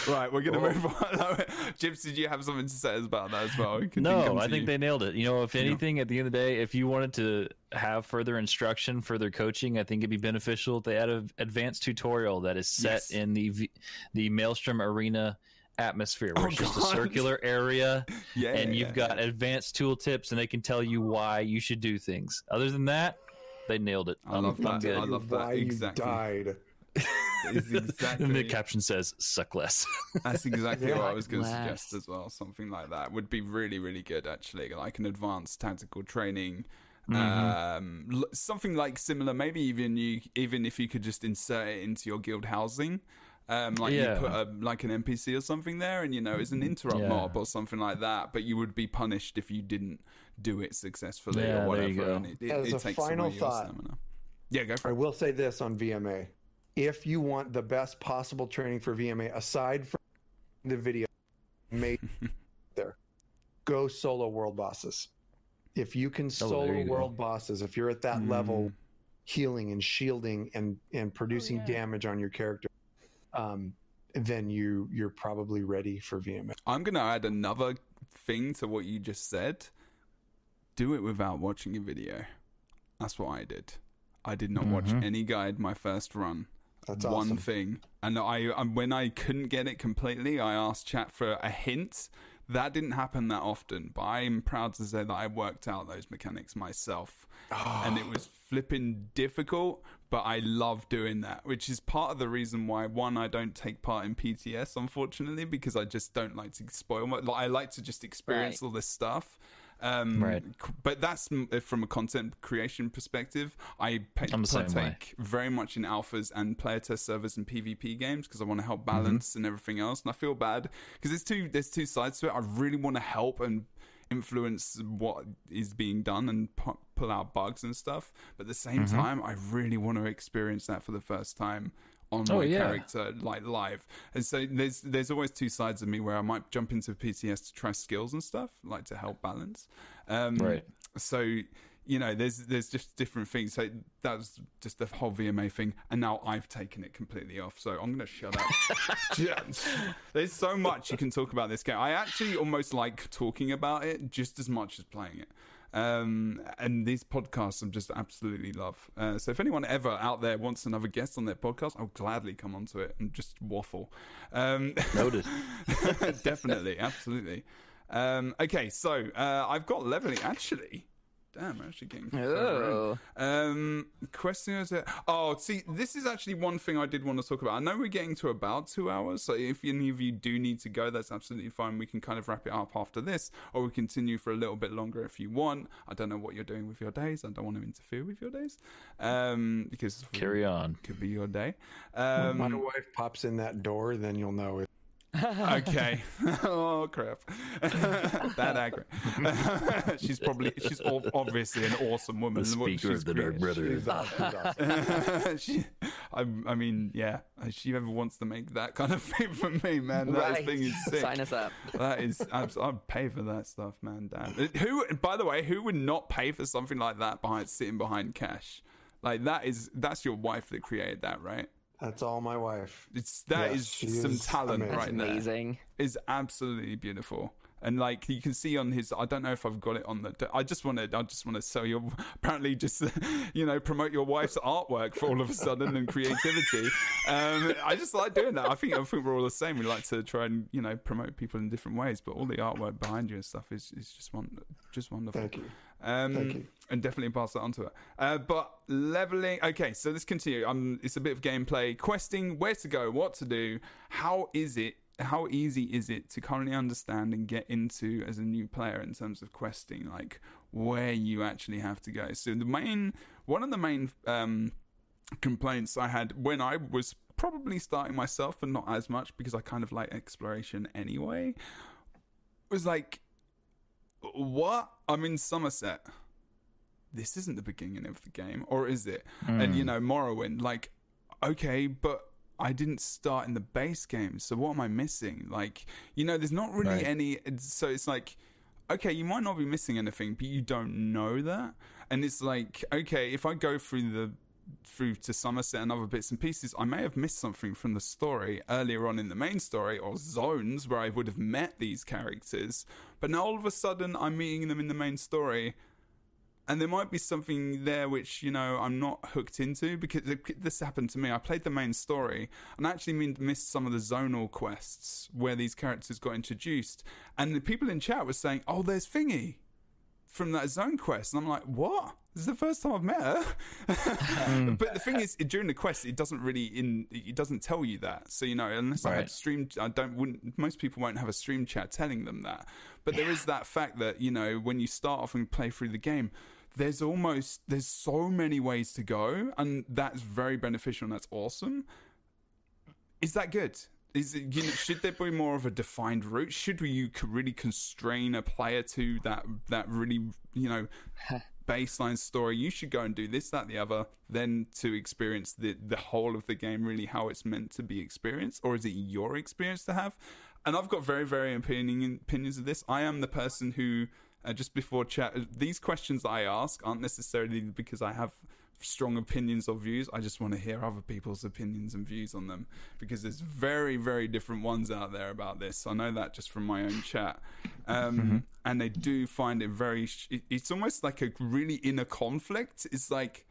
Right, we're gonna Oh. move on. <laughs> Jibbs, did you have something to say about that as well? We can no, I think you. they nailed it. You know, if anything, at the end of the day, if you wanted to have further instruction, further coaching, I think it'd be beneficial if they had an advanced tutorial that is set Yes. in the the Maelstrom Arena atmosphere, where Oh, it's just a circular area, <laughs> yeah, and you've got yeah. advanced tool tips, and they can tell you why you should do things. Other than that, they nailed it. I I'm- love that. I love that. Why Exactly. you died. <laughs> Is exactly. <laughs> And the caption says "suck less." <laughs> That's exactly Yeah. what I was going to suggest as well. Something like that would be really, really good, actually. Like an advanced tactical training. Mm-hmm. Um, something like similar, maybe even you, even if you could just insert it into your guild housing, um, like Yeah. you put a, like an NPC or something there, and you know it's an interrupt Yeah. mob or something like that. But you would be punished if you didn't do it successfully Yeah, or there you whatever. go. And it, it, As it a takes final away your thought- stamina. Yeah, go for it. I will say this on VMA. If you want the best possible training for VMA, aside from the video made <laughs> there, go solo world bosses. If you can Oh, solo there you go. world bosses, if you're at that Mm. level, healing and shielding and and producing yeah. damage on your character, um, then you you're probably ready for VMA. I'm going to add another thing to what you just said. Do it without watching a video. That's what I did. I did not watch Mhm. any guide my first run. That's One awesome. thing, and I, I when I couldn't get it completely, I asked chat for a hint. That didn't happen that often, but I'm proud to say that I worked out those mechanics myself, ah. and it was flipping difficult. But I love doing that, which is part of the reason why one I don't take part in PTS, unfortunately, because I just don't like to spoil my. Like, I like to just experience Right. all this stuff. Um, Right. But that's uh, from a content creation perspective. I pa- I'm the same way. partake very much in alphas and player test servers and PvP games because I want to help Mm-hmm. balance and everything else. And I feel bad because there's two there's two sides to it. I really want to help and influence what is being done and pu- pull out bugs and stuff. But at the same Mm-hmm. time, I really want to experience that for the first time on Oh, my yeah. character like live. And so there's there's always two sides of me where I might jump into PTS to try skills and stuff, like to help balance. Um, Right. So you know, there's there's just different things. So that was just the whole VMA thing, and now I've taken it completely off. So I'm gonna shut up. <laughs> Just- there's so much you can talk about this game. I actually almost like talking about it just as much as playing it. Um, and these podcasts I'm just absolutely love. Uh, so if anyone ever out there wants another guest on their podcast, I'll gladly come onto it and just waffle. Um, Noted. <laughs> definitely, absolutely. Um, okay, so uh, I've got leveling actually. Damn, we're actually getting. further. Oh. Um, question is, oh, see, this is actually one thing I did want to talk about. I know we're getting to about two hours, so if any of you do need to go, that's absolutely fine. We can kind of wrap it up after this, or we continue for a little bit longer if you want. I don't know what you're doing with your days. I don't want to interfere with your days, um, because Carry on. could be your day. When my Um, wife pops in that door, then you'll know it. Okay. <laughs> oh crap. <laughs> that accurate. <laughs> she's probably she's ob- obviously an awesome woman. The What speaker she's of the Dark created. Brother. She's awesome. She, I, I mean, yeah. If she ever wants to make that kind of thing for me, man, that right. thing is sick. Sign us up. That is, abs- I'd pay for that stuff, man. Damn. Uh, who, by the way, who would not pay for something like that behind sitting behind Kash? Like that is that's your wife that created that, right? That's all my wife. It's that Yes, is some is talent amazing. Right there amazing. is absolutely beautiful. And like you can see on his, I don't know if I've got it on the. I just want to, I just want to sell your, <laughs> apparently just, <laughs> you know, promote your wife's artwork for all of a sudden and creativity. Um, I just like doing that. I think I think we're all the same. We like to try and you know promote people in different ways, but all the artwork behind you and stuff is is just one, just wonderful. Thank you. Um, Thank you. And definitely pass that on to her. Uh, but leveling. Okay, so let's continue. Um, it's a bit of gameplay, questing, where to go, what to do. How is it? How easy is it to currently understand and get into as a new player in terms of questing? Like where you actually have to go. So the main, one of the main um, complaints I had when I was probably starting myself, but not as much because I kind of like exploration anyway, was like what? I'm in Summerset. This isn't the beginning of the game, or is it? And you hmm. know, Morrowind, like, okay, but I didn't start in the base game, so what am I missing? Like, you know, there's not really Right. any. So it's like, okay, you might not be missing anything, but you don't know that. And it's like, okay, if I go through the through to Summerset and other bits and pieces, I may have missed something from the story earlier on in the main story or zones where I would have met these characters. But now all of a sudden I'm meeting them in the main story. And there might be something there which, you know, I'm not hooked into because this happened to me. I played the main story and I actually missed some of the zonal quests where these characters got introduced. And the people in chat were saying, oh, there's Thingy from that zone quest. And I'm like, what? This is the first time I've met her. Hmm. <laughs> but the thing is, during the quest, it doesn't really in it doesn't tell you that. So you know, unless I had Right. stream, I don't. Wouldn't most people won't have a stream chat telling them that. But there is that fact that you know when you start off and play through the game. There's almost there's so many ways to go, and that's very beneficial and that's awesome. Is that good? Is it, you know, should there be more of a defined route? Should we you really constrain a player to that that really you know <laughs> baseline story? You should go and do this, that, the other, then to experience the the whole of the game, really how it's meant to be experienced, or is it your experience to have? And I've got very very opinion opinions of this. I am the person who uh, just before chat these questions I ask aren't necessarily because I have strong opinions or views. I just want to hear other people's opinions and views on them because there's very, very different ones out there about this. I know that just from my own chat. Um, And they do find it very, sh- it's almost like a really inner conflict. It's like,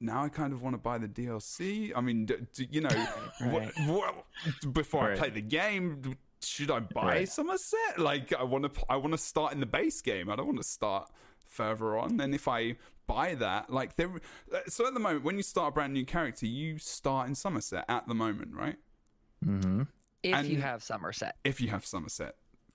now I kind of want to buy the DLC. I mean, d- d- you know, <laughs> what, what, before I play the game, should I buy Right. Summerset? Like, I want to, I want to start in the base game. I don't want to start further on. And if I buy that, like, there. So at the moment, when you start a brand new character, you start in Summerset at the moment, right? Mm-hmm. If And- you have Summerset. If you have Summerset.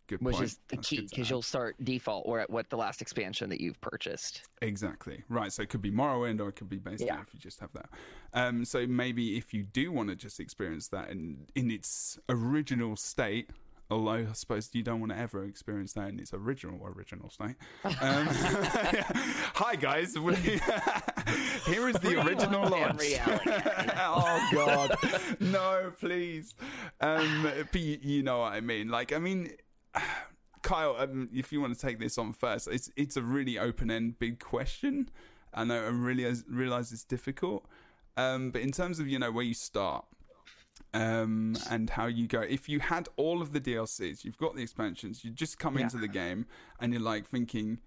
Good which point. is the That's key because you'll start default or at what the last expansion that you've purchased. Exactly. Right. So it could be Morrowind or it could be based Yeah. if you just have that. Um, so maybe if you do want to just experience that in, in its original state, although I suppose you don't want to ever experience that in its original, original state. <laughs> Um, <laughs> hi, guys. We- <laughs> Here is the original launch. oh, God. No, please. Um, but you, you know what I mean. Like, I mean, <sighs> Kyle, um, if you want to take this on first, it's it's a really open end, big question. I know I really realize it's difficult, um, but in terms of you know where you start um, and how you go, if you had all of the DLCs, you've got the expansions, you just come Yeah. into the game and you're like thinking,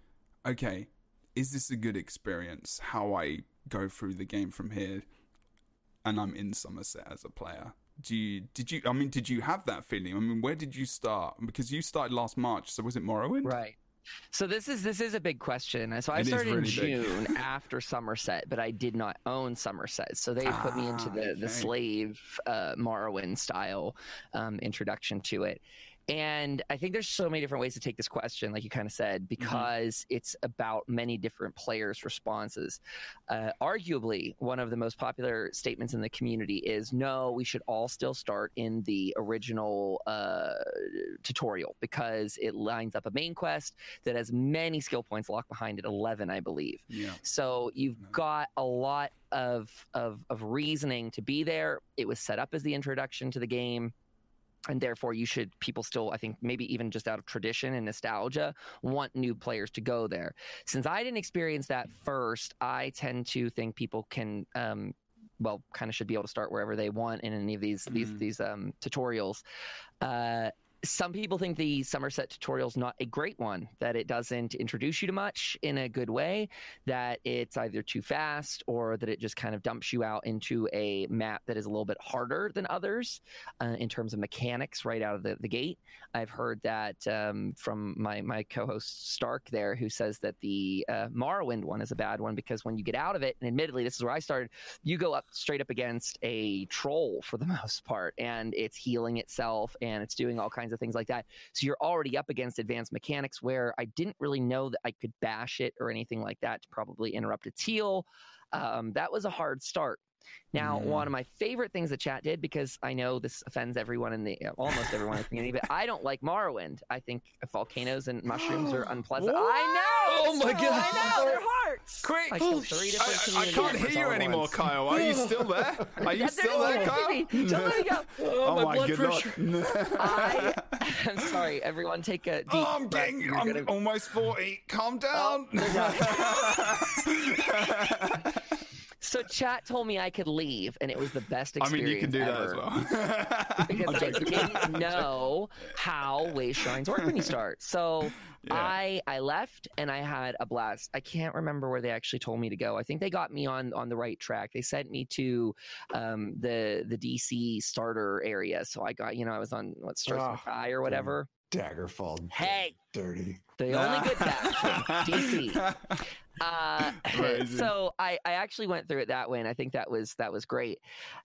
okay, is this a good experience? How I go through the game from here, and I'm in Summerset as a player. Do you did you I mean did you have that feeling? I mean where did you start? Because you started last March, so was it Morrowind? Right. So this is this is a big question. So I It started in big. June after Summerset, but I did not own Summerset. So they put me into Ah, the okay. the slave uh, Morrowind style um, introduction to it. And I think there's so many different ways to take this question, like you kind of Mm-hmm. said, because it's about many different players' responses. Uh, arguably, one of the most popular statements in the community is no, we should all still start in the original uh, tutorial because it lines up a main quest that has many skill points locked behind it 11 i believe Yeah. so you've No. got a lot of, of of reasoning to be there it was set up as the introduction to the game and therefore you should people still i think maybe even just out of tradition and nostalgia want new players to go there since i didn't experience that first i tend to think people can um well kind of should be able to start wherever they want in any of these these Mhm. these um tutorials uh some people think the Summerset tutorial is not a great one, that it doesn't introduce you to much in a good way, that it's either too fast or that it just kind of dumps you out into a map that is a little bit harder than others uh, in terms of mechanics right out of the, the gate. I've heard that um, from my, my co host Stark there, who says that the uh, Morrowind one is a bad one because when you get out of it, and admittedly, this is where I started, you go up straight up against a troll for the <laughs> most part, and it's healing itself and it's doing all kinds of things like that. So you're already up against advanced mechanics where I didn't really know that I could bash it or anything like that to probably interrupt its heal. Um, that was a hard start. Now, Mm. one of my favorite things that chat did, because I know this offends everyone in the almost everyone in the community, but I don't like Morrowind. I think volcanoes and mushrooms are <gasps> unpleasant. I know. Oh my god. I know. They're God. hearts. Quick! I killed three different I, I can't hear you anymore, once. Kyle. Are you still there? <laughs> Are you Yeah, still there, Kyle? listening to me. Don't let me go. <laughs> Oh, Oh my, my blood good pressure. <laughs> I, I'm sorry, everyone. Take a deep. Oh, I'm breath. getting. You're I'm gonna- almost forty. Calm down. So chat told me I could leave, and it was the best experience. I mean, you can do that as well. <laughs> because <laughs> I'm I joking. didn't <laughs> know how way shrines work when you start. So Yeah. I I left and I had a blast. I can't remember where they actually told me to go. I think they got me on on the right track. They sent me to um, the the DC starter area. So I got you know I was on what starts with Ah, I or whatever. Daggerfall. Hey, dirty. the only good faction, DC. Uh, <laughs> <laughs> so I, I actually went through it that way, and I think that was that was great.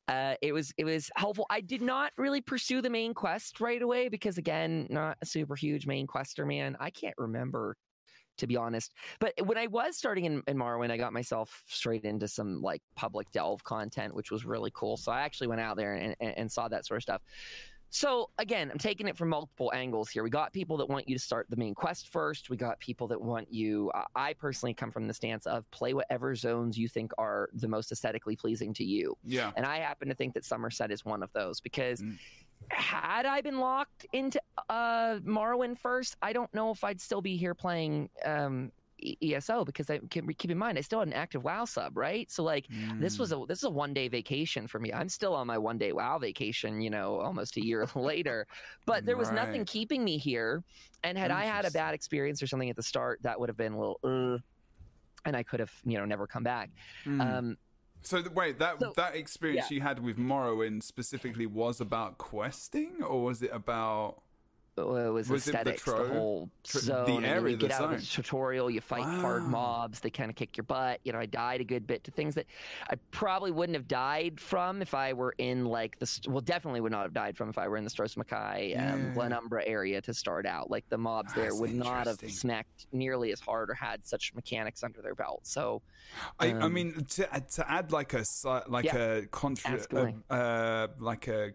Uh, it was it was helpful. I did not really pursue the main quest right away because again, not a super huge main quester man. I can't remember to be honest. But when I was starting in, in Morrowind, I got myself straight into some like public delve content, which was really cool. So I actually went out there and, and, and saw that sort of stuff. So again, I'm taking it from multiple angles here. We got people that want you to start the main quest first. We got people that want you. Uh, I personally come from the stance of play whatever zones you think are the most aesthetically pleasing to you, yeah. and I happen to think that Summerset is one of those because. Mm. Had I been locked into uh, Morrowind first, I don't know if I'd still be here playing um, ESO because I can keep in mind I still had an active WoW sub, right? So like this was Mm. a this is a one day vacation for me. I'm still on my one day WoW vacation, you know, almost a year <laughs> later. But there was nothing keeping me here. And had I had a bad experience or something at the start, that would have been a little, uh, and I could have, you know, never come back. Mm. Um, So wait, that So- that experience you had with Morrowind specifically was about questing, or was it about uh, was, Was it the the, whole the zone. then area, you the get out of the tutorial, you fight hard mobs, they kind of kick your butt. You know, I died a good bit to things that I probably wouldn't have died from if I were in like the well, definitely would not have died from if I were in the Stros M'Kai, Yeah, um, yeah, Glenumbra area to start out. Like the mobs there That's would not have smacked nearly as hard or had such mechanics under their belt. So I, I Um, mean, to, to add like a like Yeah. a contra, uh, uh, like a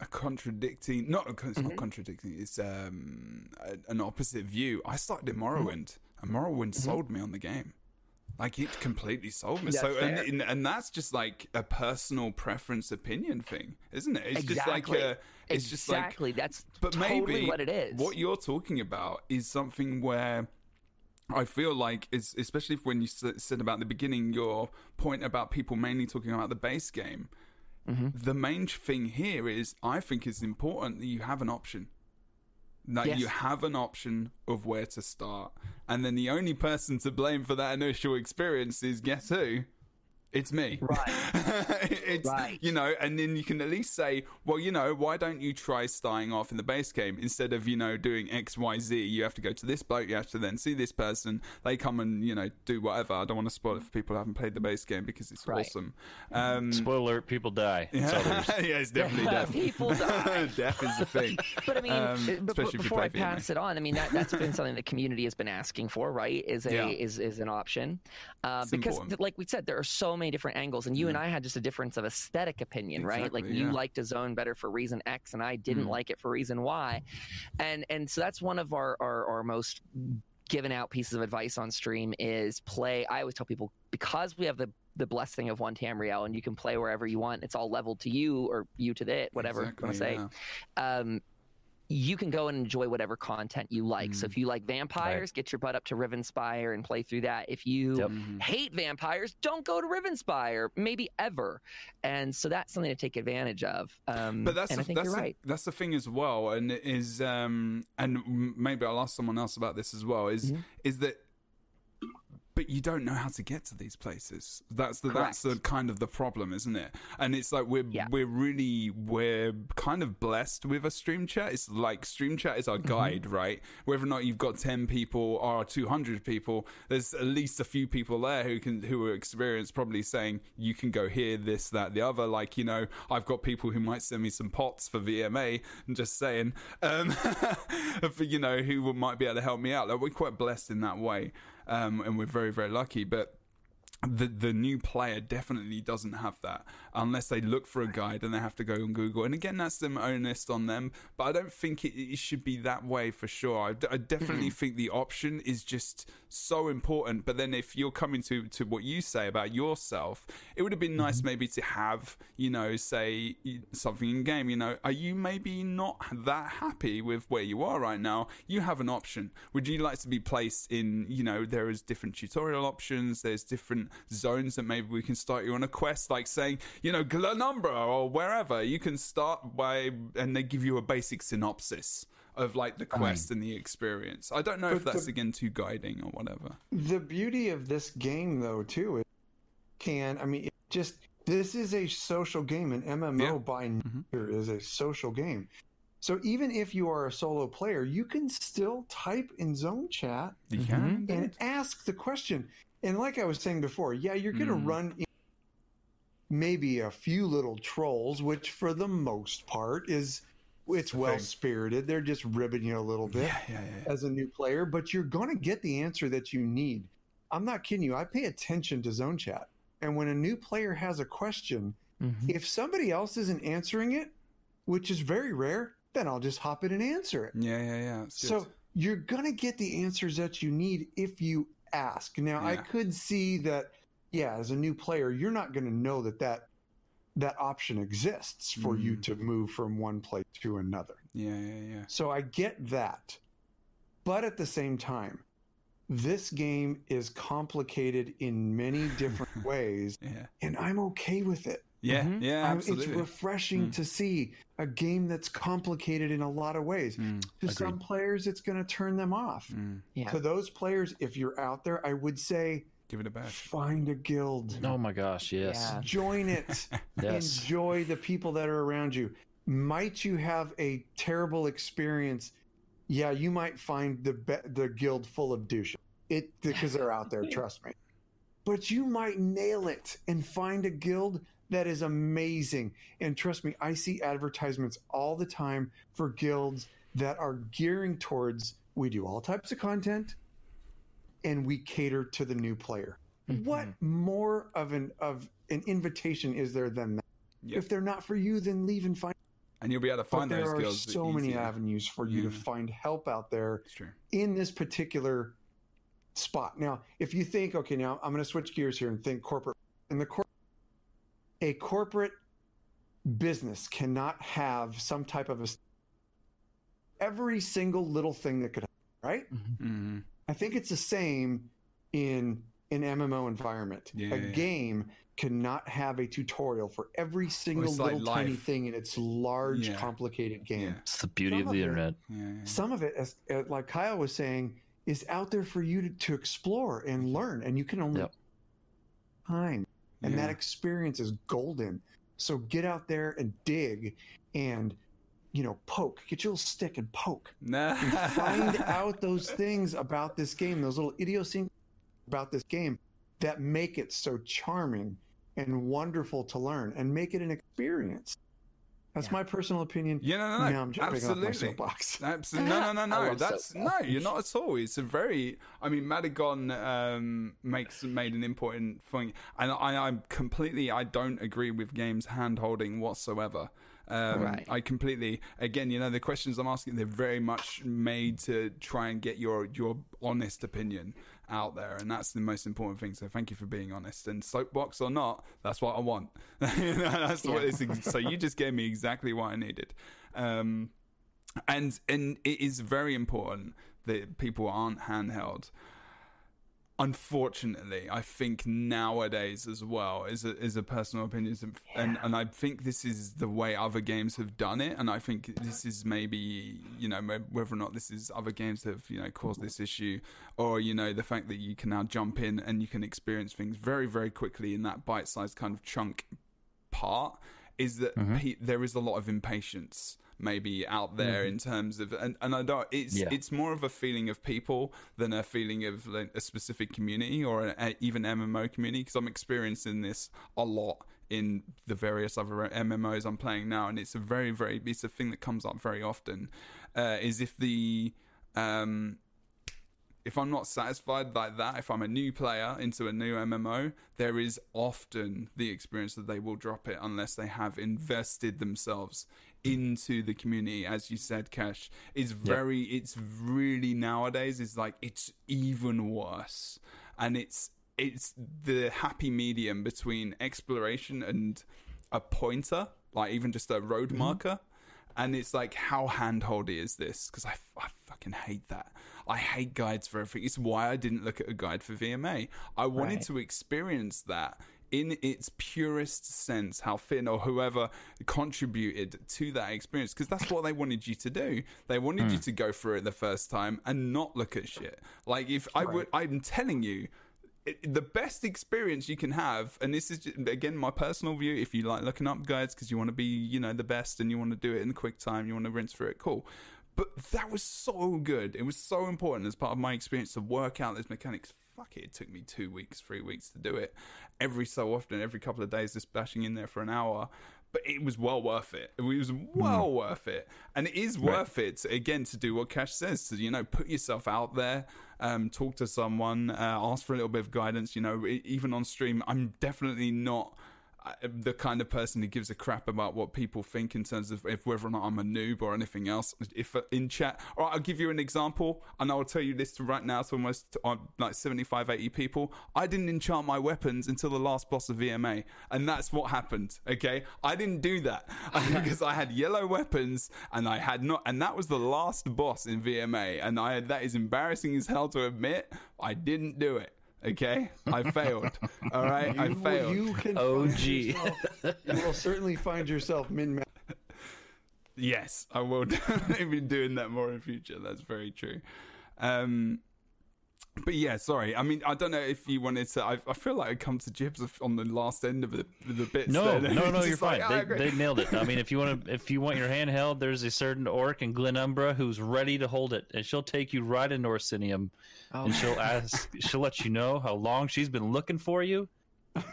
a contradicting, not it's Mhm. not contradicting. It's um a, an opposite view. I started in Mm-hmm. Morrowind, and Morrowind sold me on the game. Like it completely sold me. so and, and and that's just like a personal preference opinion thing, isn't it? It's just like Exactly. a, it's just like exactly, that's but totally maybe what it is. What you're talking about is something where I feel like, especially when you said about the beginning, your point about people mainly talking about the base game. Mm-hmm. The main thing here is, I think it's important that you have an option. That Yes. you have an option of where to start, and then the only person to blame for that initial experience is guess who? It's me. Right. <laughs> it's Right. you know, and then you can at least say, well, you know, why don't you try starting off in the base game instead of you know doing X, Y, Z? You have to go to this bloke, you have to then see this person. They come and you know do whatever. I don't want to spoil it for people who haven't played the base game because it's Right. awesome. Um, Spoiler alert: people die. <laughs> It's others. yeah, it's definitely death. <laughs> People die. death is the thing. But I mean, Um, but- but especially if you before play I pass it on, I mean that that's been something the community has been asking for, right? Is a Yeah. is is an option, uh, It's because important. like we said, there are so many different angles, and you and I had just a difference of aesthetic opinion, right? Like Exactly, you yeah. liked a zone better for reason X, and I didn't Mm. like it for reason Y, and and so that's one of our our, our most given out pieces of advice on stream is play. I always tell people because we have the the blessing of one Tamriel and you can play wherever you want. It's all leveled to you or you to it, whatever you want to say Exactly, um, you can go and enjoy whatever content you like. So Mm. if you like vampires, get your butt up to Rivenspire and play through that. If you Yep. Mhm. hate vampires, don't go to Rivenspire, maybe ever. And so that's something to take advantage of. Um, But that's and the, I think that's you're the, right. that's the thing as well, and it is um and maybe I'll ask someone else about this as well. Is Mhm. is that but you don't know how to get to these places. That's the that's the kind of the problem, isn't it? And it's like we're Yeah. we're really we're kind of blessed with a stream chat. It's like stream chat is our Mm-hmm. guide, right? Whether or not you've got ten people or two hundred people, there's at least a few people there who can who are experienced, probably saying you can go here, this, that, the other. Like you know, I've got people who might send me some pots for VMA. I'm just saying, um, <laughs> for, you know, who might be able to help me out. Like we're quite blessed in that way um, and we're very very lucky. But the the new player definitely doesn't have that unless they look for a guide and they have to go on Google. And again, that's them honest on them. But I don't think it, it should be that way for sure. I, d- I definitely mm-hmm. think the option is just so important. But then if you're coming to to what you say about yourself, it would have been nice mm-hmm. maybe to have you know say something in game. You know, are you maybe not that happy with where you are right now? You have an option. Would you like to be placed in? You know, there is different tutorial options. There's different zones that maybe we can start you on a quest, like saying, you know, Glenumbra or wherever. You can start by, and they give you a basic synopsis of like the quest and the experience. I don't know if that's the- again too guiding or whatever. The beauty of this game, though, too, is can I mean, it just this is a social game. An MMO Yeah. by Mhm. nature is a social game. So even if you are a solo player, you can still type in zone chat You Mhm. and ask the question. And like I was saying before, yeah, you're going to Mm. run in maybe a few little trolls, which for the most part is it's the thing. well spirited. They're just ribbing you a little bit Yeah, yeah, yeah. as a new player, but you're going to get the answer that you need. I'm not kidding you. I pay attention to zone chat. And when a new player has a question, Mhm. if somebody else isn't answering it, which is very rare, then I'll just hop in and answer it. Yeah, yeah, yeah. So you're going to get the answers that you need if you ask. Now, I could see that, yeah, as a new player, you're not going to know that that, that option exists for you Mm. to move from one place to another. yeah, yeah, yeah. So I get that. But at the same time, this game is complicated in many <laughs> different ways, Yeah, and I'm okay with it. yeah, Mhm. yeah. I'm- it's refreshing Mm. to see a game that's complicated in a lot of ways. Mm, To some players, it's going to turn them off. mm. Yeah. To those players, if you're out there, I would say Give it a bash. find a guild, Oh my gosh, yes. Yeah. join it, <laughs> Yes. enjoy the people that are around you. might you have a terrible experience? Yeah, you might find the be- the guild full of douches. It because they're out there, <laughs> trust me. But you might nail it and find a guild that is amazing. And trust me, I see advertisements all the time for guilds that are gearing towards we do all types of content and we cater to the new player. Mm-hmm. What more of an of an invitation is there than that? Yeah. If they're not for you, then leave and find. And you'll be able to find But find there those are skills. so many avenues for you to mm-hmm. find help out there in this particular spot. Now, if you think, okay, now I'm going to switch gears here and think corporate. In the cor- a corporate business cannot have some type of a every single little thing that could happen, right? hmm I think it's the same in an MMO environment. Yeah, a yeah. game cannot have a tutorial for every single like little tiny thing in its large, Yeah. complicated game. Yeah. It's the beauty Some of the of it- internet. Yeah, yeah. Some of it, as, uh, like Kyle was saying, is out there for you to, to explore and learn, and you can only Yep. time, and that experience is golden. So get out there and dig, and you know, poke. Get your little stick and poke. <laughs> Nah. and find out those things about this game, those little idiosyncrasies about this game that make it so charming and wonderful to learn and make it an experience. That's Yeah. my personal opinion. Yeah, no, no, no. Now I'm jumping Absolutely. off my soapbox. <laughs> Absolutely. <laughs> No, no, no, no. That's soap no. You're not at all. It's a very. I mean, Madagon um, makes made an important thing, and I, I'm completely. I don't agree with games hand holding whatsoever. Um, Right. I completely. Again, you know, the questions I'm asking, they're very much made to try and get your your honest opinion out there, and that's the most important thing. So, thank you for being honest. And soapbox or not, that's what I want. <laughs> that's what it's. So you just gave me exactly what I needed. Um, and and it is very important that people aren't handheld. Unfortunately, I think nowadays as well is a, is a personal opinion, and and I think this is the way other games have done it, and I think this is maybe you know whether or not this is other games that have you know caused this issue, or you know the fact that you can now jump in and you can experience things very very quickly in that bite sized kind of chunk part is that mm-hmm. pe- there is a lot of impatience maybe out there in terms of and, and I don't it's Yeah. it's more of a feeling of people than a feeling of like, a specific community or a, even MMO community because I'm experiencing this a lot in the various other MMOs I'm playing now and it's a very very it's a thing that comes up very often uh, is if the um if I'm not satisfied like that, if I'm a new player into a new MMO, there is often the experience that they will drop it unless they have invested themselves into the community. As you said, Kash, is very, it's really nowadays is like it's even worse, and it's it's the happy medium between exploration and a pointer, like even just a road mm-hmm. marker. And it's like how handholdy is this? Because I, I fucking hate that. I hate guides for everything. It's why i didn't look at a guide for vma i wanted Right. to experience that in its purest sense how finn or whoever contributed to that experience because that's what they wanted you to do they wanted you hmm. to go through it the first time and not look at shit like if i would i'm telling you it, the best experience you can have, and this is just, again my personal view. If you like looking up guides because you want to be, you know, the best, and you want to do it in quick time, you want to rinse through it, cool. But that was so good. It was so important as part of my experience to work out those mechanics. Fuck it, it took me two weeks, three weeks to do it. Every so often, every couple of days, just bashing in there for an hour. But it was well worth it. It was well worth it, and it is worth it again to do what Kash says to you know put yourself out there, um, talk to someone, uh, ask for a little bit of guidance. You know, even on stream, I'm definitely not the kind of person who gives a crap about what people think in terms of if whether or not I'm a noob or anything else. If uh, in chat, all right, I'll give you an example, and I'll tell you this right now to almost uh, like 75, 80 people. I didn't enchant my weapons until the last boss of VMA, and that's what happened. Okay, I didn't do that <laughs> because I had yellow weapons and I had not, and that was the last boss in VMA, and I that is embarrassing as hell to admit. I didn't do it. Okay, I <laughs> failed. All right, I failed. You can OG. yourself- you will certainly find yourself min Yes, I will <laughs> definitely be doing that more in future. That's very true. Um, But yeah, sorry. I mean, I don't know if you wanted to. I, I feel like I come to Jibbs on the last end of the, the bits. No, there. no, no, <laughs> you're fine. like, "Oh, they, they <laughs> nailed it. I mean, if you want to, if you want your handheld, there's a certain orc in Glenumbra who's ready to hold it, and she'll take you right into Orsinium, Oh, and she'll ask, <laughs> she'll let you know how long she's been looking for you,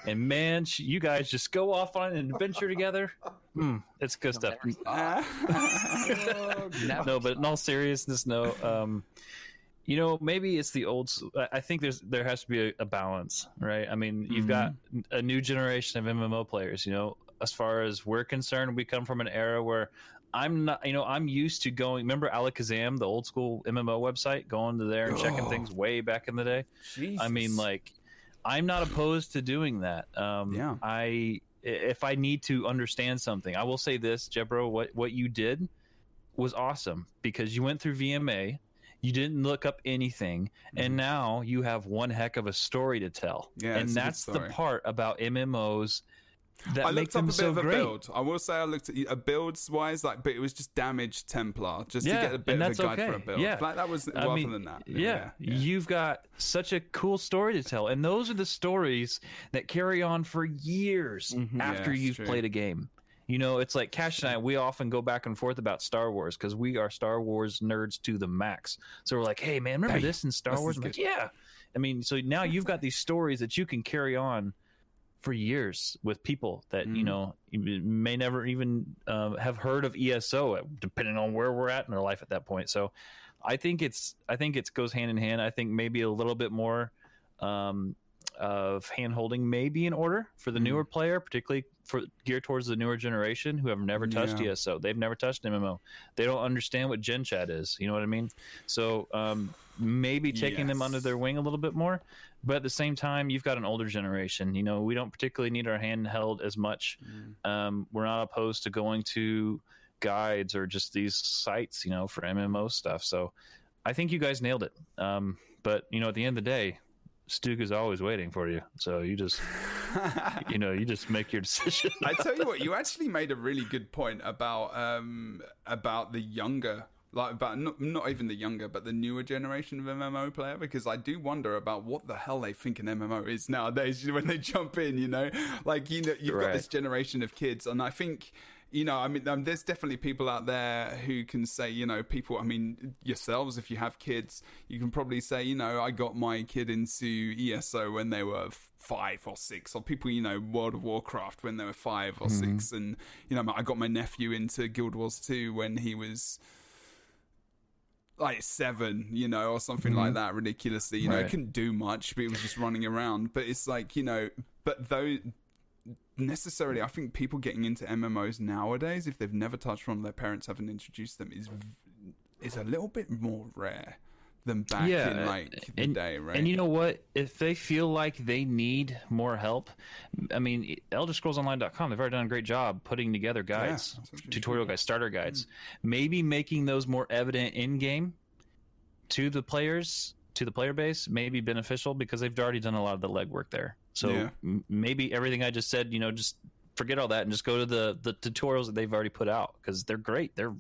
and man, she, you guys just go off on an adventure together. Mm, it's good stuff. No, but in all seriousness, no. Um, you know, maybe it's the old. i think there's there has to be a, a balance, right? I mean, you've got a new generation of MMO players. You know, as far as we're concerned, we come from an era where I'm not. You know, I'm used to going. Remember Allakhazam, the old school MMO website, going to there and checking Oh. things way back in the day. I mean, like, I'm not opposed to doing that. Um, Yeah. I if I need to understand something, I will say this, Jebro. What what you did was awesome because you went through VMA, you didn't look up anything, and now you have one heck of a story to tell. Mm-hmm. Yeah, and it's a good that's the part about MMOs that I looked up a bit so of a great. build. I will say I looked at a builds wise, like, but it was just damaged Templar, just Yeah, to get a bit of a guide for a build. Yeah. like that was I rather mean, than that. Yeah, you've got such a cool story to tell, and those are the stories that carry on for years Mhm. after Yeah, you've true. played a game. You know, it's like Kash and I. We often go back and forth about Star Wars because we are Star Wars nerds to the max. So we're like, "Hey, man, remember this in Star this Wars?" like, "Yeah." I mean, so now you've got these stories that you can carry on for years with people that you Mhm. know may never even uh, have heard of ESO, depending on where we're at in our life at that point. So, I think it's I think it goes hand in hand. I think maybe a little bit more um, of hand holding may be in order for the Mhm. newer player, particularly for geared towards the newer generation who have never touched Yeah. ESO. They've never touched MMO. They don't understand what Gen Chat is. You know what I mean? So um, maybe taking them under their wing a little bit more. But at the same time, you've got an older generation. You know, we don't particularly need our hand held as much. Mm. Um, we're not opposed to going to guides or just these sites, you know, for MMO stuff. So I think you guys nailed it. Um, but you know, at the end of the day, Stuke is always waiting for you. So you just, you know, you just make your <laughs> decision. I tell you what, you actually made a really good point about um about the younger like about not not even the younger but the newer generation of MMO player because I do wonder about what the hell they think an MMO is nowadays <laughs> when they jump in, you know? Like you know you've got this generation of kids and I think you know, I mean, um, there's definitely people out there who can say, you know, people. I mean, yourselves, if you have kids, you can probably say, you know, I got my kid into ESO when they were five or six, or people, you know, World of Warcraft when they were five or six, and you know, I got my nephew into Guild Wars 2 when he was like seven, you know, or something like that, ridiculously. You know, Right. it couldn't do much, but it was just running around. But it's like, you know, but though necessarily, I think people getting into MMOs nowadays, if they've never touched one, their parents haven't introduced them, is is a little bit more rare than back Yeah, in uh, like the and- day, right? And you know what? If they feel like they need more help, I mean, Elder Scrolls ElderScrollsOnline.com, they've already done a great job putting together guides, you tutorial guides, starter guides. Hmm. Maybe making those more evident in game to the players, to the player base, may be beneficial because they've already done a lot of the legwork there. So Yeah. m- maybe everything I just said, you know, just forget all that and just go to the the tutorials that they've already put out because they're great. They're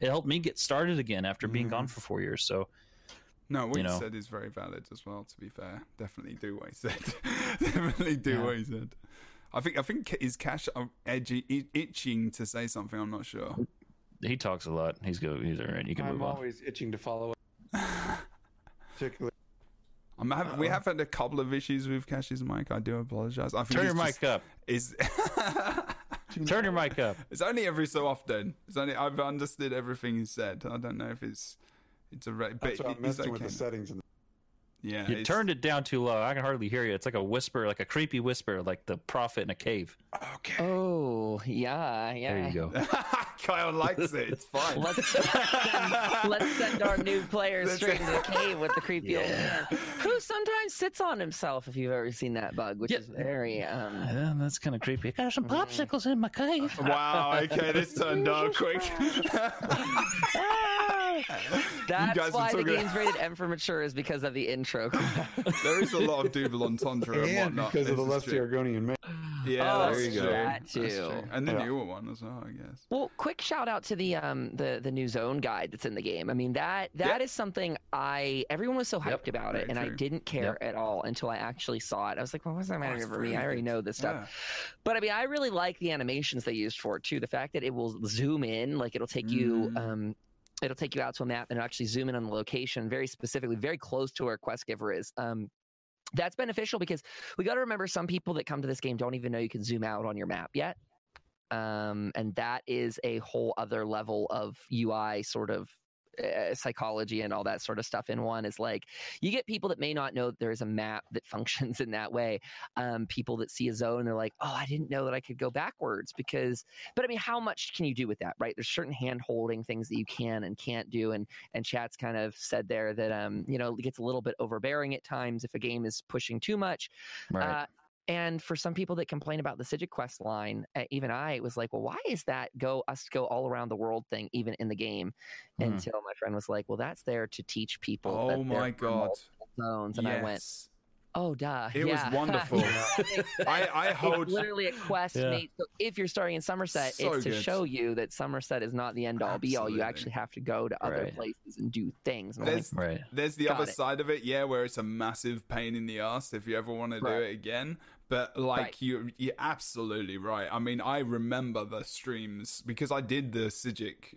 it helped me get started again after being Mm-hmm. gone for four years. So No, what you you, know. said is very valid as well. To be fair, definitely do what he said. <laughs> definitely do Yeah. what he said. I think I think is Kash uh, edgy, itching to say something. I'm not sure. he talks a lot. He's good. He's all right. You can I'm move on. always itching to follow up. <laughs> Particularly, I'm have, we have had a couple of issues with Kash's mic. I do apologize. I think Turn your it's mic up. Is <laughs> Turn your mic up. it's only every so often. It's only I've understood everything he said. I don't know if it's it's a re- but that's why I'm messing okay. with the settings. And Yeah, You turned it down too low. I can hardly hear you. It's like a whisper, like a creepy whisper, like the prophet in a cave. okay. Oh, yeah, yeah. There you go. <laughs> Kyle likes it. It's fine. Let's send, let's send our new players Let's- straight into the cave with the creepy old man, who sometimes sits on himself. If you've ever seen that bug, which Yeah. is very um. Yeah, that's kind of creepy. I got some popsicles in my cave. wow. Okay, this turned <laughs> dark quick. <laughs> <laughs> That's guys are why the talking- game's rated M for mature is because of the intro. <laughs> there is a lot of double entendre and And whatnot. because of the This is Lusty. Argonian man. Yeah, Oh, there you go. that too. And the Yeah. newer one as well, I guess. Well, quick shout out to the um the the new zone guide that's in the game. I mean that that is something I everyone was so hyped Yep. about it, Very and I didn't care at all until I actually saw it. I was like, well, what's that matter it's for me? I already know this stuff. Yeah. But I mean, I really like the animations they used for it too. The fact that it will zoom in, like it'll take you, Mm. um, it'll take you out to a map and actually zoom in on the location very specifically, very close to where Quest Giver is. Um, that's beneficial because we got to remember some people that come to this game don't even know you can zoom out on your map yet. Um, and that is a whole other level of UI sort of uh, psychology and all that sort of stuff in one is like you get people that may not know that there is a map that <laughs> functions in that way um, people that see a zone they're like oh i didn't know that i could go backwards because but i mean how much can you do with that right there's certain hand holding things that you can and can't do and and chat's kind of said there that um you know it gets a little bit overbearing at times if a game is pushing too much Right. uh, and for some people that complain about the Psijic Quest line, uh, even I was like, well, why is that go us go all around the world thing even in the game? Hmm. Until my friend was like, well, that's there to teach people. Oh that my god. multiple zones, and I went, oh, duh. It was <laughs> wonderful. <laughs> I, I <laughs> It's hold literally a quest Yeah. made. So if you're starting in Summerset, So it's to good. show you that Summerset is not the end all be all. You actually have to go to other Right. places and do things. And I'm like, There's right. there's the Got other it. side of it, yeah, where it's a massive pain in the ass if you ever want to do Right. it again. But like Right. you, you're absolutely right. I mean, I remember the streams because I did the Psijic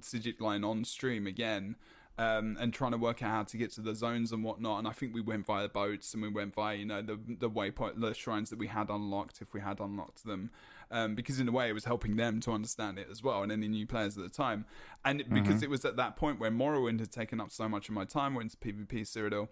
Psijic line on stream again, um, and trying to work out how to get to the zones and whatnot. And I think we went via the boats and we went via you know the the waypoint, the shrines that we had unlocked if we had unlocked them. Um, because in a way it was helping them to understand it as well, and any new players at the time, and it- because it was at that point where Morrowind had taken up so much of my time, went to PvP Cyrodiil,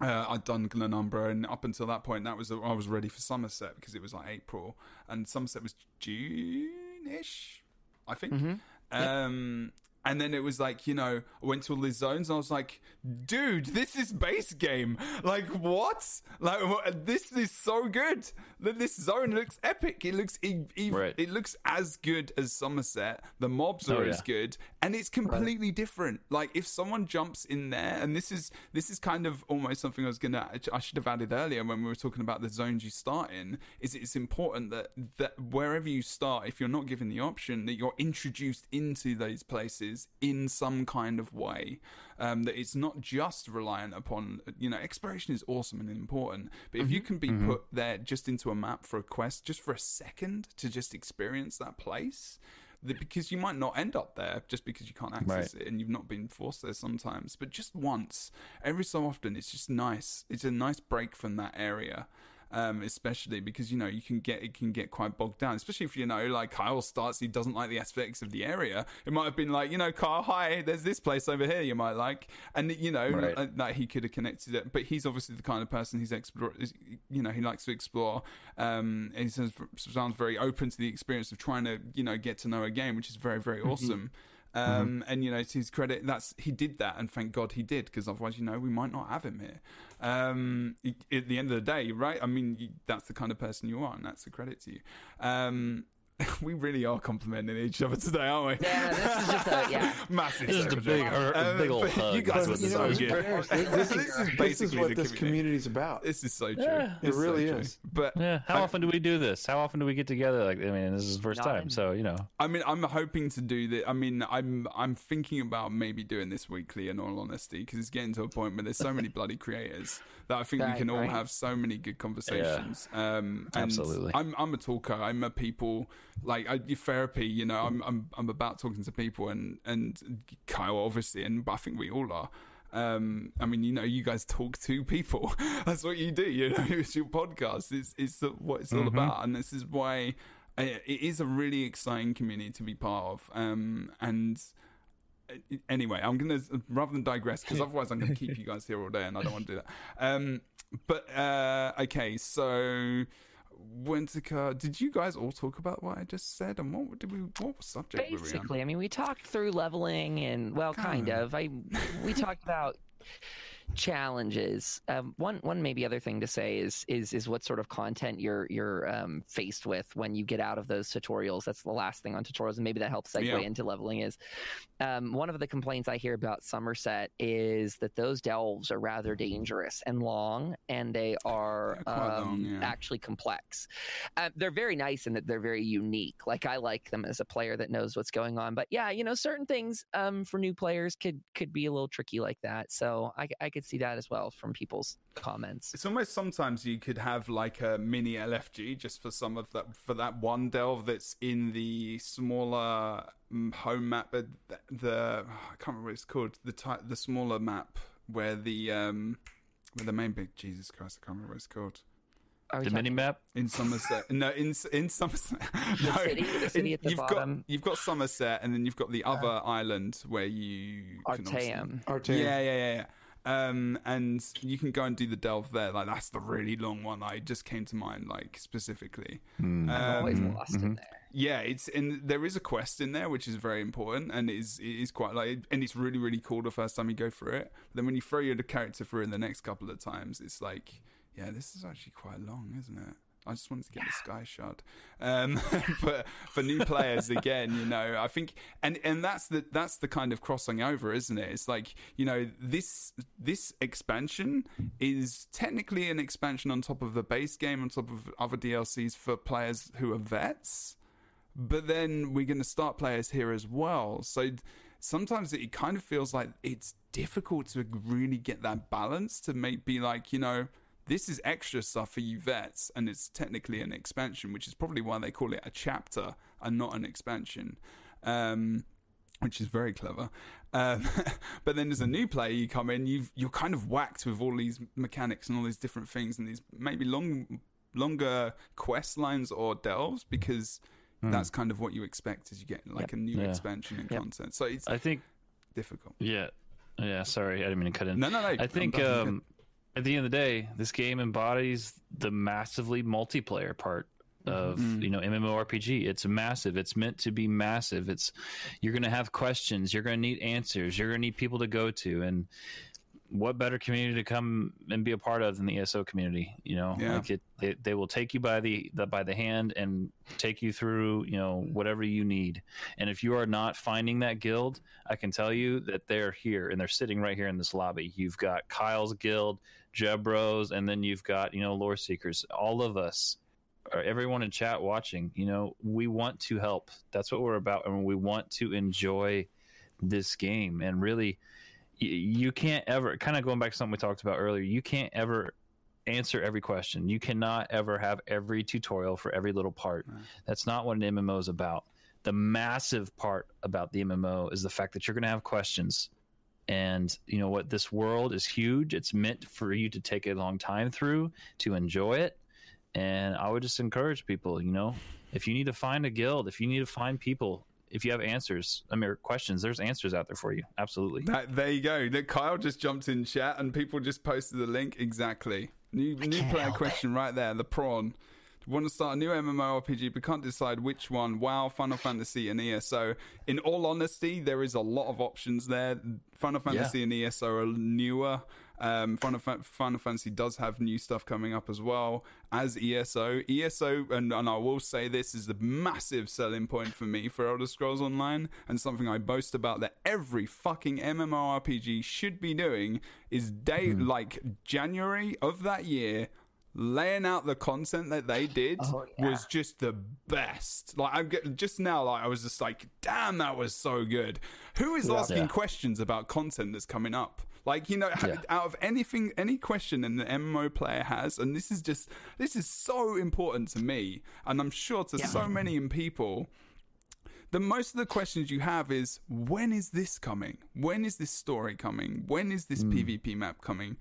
uh, I'd done Glenumbra, and up until that point, that was I was ready for Summerset because it was like April, and Summerset was June-ish, I think. Mhm. Um, and then it was like you know, I went to all these zones, and I was like, dude, this is base game. Like what? Like what- this is so good. Th- This zone looks epic. It looks e- e- Right. it looks as good as Summerset. The mobs Oh, are yeah. as good, and it's completely different. Like if someone jumps in there, and this is this is kind of almost something I was gonna I should have added earlier when we were talking about the zones you start in. Is it's important that that wherever you start, if you're not given the option, that you're introduced into those places in some kind of way. Um, that it's not just reliant upon you know exploration is awesome and important, but if you can be put there just into a map for a quest, just for a second to just experience that place because you might not end up there just because you can't access it and you've not been forced there sometimes but just once every so often it's just nice. It's a nice break from that area um, especially because you know you can get it can get quite bogged down especially if you know like kyle starts he doesn't like the aesthetics of the area. It might have been like you know kyle hi there's this place over here you might like. And you know Right. uh, that he could have connected it. But he's obviously the kind of person he's explore is- you know he likes to explore. Um and he sounds, sounds very open to the experience of trying to you know get to know a game which is very very awesome um and you know to his credit. That's he did that and thank god he did because otherwise you know we might not have him here. Um at the end of the day right? I mean that's the kind of person you are and that's a credit to you. Um <laughs> we really are complimenting each other today, aren't we? Yeah, this is just a- <laughs> yeah. massive. This is a big, joke. Um, big old hug. You guys But, are so good. this, this, This is, <laughs> is this is basically what the this community. community is about. This is so true. Yeah. It really so true. is. But Yeah. How I- often do we do this? How often do we get together? Like, I mean, this is the first time, in- so you know. I mean, I'm hoping to do that. I mean, I'm I'm thinking about maybe doing this weekly. In all honesty, because it's getting to a point where there's so many bloody creators that I think we Right, can all right. have so many good conversations. Um, and Absolutely. I'm I'm a talker. I'm a people like I therapy. You know, I'm I'm I'm about talking to people, and and Kyle obviously, and I think we all are. Um, I mean, you know, you guys talk to people. <laughs> That's what you do. You know, <laughs> it's your podcast. It's it's what it's all Mhm. about, and this is why uh, it is a really exciting community to be part of. Um, and uh, anyway, I'm gonna rather than digress because <laughs> otherwise I'm gonna keep you guys here all day, and I don't want to do that. Um, but uh, okay, so. Wintercar, did you guys all talk about what I just said, and what did we? What subject were we on? Basically, I mean, we talked through leveling and well, kind Kinda. of. I we talked about challenges. Um, one one maybe other thing to say is is is what sort of content you're you're um, faced with when you get out of those tutorials. That's the last thing on tutorials, and maybe that helps segue Yeah. into leveling. Is um, one of the complaints I hear about Summerset is that those delves are rather dangerous and long, and they are They're um, long, yeah. actually complex. Uh, they're very nice in that they're very unique. Like I like them as a player that knows what's going on. But yeah, you know, certain things um, for new players could could be a little tricky like that. So I, I could see that as well from people's comments. It's almost sometimes you could have like a mini LFG just for some of that for that one delve that's in the smaller mm, home map, but the, the I can't remember what it's called the type the smaller map where the um where the main big Jesus Christ I can't remember what it's called Are The mini map. in Summerset. <laughs> no, in in Summerset. <laughs> no, city? The city in- at the you've bottom? got you've got Summerset, and then you've got the other island where you can Artaeum. Artem. yeah, yeah, yeah, yeah. Um, and you can go and do the delve there. Like that's the really long one. that I just came to mind, like specifically. Hmm. I'm always Um, lost in there. yeah, it's and there is a quest in there which is very important and it is it is quite like and it's really really cool the first time you go through it. But then when you throw your character through it the next couple of times, it's like, yeah, this is actually quite long, isn't it? I just wanted to get the sky shot. Um, <laughs> but for new players, again, you know, I think, and and that's the that's the kind of crossing over, isn't it? It's like you know this this expansion is technically an expansion on top of the base game, on top of other DLCs for players who are vets but then we're going to start players here as well. So sometimes it kind of feels like it's difficult to really get that balance to make be like, you know, this is extra stuff for you vets, and it's technically an expansion, which is probably why they call it a chapter and not an expansion. Um, which is very clever. Um, <laughs> but then as a new player, you come in, you've you're kind of whacked with all these mechanics and all these different things and these maybe long longer quest lines or delves because that's kind of what you expect as you get like a new Yeah. expansion and Yep. content. So it's I think. difficult. Yeah. Yeah. Sorry, I didn't mean to cut in. No, no, no. I think I'm glad you um, at the end of the day, this game embodies the massively multiplayer part of Mm-hmm. you know MMORPG. It's massive. It's meant to be massive. It's you're going to have questions. You're going to need answers. You're going to need people to go to, and what better community to come and be a part of than the ESO community? You know, Yeah. like it, they, they will take you by the, the by the hand and take you through you know whatever you need. And if you are not finding that guild, I can tell you that they're here and they're sitting right here in this lobby. You've got Kyle's guild, Jebros, and then you've got you know lore seekers. All of us, or everyone in chat watching, you know, we want to help. That's what we're about, and we want to enjoy this game. And really, y- you can't ever kind of going back to something we talked about earlier. You can't ever answer every question. You cannot ever have every tutorial for every little part. That's not what an MMO is about. The massive part about the MMO is the fact that you're going to have questions. And you know what? This world is huge. It's meant for you to take a long time through to enjoy it. And I would just encourage people, you know, if you need to find a guild, if you need to find people, if you have answers, I mean, questions, there's answers out there for you. Absolutely. That, there you go. Look, Kyle just jumped in chat and people just posted the link. Exactly. New new player help question right there. The prawn. Want to start a new MMORPG but can't decide which one. WoW, Final Fantasy, and ESO. In all honesty, there is a lot of options there. Final Fantasy and ESO are newer. Um, Final, Fa- Final Fantasy does have new stuff coming up as well as ESO. ESO, and, and I will say this is the massive selling point for me for Elder Scrolls Online, and something I boast about that every fucking MMORPG should be doing is day like January of that year. Laying out the content that they did Oh, yeah. was just the best. Like I'm get, just now, like I was just like, damn, that was so good. Who is asking Yeah. questions about content that's coming up? Like you know, Yeah. out of anything, any question that the MMO player has, and this is just this is so important to me, and I'm sure to so many people. The most of the questions you have is when is this coming? When is this story coming? When is this hmm. PvP map coming?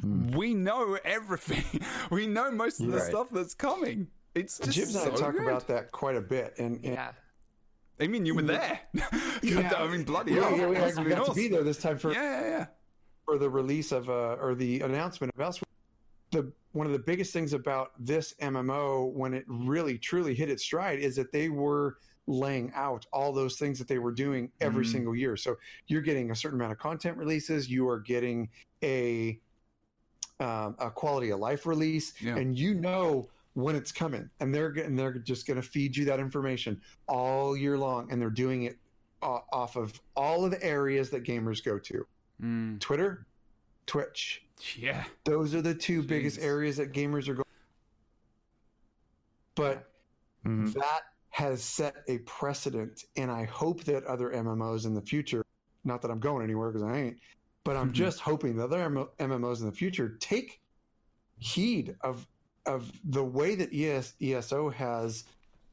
Hmm. We know everything. <laughs> We know most of the Right. stuff that's coming. It's just Jibbs and so I talk good. about that quite a bit, and, and Yeah. I mean, you were mm. there. <laughs> I mean, bloody yeah, hell. yeah, we Must actually got to be there this time for Yeah, yeah, yeah. for the release of uh, or the announcement of Elsweyr. The one of the biggest things about this MMO when it really truly hit its stride is that they were laying out all those things that they were doing every Mm. single year. So you're getting a certain amount of content releases. You are getting a um, a quality of life release, Yeah. and you know when it's coming, and they're and they're just going to feed you that information all year long, and they're doing it o- off of all of the areas that gamers go to: Mm, Twitter, Twitch. yeah. Those are the two biggest areas that gamers are going. But Mhm. that has set a precedent, and I hope that other MMOs in the future, not that I'm going anywhere because I ain't, but I'm Mhm. just hoping that other MMOs in the future take heed of of the way that ES, ESO has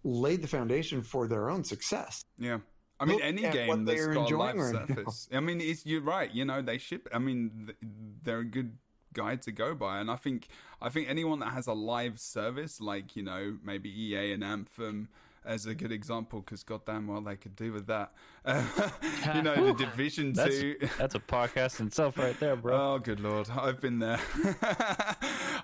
laid the foundation for their own success. Yeah. I mean, Look any game that's got live enjoying right now. I mean, it's, you're right. You know, they ship. I mean, th- they're a good guide to go by, and I think I think anyone that has a live service, like you know, maybe EA and Anthem. As a good example, because goddamn well they could do with that. <laughs> you <laughs> know, the Division That's Two. that's a podcast in itself right there, bro. Oh, good lord! I've been there. <laughs>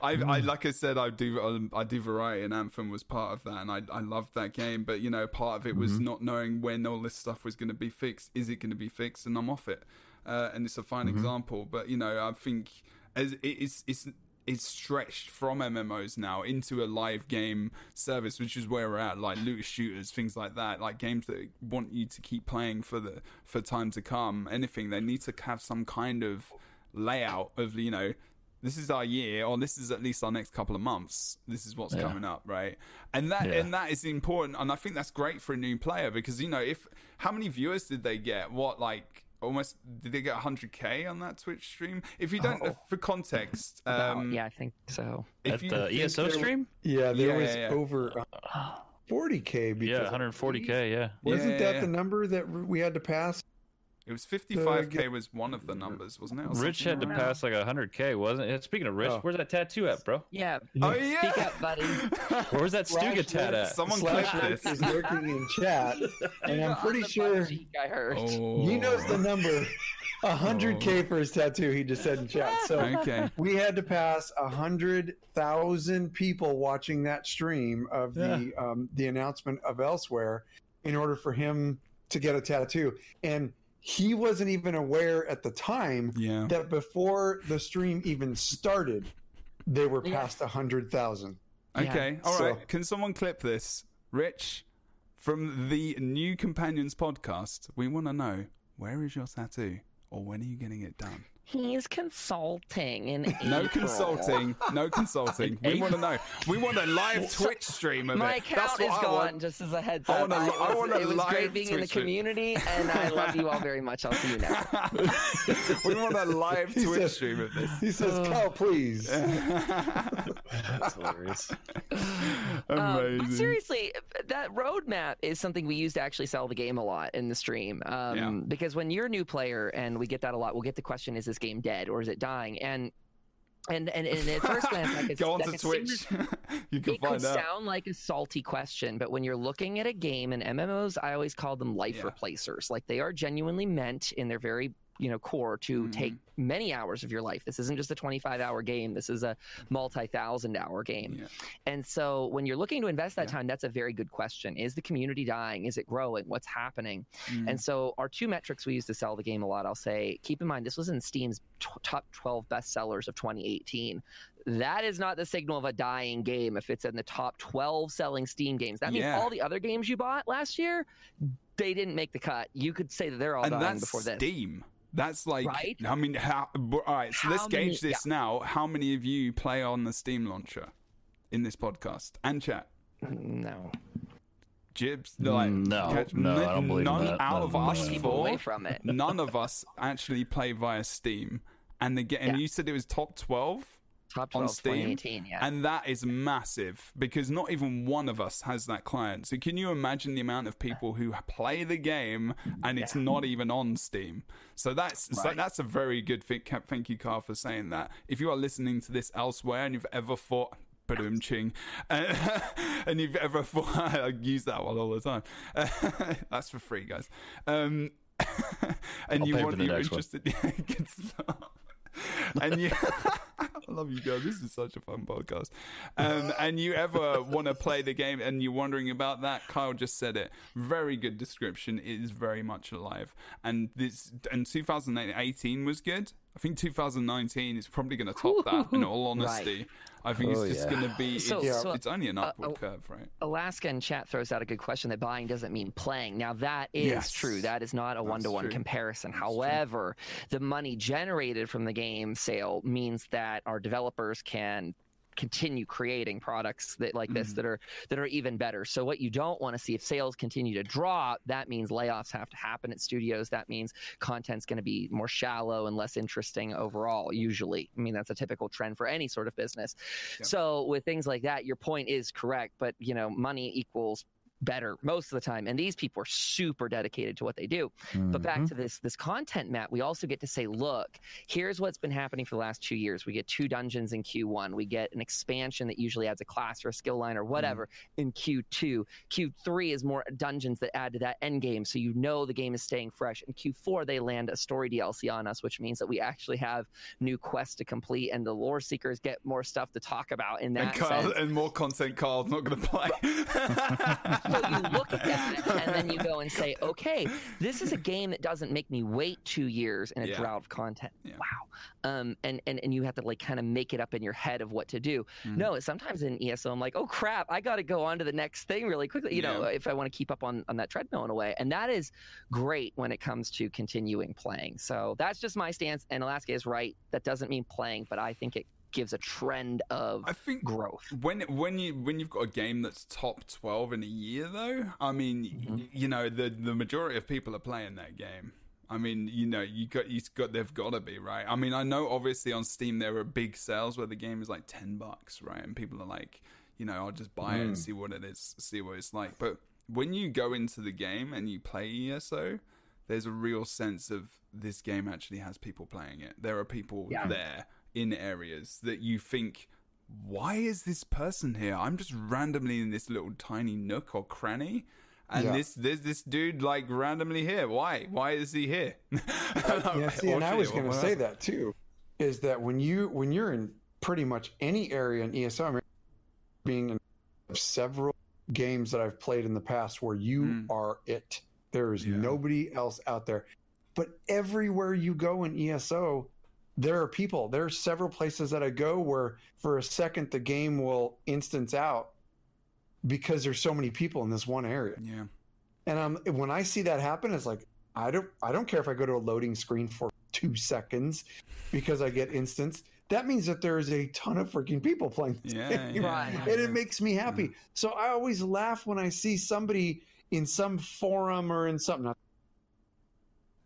I, I, like I said, I do, um, I do variety, and Anthem was part of that, and I, I loved that game. But you know, part of it was not knowing when all this stuff was going to be fixed. Is it going to be fixed? And I'm off it. Uh, and it's a fine example. But you know, I think as it's, it's, it's stretched from MMOs now into a live game service, which is where we're at, like loot shooters, things like that, like games that want you to keep playing for the for time to come. Anything they need to have some kind of layout of you know this is our year or this is at least our next couple of months this is what's Yeah. coming up right and that Yeah. and that is important and i think that's great for a new player because you know if how many viewers did they get what like almost did they get 100k on that twitch stream if you don't Oh. for context <laughs> About- um yeah, I think so. if At the ESO there- stream, Yeah, there Yeah, was yeah, yeah. over uh, 40k. <gasps> Because yeah, 140k, yeah. Wasn't Yeah, that yeah. the number that we had to pass? It was 55k was one of the numbers wasn't it or Rich had to something like pass like 100k, wasn't it? Speaking of Rich, Oh. where's that tattoo at, bro? Yeah. oh yeah Speak up, buddy. <laughs> Where's that Stuga tat at? Someone Slash clip Rick this. is lurking in chat, <laughs> and I'm pretty sure I heard. oh. he knows the number. <laughs> 100k for his tattoo. He just said in chat. So okay we had to pass a hundred thousand people watching that stream of the um, the announcement of Elsweyr in order for him to get a tattoo and he wasn't even aware at the time yeah that before the stream even started they were Yeah. past a hundred thousand Yeah. Okay, all right. So- Can someone clip this? Rich, from the New Companions podcast, we want to know where is your tattoo or when are you getting it done? He's consulting in No April. consulting, no <laughs> consulting. We want to know. We want a live Twitch stream of My it. account That's is what I gone. want. Just as a heads I up, want a li- I was- want a it was live great being in the Twitch stream. community, and I love you all very much. I'll see you now. <laughs> we want a live <laughs> He Twitch said- stream of this. he says kyle please That's hilarious. Um, Amazing. but seriously, that roadmap is something we use to actually sell the game a lot in the stream. Um, Yeah. Because when you're a new player, and we get that a lot, we'll get the question: Is this game dead or is it dying? And and and, and at first glance, <laughs> that could, Go could seem Twitch. <laughs> you can it could out. sound like a salty question, but when you're looking at a game and MMOs, I always call them life Yeah. replacers. Like they are genuinely meant in their very you know core to Mhm. take many hours of your life. This isn't just a 25 hour game. This is a multi-thousand hour game. Yeah. And so when you're looking to invest that Yeah. time, that's a very good question. Is the community dying? Is it growing? What's happening? Mm. And so our two metrics we use to sell the game a lot, I'll say, keep in mind this was in Steam's t- top 12 best sellers of 2018. That is not the signal of a dying game if it's in the top 12 selling Steam games. That means Yeah. all the other games you bought last year, they didn't make the cut. You could say that they're all and dying that's before this. Steam. That's like, Right? I mean, how? All right, so let's many- gauge this now. How many of you play on the Steam launcher in this podcast and chat? No. Jibbs, like, Mm, no, catch- no, I n- don't believe none that. out No, of no, us no. Four. away from it. none of <laughs> us actually play via Steam, and the ga- and Yeah. you said it was top twelve. Top on Steam, 2018, yeah. And that is massive because not even one of us has that client. So can you imagine the amount of people who play the game and it's not even on Steam? So that's so that's a very good thing. Thank you, Carl, for saying that. If you are listening to this elsewhere and you've ever thought. Boom ching, and, <laughs> and you've ever thought <laughs> I use that one all the time. <laughs> that's for free, guys. Um, and I'll you want the you're next one. interested, good stuff. <laughs> and you <laughs> I love you guys. This is such a fun podcast. Um, and you ever want to play the game and you're wondering about that? Kyle just said it. Very good description. It is very much alive. And this and 2018 was good. I think 2019 is probably going to top that. In all <laughs> honesty, I think Oh, it's just yeah. going to be. It's, so, it's only an uh, upward oh, curve, right? Alaska in chat throws out a good question that buying doesn't mean playing. Now that is Yes. true. That is not a one to one comparison. true. However, the money generated from the game sale means that our developers can continue creating products that like this Mhm. that are that are even better. So what you don't want to see if sales continue to drop, that means layoffs have to happen at studios. That means content's going to be more shallow and less interesting overall usually. I mean that's a typical trend for any sort of business. Yeah. So with things like that, your point is correct, but you know, money equals better most of the time. And these people are super dedicated to what they do. But back Mhm. to this this content map we also get to say look here's what's been happening for the last two years. We get two dungeons in q1 we get an expansion that usually adds a class or a skill line or whatever in q2 q3 is more dungeons that add to that end game. So you know the game is staying fresh. In q4 they land a story dlc on us which means that we actually have new quests to complete and the lore seekers get more stuff to talk about in And that Kyle sense. and more content. Carl's not going <laughs> to play. <laughs> so you look at that <laughs> and then you go and say, okay, this is a game that doesn't make me wait two years in a Yeah. drought of content. Yeah. Wow. Um, and, and, and you have to like kind of make it up in your head of what to do. Mm. No, sometimes in ESO, I'm like, oh crap, I got to go on to the next thing really quickly, you know, if I want to keep up on, on that treadmill in a way. And that is great when it comes to continuing playing. So that's just my stance. And Alaska is right. That doesn't mean playing, but I think it gives a trend of I think growth. when when you when you've got a game that's top 12 in a year though i mean Mm-hmm. you know the the majority of people are playing that game. I mean you know you got you got they've got to be right? I mean i know obviously on steam there are big sales where the game is like 10 bucks right? And people are like you know i'll just buy it and see what it is see what it's like. But when you go into the game and you play eso there's a real sense of this game actually has people playing it. There are people Yeah. there in areas that you think why is this person here? I'm just randomly in this little tiny nook or cranny. And Yeah. this there's this dude like randomly here. Why? Why is he here? <laughs> Yeah, see, and I was going to say that too, is that when you when you're in pretty much any area in ESO, I mean, being in several games that I've played in the past where you Mm. are it. There is Yeah. nobody else out there. But everywhere you go in ESO, there are people. There are several places that I go where for a second the game will instance out because there's so many people in this one area. Yeah. And um, when I see that happen, it's like I don't I don't care if I go to a loading screen for two seconds because I get instance. That means that there is a ton of freaking people playing this Yeah, game, yeah, Right. yeah, and yeah. it makes me happy. So I always laugh when I see somebody in some forum or in something.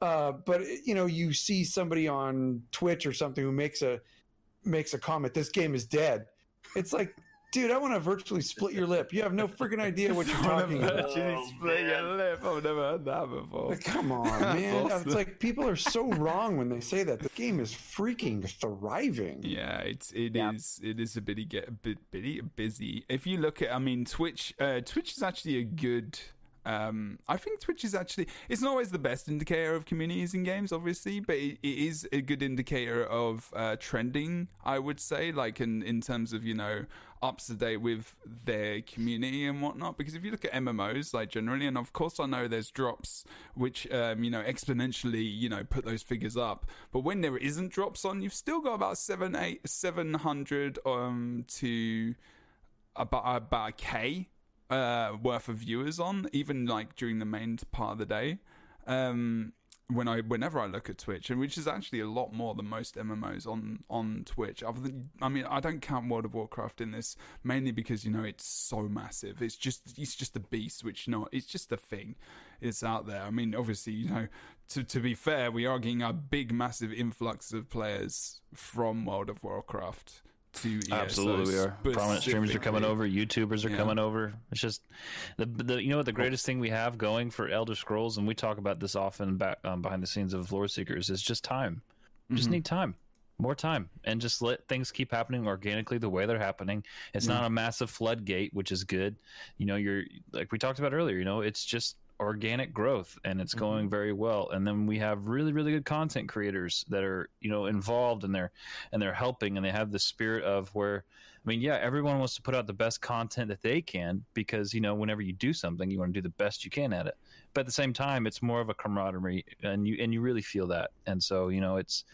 Uh, but you know, you see somebody on Twitch or something who makes a makes a comment. This game is dead. It's like, dude, I want to virtually split your lip. You have no freaking idea what you're <laughs> talking about. Actually Oh, split your lip. I've never heard that before. Like, come on, <laughs> man. awesome. It's like people are so wrong when they say that. The game is freaking thriving. Yeah, it's it Yeah. is- it is a bitty get a bit bitty busy. If you look at, I mean, Twitch, uh, Twitch is actually a good. Um, I think Twitch is actually it's not always the best indicator of communities in games, obviously, but it, it is a good indicator of uh, trending. I would say, like in in terms of you know up to date with their community and whatnot. Because if you look at MMOs, like generally, and of course I know there's drops which um, you know exponentially you know put those figures up. But when there isn't drops on, you've still got about seven eight seven hundred um to about about a k uh worth of viewers on even like during the main part of the day um when I whenever I look at Twitch, and which is actually a lot more than most MMOs on on Twitch. Other than, I mean, I don't count World of Warcraft in this mainly because you know it's so massive. It's just it's just a beast, which not it's just a thing. It's out there. I mean, obviously, you know, to to be fair, we are getting a big, massive influx of players from World of Warcraft to ESO Absolutely, we are. Prominent streamers are coming over. YouTubers are Yeah. coming over. It's just the, the you know what the greatest thing we have going for Elder Scrolls, and we talk about this often back um, behind the scenes of Lore Seekers, is just time. Just Mhm. need time, more time, and just let things keep happening organically the way they're happening. It's Yeah. not a massive floodgate, which is good. You know, you're like we talked about earlier. You know, it's just organic growth and it's Mm-hmm. going very well and then we have really really good content creators that are you know involved and they're and they're helping and they have the spirit of where i mean yeah everyone wants to put out the best content that they can because you know whenever you do something you want to do the best you can at it but at the same time it's more of a camaraderie and you and you really feel that and so you know it's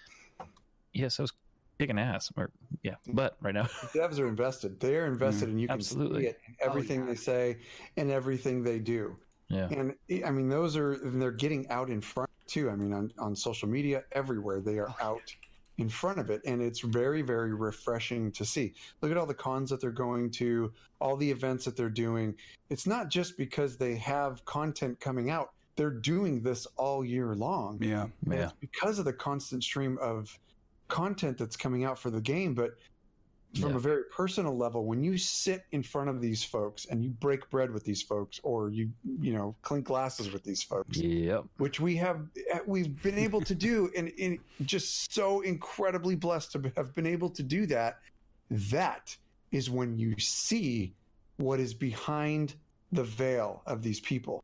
yes i was kicking ass or yeah but right now <laughs> devs are invested. They're invested, and you can absolutely. see it in everything yeah. they say and everything they do. Yeah And eh, I mean, those are and they're getting out in front too. I mean, on, on social media, everywhere they are oh, out in front of it, and it's very, very refreshing to see. Look at all the cons that they're going to, all the events that they're doing. It's not just because they have content coming out; they're doing this all year long. Yeah. And yeah it's because of the constant stream of content that's coming out for the game. But from Yeah. a very personal level, when you sit in front of these folks and you break bread with these folks, or you you know clink glasses with these folks, yep which we have eh, we've been able to do, and, and just so incredibly blessed to have been able to do that. That is when you see what is behind the veil of these people.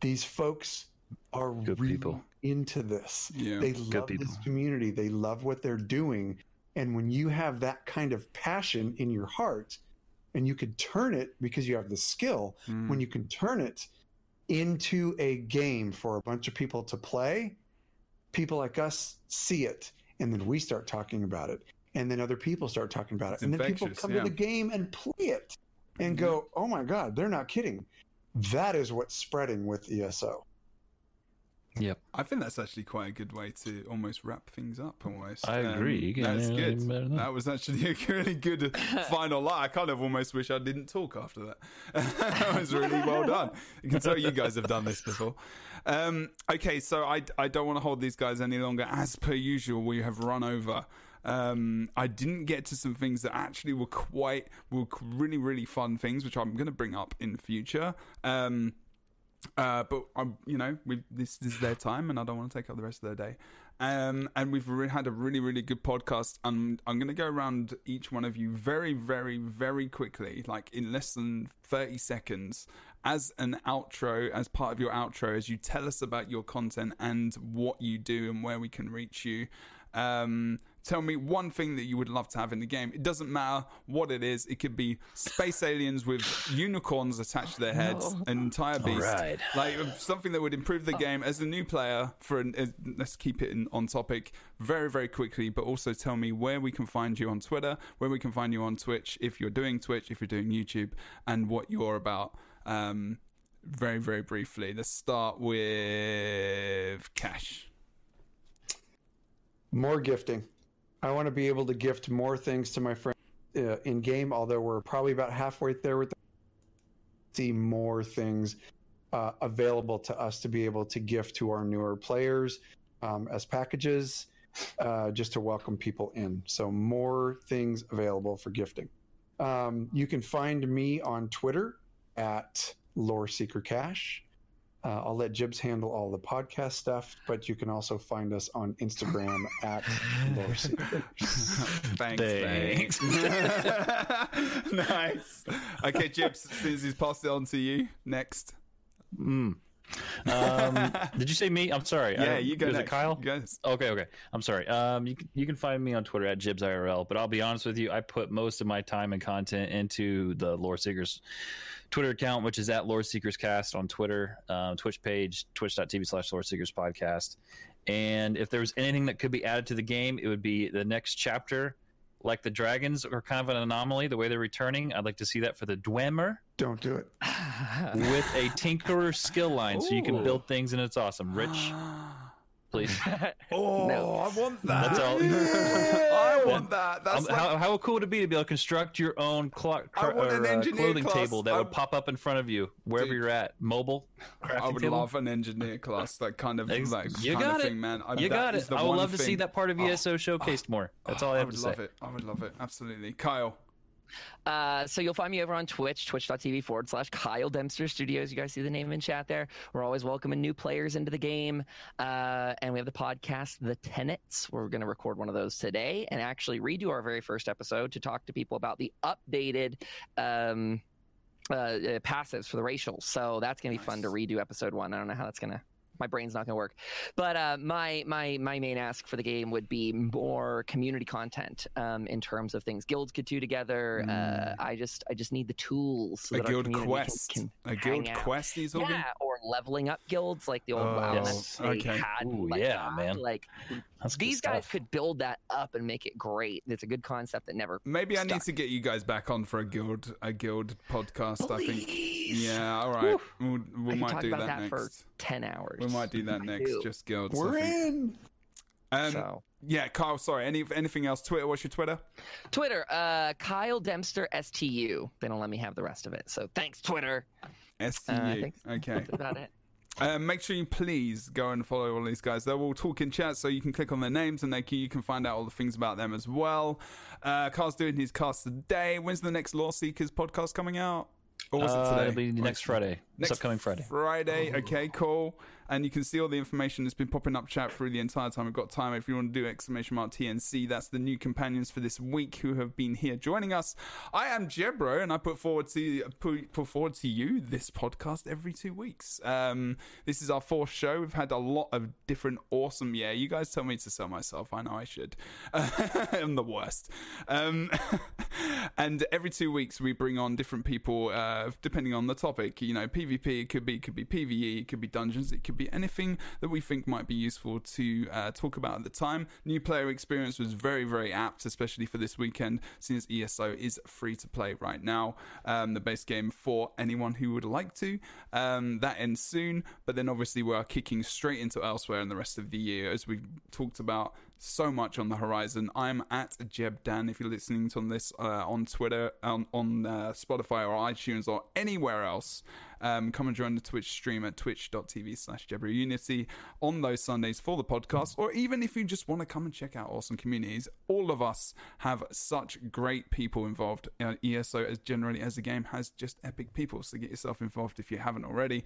These folks are Good really people. into this. Yeah. They love this community. They love what they're doing. And when you have that kind of passion in your heart, and you can turn it because you have the skill, Mm. when you can turn it into a game for a bunch of people to play, people like us see it. And then we start talking about it. And then other people start talking about It's it. And then people come yeah. to the game and play it and Mhm. go, oh my God, they're not kidding. That is what's spreading with ESO. Yep I think that's actually quite a good way to almost wrap things up. Almost, I agree. You can that's good. anything better than that. That was actually a <laughs> really good <laughs> final line. I kind of almost wish I didn't talk after that. <laughs> that was really well done. You can tell you guys have done this before. Um, okay, so I I don't want to hold these guys any longer. As per usual, we have run over. Um, I didn't get to some things that actually were quite were really really fun things, which I'm going to bring up in future. Um, uh, but I'm, you know, this, this is their time, and I don't want to take up the rest of their day. Um, and we've re- had a really, really good podcast. And I'm going to go around each one of you very, very, very quickly, like in less than 30 seconds, as an outro, as part of your outro, as you tell us about your content and what you do and where we can reach you. Um, tell me one thing that you would love to have in the game. It doesn't matter what it is. It could be space aliens with unicorns attached to their heads, No. an entire beast, right. like something that would improve the game as a new player. For an, uh, let's keep it in, on topic very, very quickly. But also tell me where we can find you on Twitter, where we can find you on Twitch, if you're doing Twitch, if you're doing YouTube, and what you're about. Um, very, very briefly. Let's start with Kash. More gifting. I want to be able to gift more things to my friends uh, in game, although we're probably about halfway there with the see more things uh, available to us to be able to gift to our newer players um, as packages uh, just to welcome people in. So, more things available for gifting. Um, you can find me on Twitter at Lore Seeker Kash. Uh, I'll let Jibbs handle all the podcast stuff, but you can also find us on Instagram <laughs> at Lore Seeker. <laughs> thanks, Thanks. thanks. <laughs> nice. Okay, Jibbs, since he's passed it on to you, next. Mm. Um, did you say me? I'm sorry. Yeah, you go Is it Kyle? You guys. Okay, okay. I'm sorry. Um, you can, you can find me on Twitter at JibbsIRL, but I'll be honest with you, I put most of my time and content into the Lore Seekers Twitter account, which is at Lore Seekers Cast on Twitter, um, Twitch page, twitch.tv slash Lore Seekers Podcast. And if there was anything that could be added to the game, it would be the next chapter. Like the dragons are kind of an anomaly, the way they're returning. I'd like to see that for the Dwemer Don't do it. <laughs> with a Tinkerer skill line, so you can build things and it's awesome. Rich, <gasps> <gasps> <gasps> please. <laughs> Oh, No. I want that. That's all. I want that. That's Um, like, how, how cool would it be to be able to construct your own clo- I want an or, uh, clothing class. table that I- would pop up in front of you wherever Dude. you're at? Mobile I would table? love an engineer class, that kind of Ex- like you kind got of it. thing, man. I, You got it. I would one love to see that part of Oh, ESO showcased more. That's all I have I would to love say. it. I would love it. Absolutely, Kyle. Uh, so you'll find me over on Twitch, twitch.tv forward slash Kyle Dempster Studios. You guys see the name in chat there. We're always welcoming new players into the game. Uh, and we have the podcast, The Tenets. We're going to record one of those today and actually redo our very first episode to talk to people about the updated um, uh, uh, passives for the racial. So that's gonna be nice. fun to redo episode one. I don't know how that's gonna my brain's not going to work. But uh, my my my main ask for the game would be more community content um, in terms of things guilds could do together. Uh, mm. Uh, I just I just need the tools. So a guild quest, can, can a guild out. quest. These yeah, or leveling up guilds like the old oh, WoW yes. okay. had. Ooh, like yeah, that. man. Like That's these guys could build that up and make it great. It's a good concept that never. Maybe stuck. I need to get you guys back on for a guild a guild podcast. Please. I think. Yeah, all right. We'll, we might do that, that next. for ten hours. We might do that next. Just guilds. We're in. Um, so. Yeah, Kyle. Sorry. Any anything else? Twitter. What's your Twitter? Twitter. Uh, Kyle Dempster STU. They don't let me have the rest of it. So thanks, Twitter. STU. Uh, okay. That's about it. Uh, make sure you please go and follow all these guys. They're all talk in chat, so you can click on their names and they can, you can find out all the things about them as well. Uh, Carl's doing his cast today. When's the next Lore Seekers podcast coming out? Or was uh, it today? It'll be next Friday. Next upcoming Friday. Friday. Okay, cool. And you can see all the information that's been popping up chat through the entire time. We've got time if you want to do exclamation mark tnc that's the new companions for this week who have been here joining us. I am jebro and i put forward to put, put forward to you this podcast every two weeks. Um, this is our fourth show. We've had a lot of different awesome yeah you guys tell me to sell myself. I know i should. <laughs> I'm the worst. Um, <laughs> and every two weeks we bring on different people uh, depending on the topic you know pvp it could be could be pve it could be dungeons it could be anything that we think might be useful to uh, talk about at the time. New player experience was very, very apt, especially for this weekend, since ESO is free to play right now. Um, the base game for anyone who would like to. Um, that ends soon, but then obviously we are kicking straight into Elsweyr in the rest of the year, as we've talked about so much on the horizon. I'm at Jeb Dan. If you're listening to this uh, on Twitter, on, on uh, Spotify or iTunes or anywhere else, um, come and join the Twitch stream at twitch.tv slash Unity on those Sundays for the podcast. Or even if you just want to come and check out awesome communities, all of us have such great people involved. Uh, ESO, as generally as the game, has just epic people. So get yourself involved if you haven't already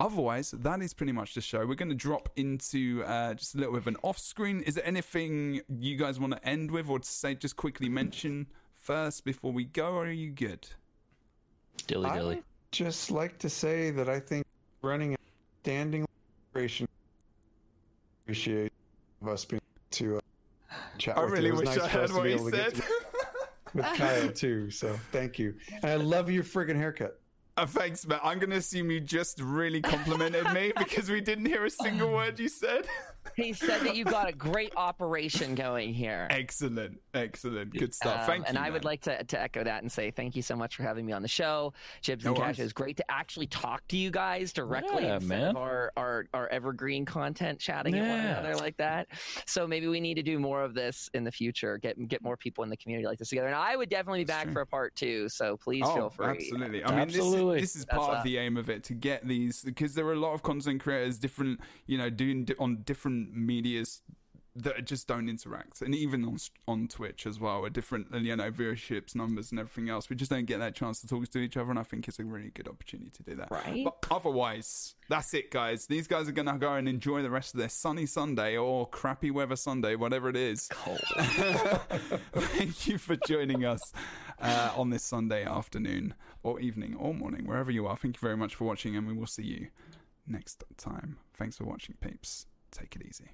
otherwise, that is pretty much the show. We're going to drop into uh, just a little bit of an off screen. Is there anything you guys want to end with or to say, just quickly mention first before we go, or are you good? Dilly dilly. I'd just like to say that I think running a standing operation appreciate us being to uh, chat. I really wish nice I had what you said. <laughs> with Kyle too, so thank you. And I love your friggin' haircut. Uh, thanks, Matt. I'm going to assume you just really complimented me <laughs> because we didn't hear a single word you said. he said that you got a great operation going here. Excellent, excellent, good stuff. Um, thank and you. And I would like to, to echo that and say thank you so much for having me on the show, Jibbs and no Kash. It's great to actually talk to you guys directly yeah, instead man. of our, our our evergreen content chatting yeah. at one another like that. So maybe we need to do more of this in the future. Get get more people in the community like this together. And I would definitely be back for a part two. So please oh, feel free. Absolutely. I mean, absolutely. This, this is part of the aim of it to get these because there are a lot of content creators, different you know, doing on different medias that just don't interact, and even on on Twitch as well, with different you know viewerships numbers and everything else, we just don't get that chance to talk to each other, and I think it's a really good opportunity to do that. Right. But otherwise, that's it, guys. These guys are gonna go and enjoy the rest of their sunny Sunday or crappy weather Sunday, whatever it is. Cold. <laughs> Thank you for joining us uh, on this Sunday afternoon or evening or morning, wherever you are. Thank you very much for watching, and we will see you next time. Thanks for watching, peeps. Take it easy.